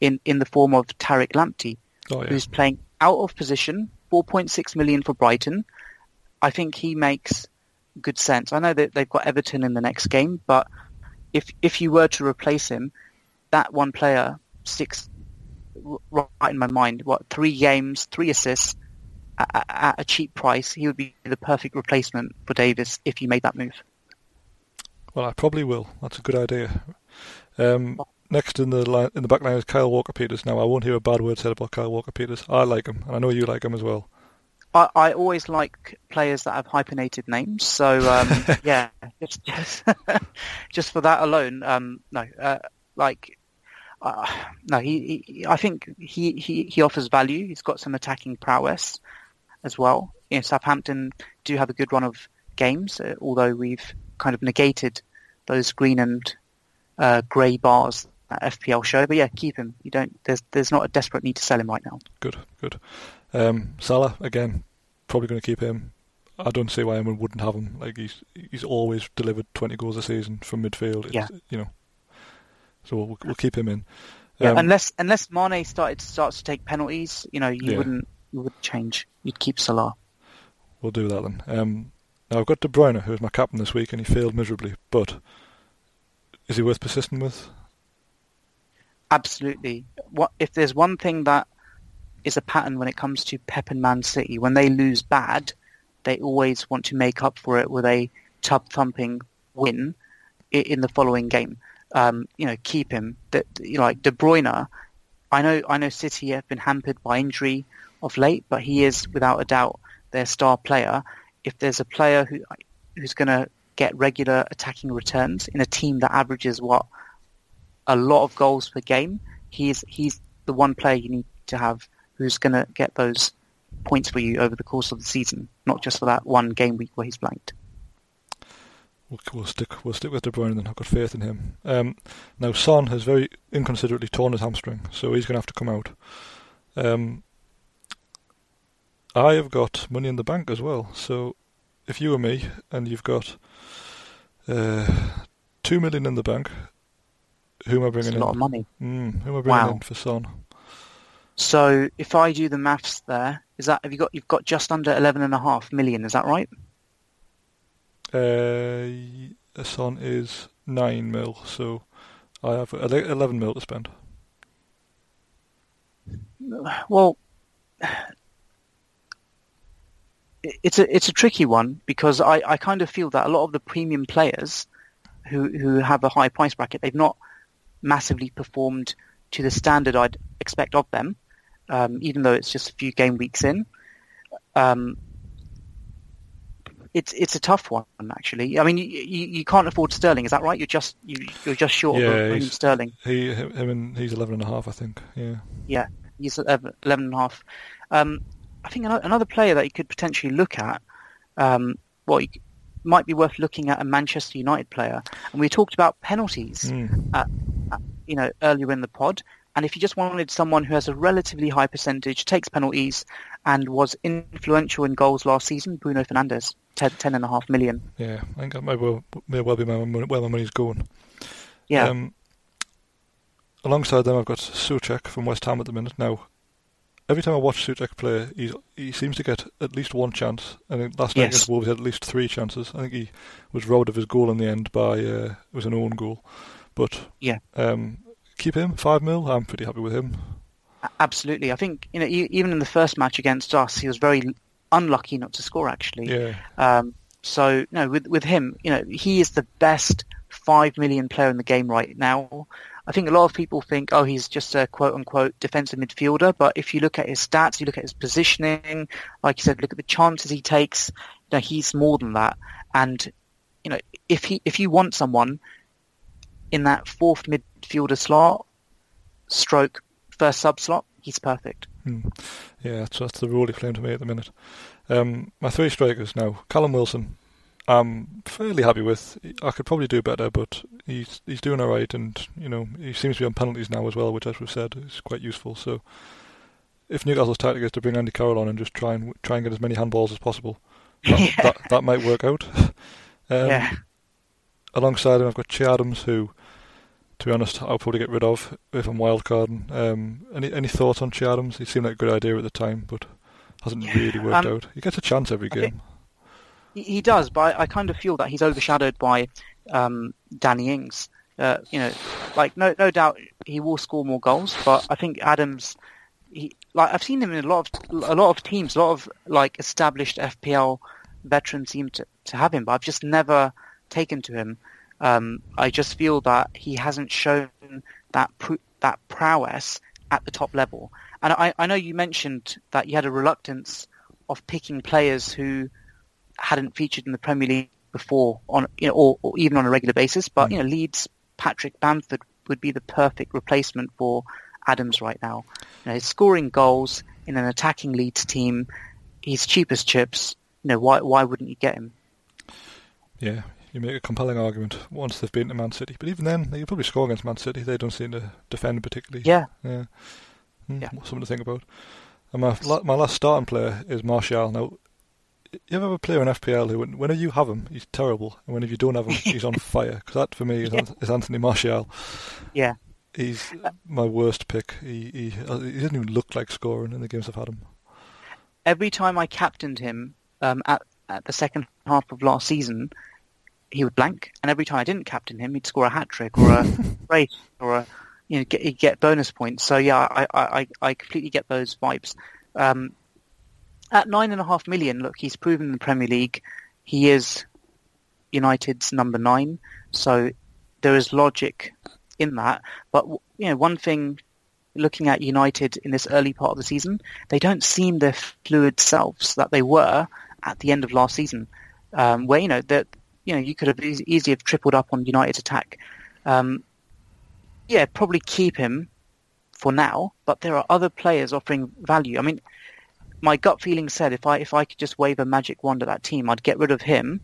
Speaker 5: in in the form of Tariq Lamptey
Speaker 2: Oh yeah,
Speaker 5: who's playing out of position, 4.6 million for Brighton. I think he makes good sense. I know that they've got Everton in the next game, but if if you were to replace him, that one player r- right in my mind. What three games, three assists at, at- a cheap price? He would be the perfect replacement for Davies if you made that move.
Speaker 2: well, I probably will. That's a good idea. Um, next in the line, in the back line is Kyle Walker Peters. Now, I won't hear a bad word said about Kyle Walker Peters. I like him, and I know you like him as well.
Speaker 5: I, I always like players that have hyphenated names. So um, *laughs* yeah, just just, *laughs* just for that alone, um, no, uh, like uh, *sighs* no, he, he I think he, he, he offers value. He's got some attacking prowess as well. You know, Southampton do have a good run of games, uh, although we've kind of negated those green and uh, grey bars that FPL show. But yeah, keep him. You don't. There's there's not a desperate need to sell him right now.
Speaker 2: Good, good. Um, Salah again, probably going to keep him. I don't see why anyone wouldn't have him. Like he's he's always delivered twenty goals a season from midfield. It's,
Speaker 5: Yeah.
Speaker 2: you know. So we'll, we'll keep him in.
Speaker 5: Yeah,
Speaker 2: Um,
Speaker 5: unless unless Mane started starts to take penalties, you know, you
Speaker 2: Yeah.
Speaker 5: wouldn't you wouldn't change. You'd keep Salah.
Speaker 2: We'll do that then. Um, now I've got De Bruyne, who was my captain this week, and he failed miserably. But is he worth persisting with?
Speaker 5: Absolutely. What if there's one thing that is a pattern when it comes to Pep and Man City? When they lose bad, they always want to make up for it with a tub thumping win in the following game. Um, you know, keep him. That like De Bruyne. I know, I know, City have been hampered by injury of late, but he is without a doubt their star player. If there's a player who who's going to get regular attacking returns in a team that averages what a lot of goals per game, he's he's the one player you need to have who's going to get those points for you over the course of the season, not just for that one game week where he's blanked.
Speaker 2: We'll, we'll stick we'll stick with De Bruyne then. I've got faith in him. Um, now Son has very inconsiderately torn his hamstring, so he's going to have to come out. Um, I have got money in the bank as well. So if you were me and you've got uh, two million in the bank, who am I bringing
Speaker 5: a
Speaker 2: in?
Speaker 5: lot of money.
Speaker 2: Mm, who am I bringing
Speaker 5: Wow.
Speaker 2: in for Son?
Speaker 5: So if I do the maths there, is that have you got you've got just under eleven and a half million? Is that right?
Speaker 2: Uh, Son is nine mil, so I have eleven mil to spend.
Speaker 5: Well, it's a it's a tricky one because I, I kind of feel that a lot of the premium players who who have a high price bracket they've not massively performed to the standard I'd expect of them, um, even though it's just a few game weeks in. Um, it's it's a tough one actually. I mean, you, you, you can't afford Sterling, is that right? You're just you, you're just short
Speaker 2: Yeah,
Speaker 5: of
Speaker 2: he's-
Speaker 5: Sterling.
Speaker 2: He, him, and he's eleven and a half, I think. Yeah.
Speaker 5: Yeah, he's at 11 11 and a half. Um, I think another player that you could potentially look at, um, well, you might be worth looking at a Manchester United player. And we talked about penalties,
Speaker 2: Mm.
Speaker 5: at, at, you know, earlier in the pod. And if you just wanted someone who has a relatively high percentage, takes penalties, and was influential in goals last season, Bruno Fernandes, 10, 10 and a half million.
Speaker 2: Yeah, I think that may well, may well be my where my money's going.
Speaker 5: Yeah,
Speaker 2: Um, alongside them, I've got Souček from West Ham at the minute. Now, every time I watch Souček play, he's, he seems to get at least one chance. And last night
Speaker 5: Yes.
Speaker 2: against Wolves, he had at least three chances. I think he was robbed of his goal in the end by uh, it was an own goal. But
Speaker 5: Yeah.
Speaker 2: um, keep him five mil. I'm pretty happy with him.
Speaker 5: absolutely. I think you know, even in the first match against us, he was very unlucky not to score. Actually,
Speaker 2: Yeah,
Speaker 5: Um, so no, with with him, you know, he is the best five million player in the game right now. I think a lot of people think, oh, he's just a quote unquote defensive midfielder. But if you look at his stats, you look at his positioning, like you said, look at the chances he takes. You know, he's more than that. And you know, if he if you want someone in that fourth midfielder slot, stroke first sub slot, he's perfect.
Speaker 2: Yeah, that's, that's the rule he claimed to me at the minute. Um, my three strikers now: Callum Wilson. I'm fairly happy with. I could probably do better, but he's he's doing all right, and you know he seems to be on penalties now as well, which, as we've said, is quite useful. So, if Newcastle's tactic is to bring Andy Carroll on and just try and try and get as many handballs as possible, that *laughs*
Speaker 5: Yeah.
Speaker 2: that, that might work out. *laughs* um,
Speaker 5: yeah.
Speaker 2: Alongside him, I've got Che Adams, who, to be honest, I'll probably get rid of if I'm wildcarding. Um, any any thoughts on Che Adams? He seemed like a good idea at the time, but hasn't
Speaker 5: Yeah,
Speaker 2: really worked
Speaker 5: um,
Speaker 2: out. He gets a chance every game.
Speaker 5: He, he does, but I, I kind of feel that he's overshadowed by um, Danny Ings. Uh, you know, like no no doubt he will score more goals, but I think Adams, he like I've seen him in a lot of a lot of teams, a lot of like established FPL veterans seem to, to have him, but I've just never taken to him. Um, I just feel that he hasn't shown that pr- that prowess at the top level. And I, I know you mentioned that you had a reluctance of picking players who hadn't featured in the Premier League before on you know or, or even on a regular basis. But you know Leeds Patrick Bamford would be the perfect replacement for Adams right now. You know, he's scoring goals in an attacking Leeds team. He's cheap as chips. You know why why wouldn't you get him?
Speaker 2: Yeah, you make a compelling argument once they've been to Man City, but even then, they could probably score against Man City. They don't seem to defend particularly.
Speaker 5: Yeah,
Speaker 2: yeah, Hmm,
Speaker 5: Yeah.
Speaker 2: something to think about. And my my last starting player is Martial. Now, you ever have a player in FPL who, whenever you have him, he's terrible, and whenever you don't have him, he's on *laughs* fire? Because that for me is,
Speaker 5: Yeah.
Speaker 2: Is Anthony Martial.
Speaker 5: yeah.
Speaker 2: He's my worst pick. He he uh, he doesn't even look like scoring in the games I've had him.
Speaker 5: Every time I captained him um, at at the second half of last season, he would blank, and every time I didn't captain him, he'd score a hat trick or a *laughs* race or a you know get he'd get bonus points. So yeah, I I, I, I completely get those vibes. Um, at nine and a half million, look, he's proven in the Premier League he is United's number nine, so there is logic in that. But you know, one thing looking at United in this early part of the season, they don't seem their fluid selves that they were at the end of last season, um, where you know that you know you could have eas- easily have tripled up on United's attack. Um, yeah, probably keep him for now, but there are other players offering value. I mean, my gut feeling said if I if I could just wave a magic wand at that team, I'd get rid of him,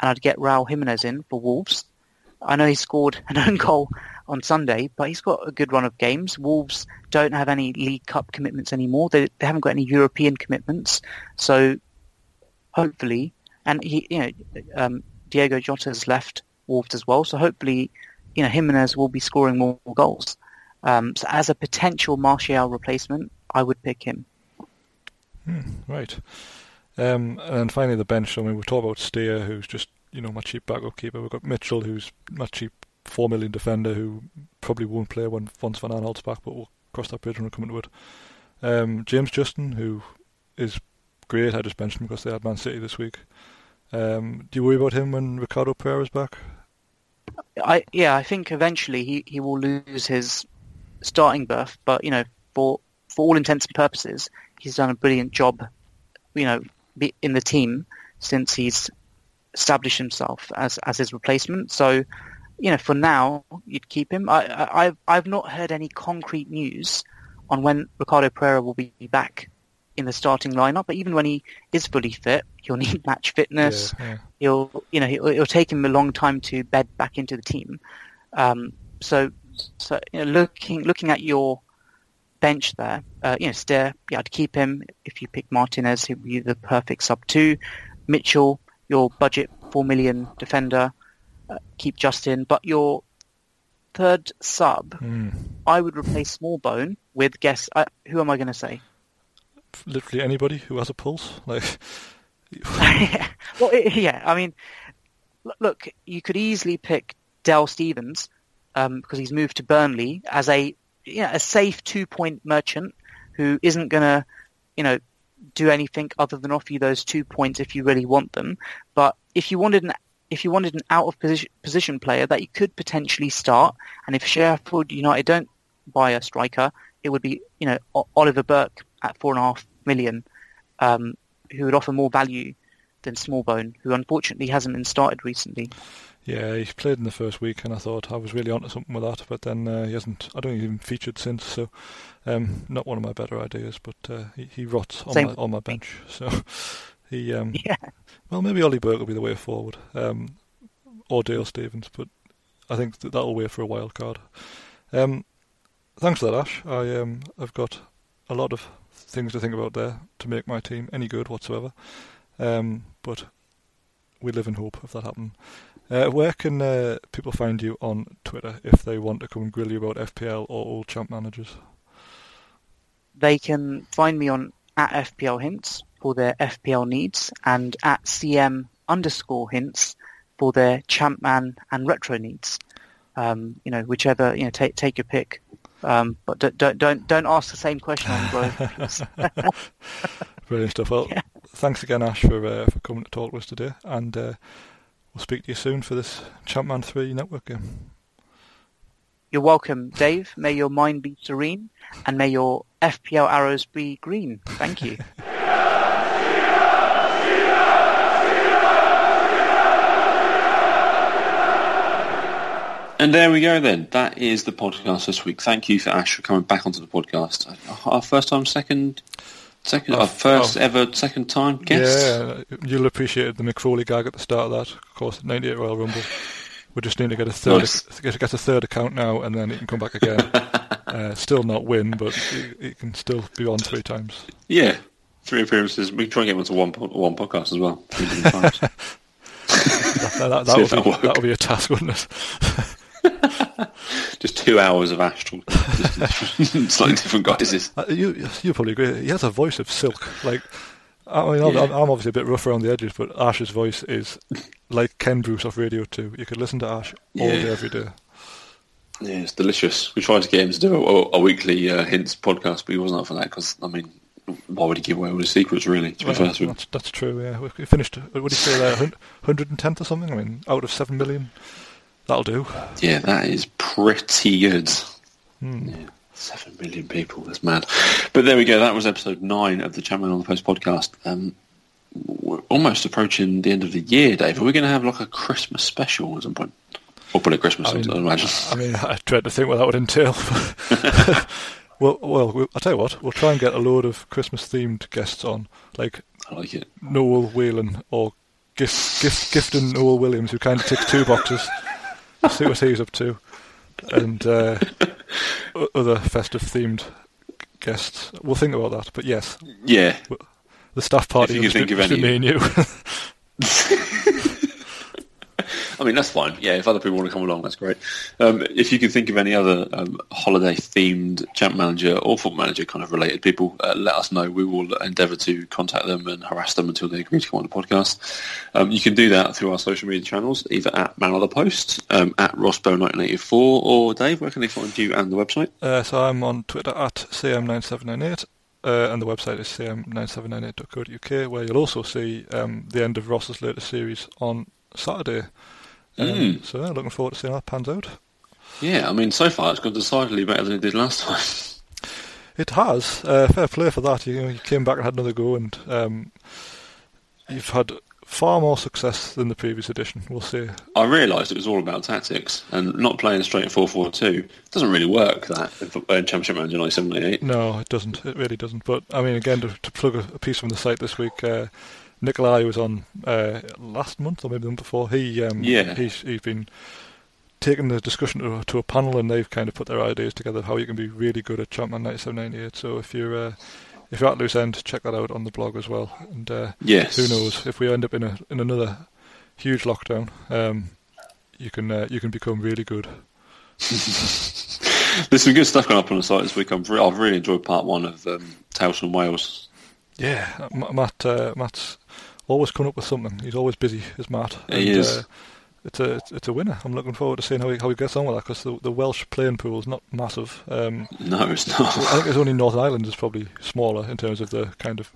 Speaker 5: and I'd get Raul Jimenez in for Wolves. I know he scored an own goal on Sunday, but he's got a good run of games. Wolves don't have any League Cup commitments anymore. They, they haven't got any European commitments. So hopefully and he, you know, um, Diogo Jota has left Wolves as well, so hopefully, you know, Jimenez will be scoring more, goals. Um, so as a potential Martial replacement, I would pick him.
Speaker 2: Hmm, right. Um, and finally, the bench. I mean, we've talked about Steer, who's just you know my cheap backup keeper. We've got Mitchell, who's my cheap four million defender, who probably won't play when once Van Aanholt's back, but we'll cross that bridge when we come into it. Um, James Justin, who is great. I just mentioned him because they had Man City this week. Um, do you worry about him when Ricardo Pereira is back?
Speaker 5: I yeah, I think eventually he, he will lose his starting berth, but you know, for for all intents and purposes, he's done a brilliant job, you know, in the team since he's established himself as as his replacement. So, you know, for now, you'd keep him. I, I I've I've not heard any concrete news on when Ricardo Pereira will be back in the starting lineup. But even when he is fully fit, he'll *laughs* need match fitness. Yeah, yeah. He'll, you know, he'll, it'll take him a long time to bed back into the team. Um, so, so you know, looking looking at your bench there, uh, you know, Steer, yeah, I'd keep him. If you pick Martinez, he'd be the perfect sub two. Mitchell, your budget four million defender, uh, keep Justin. But your third sub, mm. I would replace Smallbone with guess. Uh, who am I going to say?
Speaker 2: Literally anybody who has a pulse. Like, *laughs*
Speaker 5: well, yeah. I mean, look, you could easily pick Dale Stephens um, because he's moved to Burnley as a you know, a safe two point merchant who isn't going to you know do anything other than offer you those two points if you really want them. But if you wanted an if you wanted an out of position, position player that you could potentially start, and if Sheffield United don't buy a striker, it would be you know Oliver Burke at four and a half million, um, who would offer more value than Smallbone, who unfortunately hasn't been started recently.
Speaker 2: Yeah, he played in the first week, and I thought I was really onto something with that, but then uh, he hasn't. I don't even featured since. So, um, not one of my better ideas, but uh, he, he rots on my, on my bench. *laughs* So, he. Um, *laughs*
Speaker 5: yeah.
Speaker 2: Well, maybe Ollie Burke will be the way forward, um, or Dale Stephens. but I think that that'll wait for a wild card. Um, thanks for that, Ash. I um, I've got a lot of things to think about there to make my team any good whatsoever. Um, but we live in hope of that happening. Uh, where can uh, people find you on Twitter if they want to come and grill you about FPL or old champ managers?
Speaker 5: They can find me on at FPL hints for their FPL needs and at CM underscore hints for their champ man and retro needs. Um, you know, whichever you know, take take your pick. Um, but don't, don't don't don't ask the same question on. *laughs* *laughs*
Speaker 2: Brilliant stuff. Well, yeah. thanks again, Ash, for uh, for coming to talk to us today, and uh, we'll speak to you soon for this Champman Three network game.
Speaker 5: You're welcome, Dave. May your mind be serene, and may your FPL arrows be green. Thank you. *laughs*
Speaker 1: And there we go then. That is the podcast this week. Thank you for Ash for coming back onto the podcast. Our first time, second, second, oh, our first oh. ever second time guest.
Speaker 2: Yeah, you'll appreciate the Mick Foley gag at the start of that. Of course, 98 Royal Rumble. We just need to get a third, nice. get, get a third account now, and then he can come back again. *laughs* uh, still not win, but it can still be on three times.
Speaker 1: Yeah, three appearances. We can try and get him onto one one podcast as well. *laughs*
Speaker 2: that, that, that, *laughs* would be, that would be a task, wouldn't it? *laughs*
Speaker 1: Just two hours of Ash talking, *laughs* slightly different guises.
Speaker 2: Uh, you you probably agree. He has a voice of silk. Like I mean, I'm, I'm, obviously a bit rough around the edges, but Ash's voice is like Ken Bruce off Radio Two. You could listen to Ash all yeah. day, every day.
Speaker 1: Yeah, it's delicious. We tried to get him to do a, a weekly uh, hints podcast, but he wasn't up for that because I mean, why would he give away all his secrets? Really, to
Speaker 2: well, be fair that's, that's, true. Yeah, we finished. What did he say there? 110th or something? I mean, out of seven million. That'll do.
Speaker 1: Yeah, that is pretty good. Hmm. Yeah, seven million people. That's mad. But there we go. That was episode nine of the Champman on the Post podcast. Um, we're almost approaching the end of the year, Dave. Are we going to have like a Christmas special at some point? Or probably Christmas, I, mean, I imagine.
Speaker 2: I mean, *laughs* I dread to think what that would entail. *laughs* well, well, I'll tell you what. We'll try and get a load of Christmas-themed guests on, like,
Speaker 1: I like it.
Speaker 2: Noel Whelan or Gift, Gift, Gifton Noel Williams, who kind of ticks two boxes see what he's up to, and uh, other festive themed guests. We'll think about that. But yes,
Speaker 1: yeah,
Speaker 2: the staff party
Speaker 1: if you can think of any.
Speaker 2: me and you. *laughs*
Speaker 1: I mean, that's fine. Yeah, if other people want to come along, that's great. Um, if you can think of any other um, holiday-themed champ manager or football manager kind of related people, uh, let us know. We will endeavour to contact them and harass them until they agree to come on the podcast. Um, you can do that through our social media channels, either at Man on the Post, um, at Rossbow1984, or Dave, where can they find you and the website?
Speaker 2: Uh, so I'm on Twitter at CM9798. Uh, and the website is cm9798.co.uk, where you'll also see um, the end of Ross's latest series on Saturday. Um,
Speaker 1: Mm.
Speaker 2: So yeah, looking forward to seeing how that pans out.
Speaker 1: Yeah, I mean, so far it's gone decidedly better than it did last time. *laughs*
Speaker 2: It has. Uh, fair play for that. You, you came back and had another go, and um, you've had far more success than the previous edition. We'll see.
Speaker 1: I realised it was all about tactics and not playing straight 4-4-2 doesn't really work that in Championship Manager 1978.
Speaker 2: No, it doesn't. It really doesn't. But I mean, again, to, to plug a, a piece from the site this week, uh, Nikolai was on uh, last month or maybe the month before. He um,
Speaker 1: Yeah.
Speaker 2: he's he's been taking the discussion to, a- to a panel, and they've kind of put their ideas together of how you can be really good at Champman 9798. So if you're uh, if you're at loose end, check that out on the blog as well. And uh,
Speaker 1: Yes.
Speaker 2: who knows if we end up in a in another huge lockdown, um, you can uh, you can become really good. *laughs*
Speaker 1: There's some good stuff going up on the site this week. I've, re- I've really enjoyed part one of um, Tales from Wales.
Speaker 2: Yeah, Matt. Uh, Matt's always coming up with something. He's always busy, is Matt.
Speaker 1: He is.
Speaker 2: Uh, it's a it's, a winner. I'm looking forward to seeing how he how he gets on with that because the, the Welsh playing pool is not massive. Um,
Speaker 1: No, it's not.
Speaker 2: I think it's only Northern Ireland is probably smaller in terms of the kind of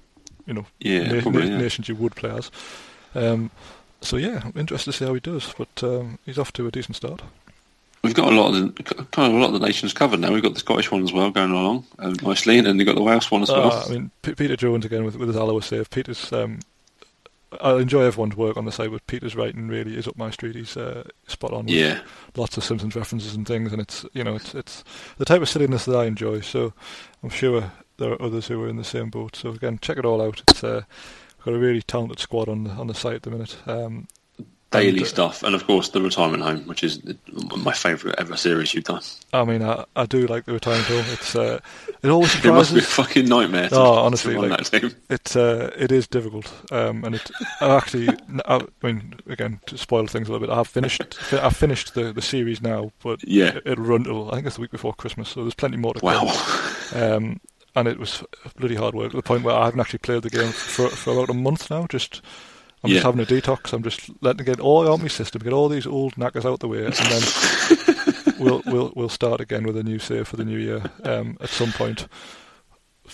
Speaker 2: you know
Speaker 1: Yeah,
Speaker 2: na-
Speaker 1: probably,
Speaker 2: na-
Speaker 1: yeah.
Speaker 2: nations you would play as. Um, so yeah, I'm interested to see how he does. But um, he's off to a decent start.
Speaker 1: We've got a lot of the, kind of a lot of the nations covered now. We've got the Scottish one as well going along um, nicely, and then we've got the Welsh one as well.
Speaker 2: Uh, I mean, P- Peter Jones again with, with his Alloa save. Peter's. Um, I enjoy everyone's work on the site, but Peter's writing really is up my street. He's uh, spot on.
Speaker 1: yeah,
Speaker 2: lots of Simpsons references and things, and it's you know it's it's the type of silliness that I enjoy. So I'm sure there are others who are in the same boat. So again, check it all out. It's uh, got a really talented squad on the on the site at the minute. Um,
Speaker 1: daily
Speaker 2: uh,
Speaker 1: stuff, and of course the retirement home, which is my favourite ever series you've done.
Speaker 2: I mean, I, I do like the retirement home. It's uh, it always *laughs*
Speaker 1: It must be a fucking nightmare. To,
Speaker 2: Oh,
Speaker 1: to
Speaker 2: honestly,
Speaker 1: run
Speaker 2: like-
Speaker 1: that team.
Speaker 2: It uh, it is difficult, um, and it I actually I, I mean again to spoil things a little bit. I've finished I've finished the, the series now, but
Speaker 1: Yeah.
Speaker 2: it, it'll run till I think it's the week before Christmas, so there's plenty more to
Speaker 1: Wow.
Speaker 2: come. Um, and it was bloody hard work to the point where I haven't actually played the game for for about a month now. Just I'm just having a detox. I'm just letting it get all out my system, get all these old knackers out the way, and then *laughs* we'll we'll we'll start again with a new save for the new year um, at some point.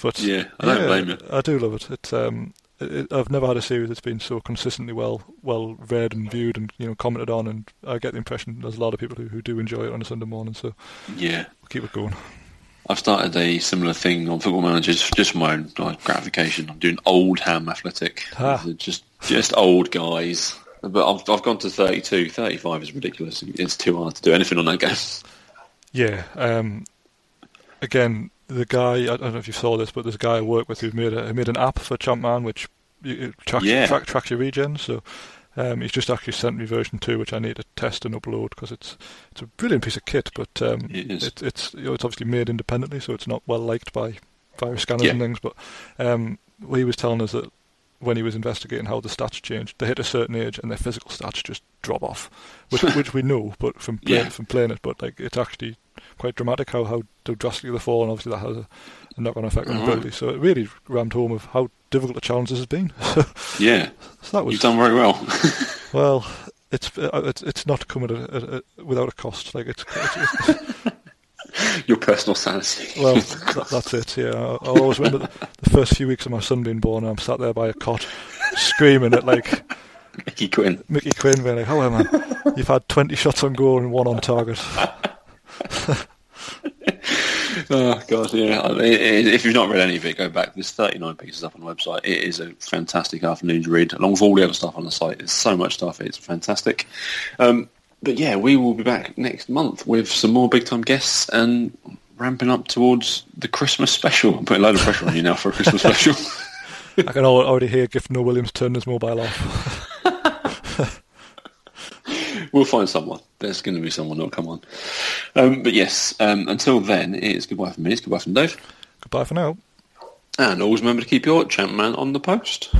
Speaker 2: But
Speaker 1: Yeah, I don't blame you.
Speaker 2: I do love it. It's um, it- I've never had a series that's been so consistently well well read and viewed and you know commented on, and I get the impression there's a lot of people who, who do enjoy it on a Sunday morning. So
Speaker 1: Yeah.
Speaker 2: we'll keep it going.
Speaker 1: I've started a similar thing on Football Manager just, for my own like, gratification. I'm doing Oldham Athletic. Are Just just old guys. But I've, I've gone to 32. 35 is ridiculous. It's too hard to do anything on that game.
Speaker 2: Yeah. Um, again, the guy I don't know if you saw this, but there's a guy I work with who made a, who made an app for Champman which tracks
Speaker 1: Yeah.
Speaker 2: track, tracks your regen. So um, he's just actually sent me version two, which I need to test and upload because it's it's a brilliant piece of kit, but um,
Speaker 1: It is.
Speaker 2: It, it's you know, it's obviously made independently, so it's not well liked by virus scanners
Speaker 1: Yeah.
Speaker 2: and things. But um, he was telling us that when he was investigating how the stats changed, they hit a certain age and their physical stats just drop off, which *laughs* which we know, but from playing,
Speaker 1: Yeah.
Speaker 2: from playing it, but like it's actually quite dramatic how how drastically they fall, and obviously that has a, a knock-on effect on
Speaker 1: Right.
Speaker 2: ability. So it really rammed home of how difficult a challenge this has been. *laughs*
Speaker 1: Yeah.
Speaker 2: so that was
Speaker 1: You've done very well. *laughs*
Speaker 2: well. It's uh, it's it's not coming at a, at a, without a cost. Like it's, it's, it's *laughs*
Speaker 1: Your personal sanity.
Speaker 2: well that, that's it. Yeah, I, I always remember the, the first few weeks of my son being born. and I'm sat there by a cot, screaming at like
Speaker 1: Mickey Quinn.
Speaker 2: Mickey Quinn, being like, "Oh man, you've had 20 shots on goal and one on target."
Speaker 1: Oh god, yeah. I- i- i- If you've not read any of it, go back. There's 39 pieces up on the website. It is a fantastic afternoon to read, along with all the other stuff on the site. There's so much stuff. It's fantastic. Um, but yeah, we will be back next month with some more big time guests and ramping up towards the Christmas special. I'm putting a load of pressure on you now for a Christmas special. *laughs*
Speaker 2: I can already hear Gift No Williams turn his mobile off. *laughs*
Speaker 1: we'll find someone. There's going to be someone that'll come on. Um, but yes, um, until then, it's goodbye from me. It's goodbye from Dave.
Speaker 2: Goodbye for now.
Speaker 1: And always remember to keep your champ man on the post.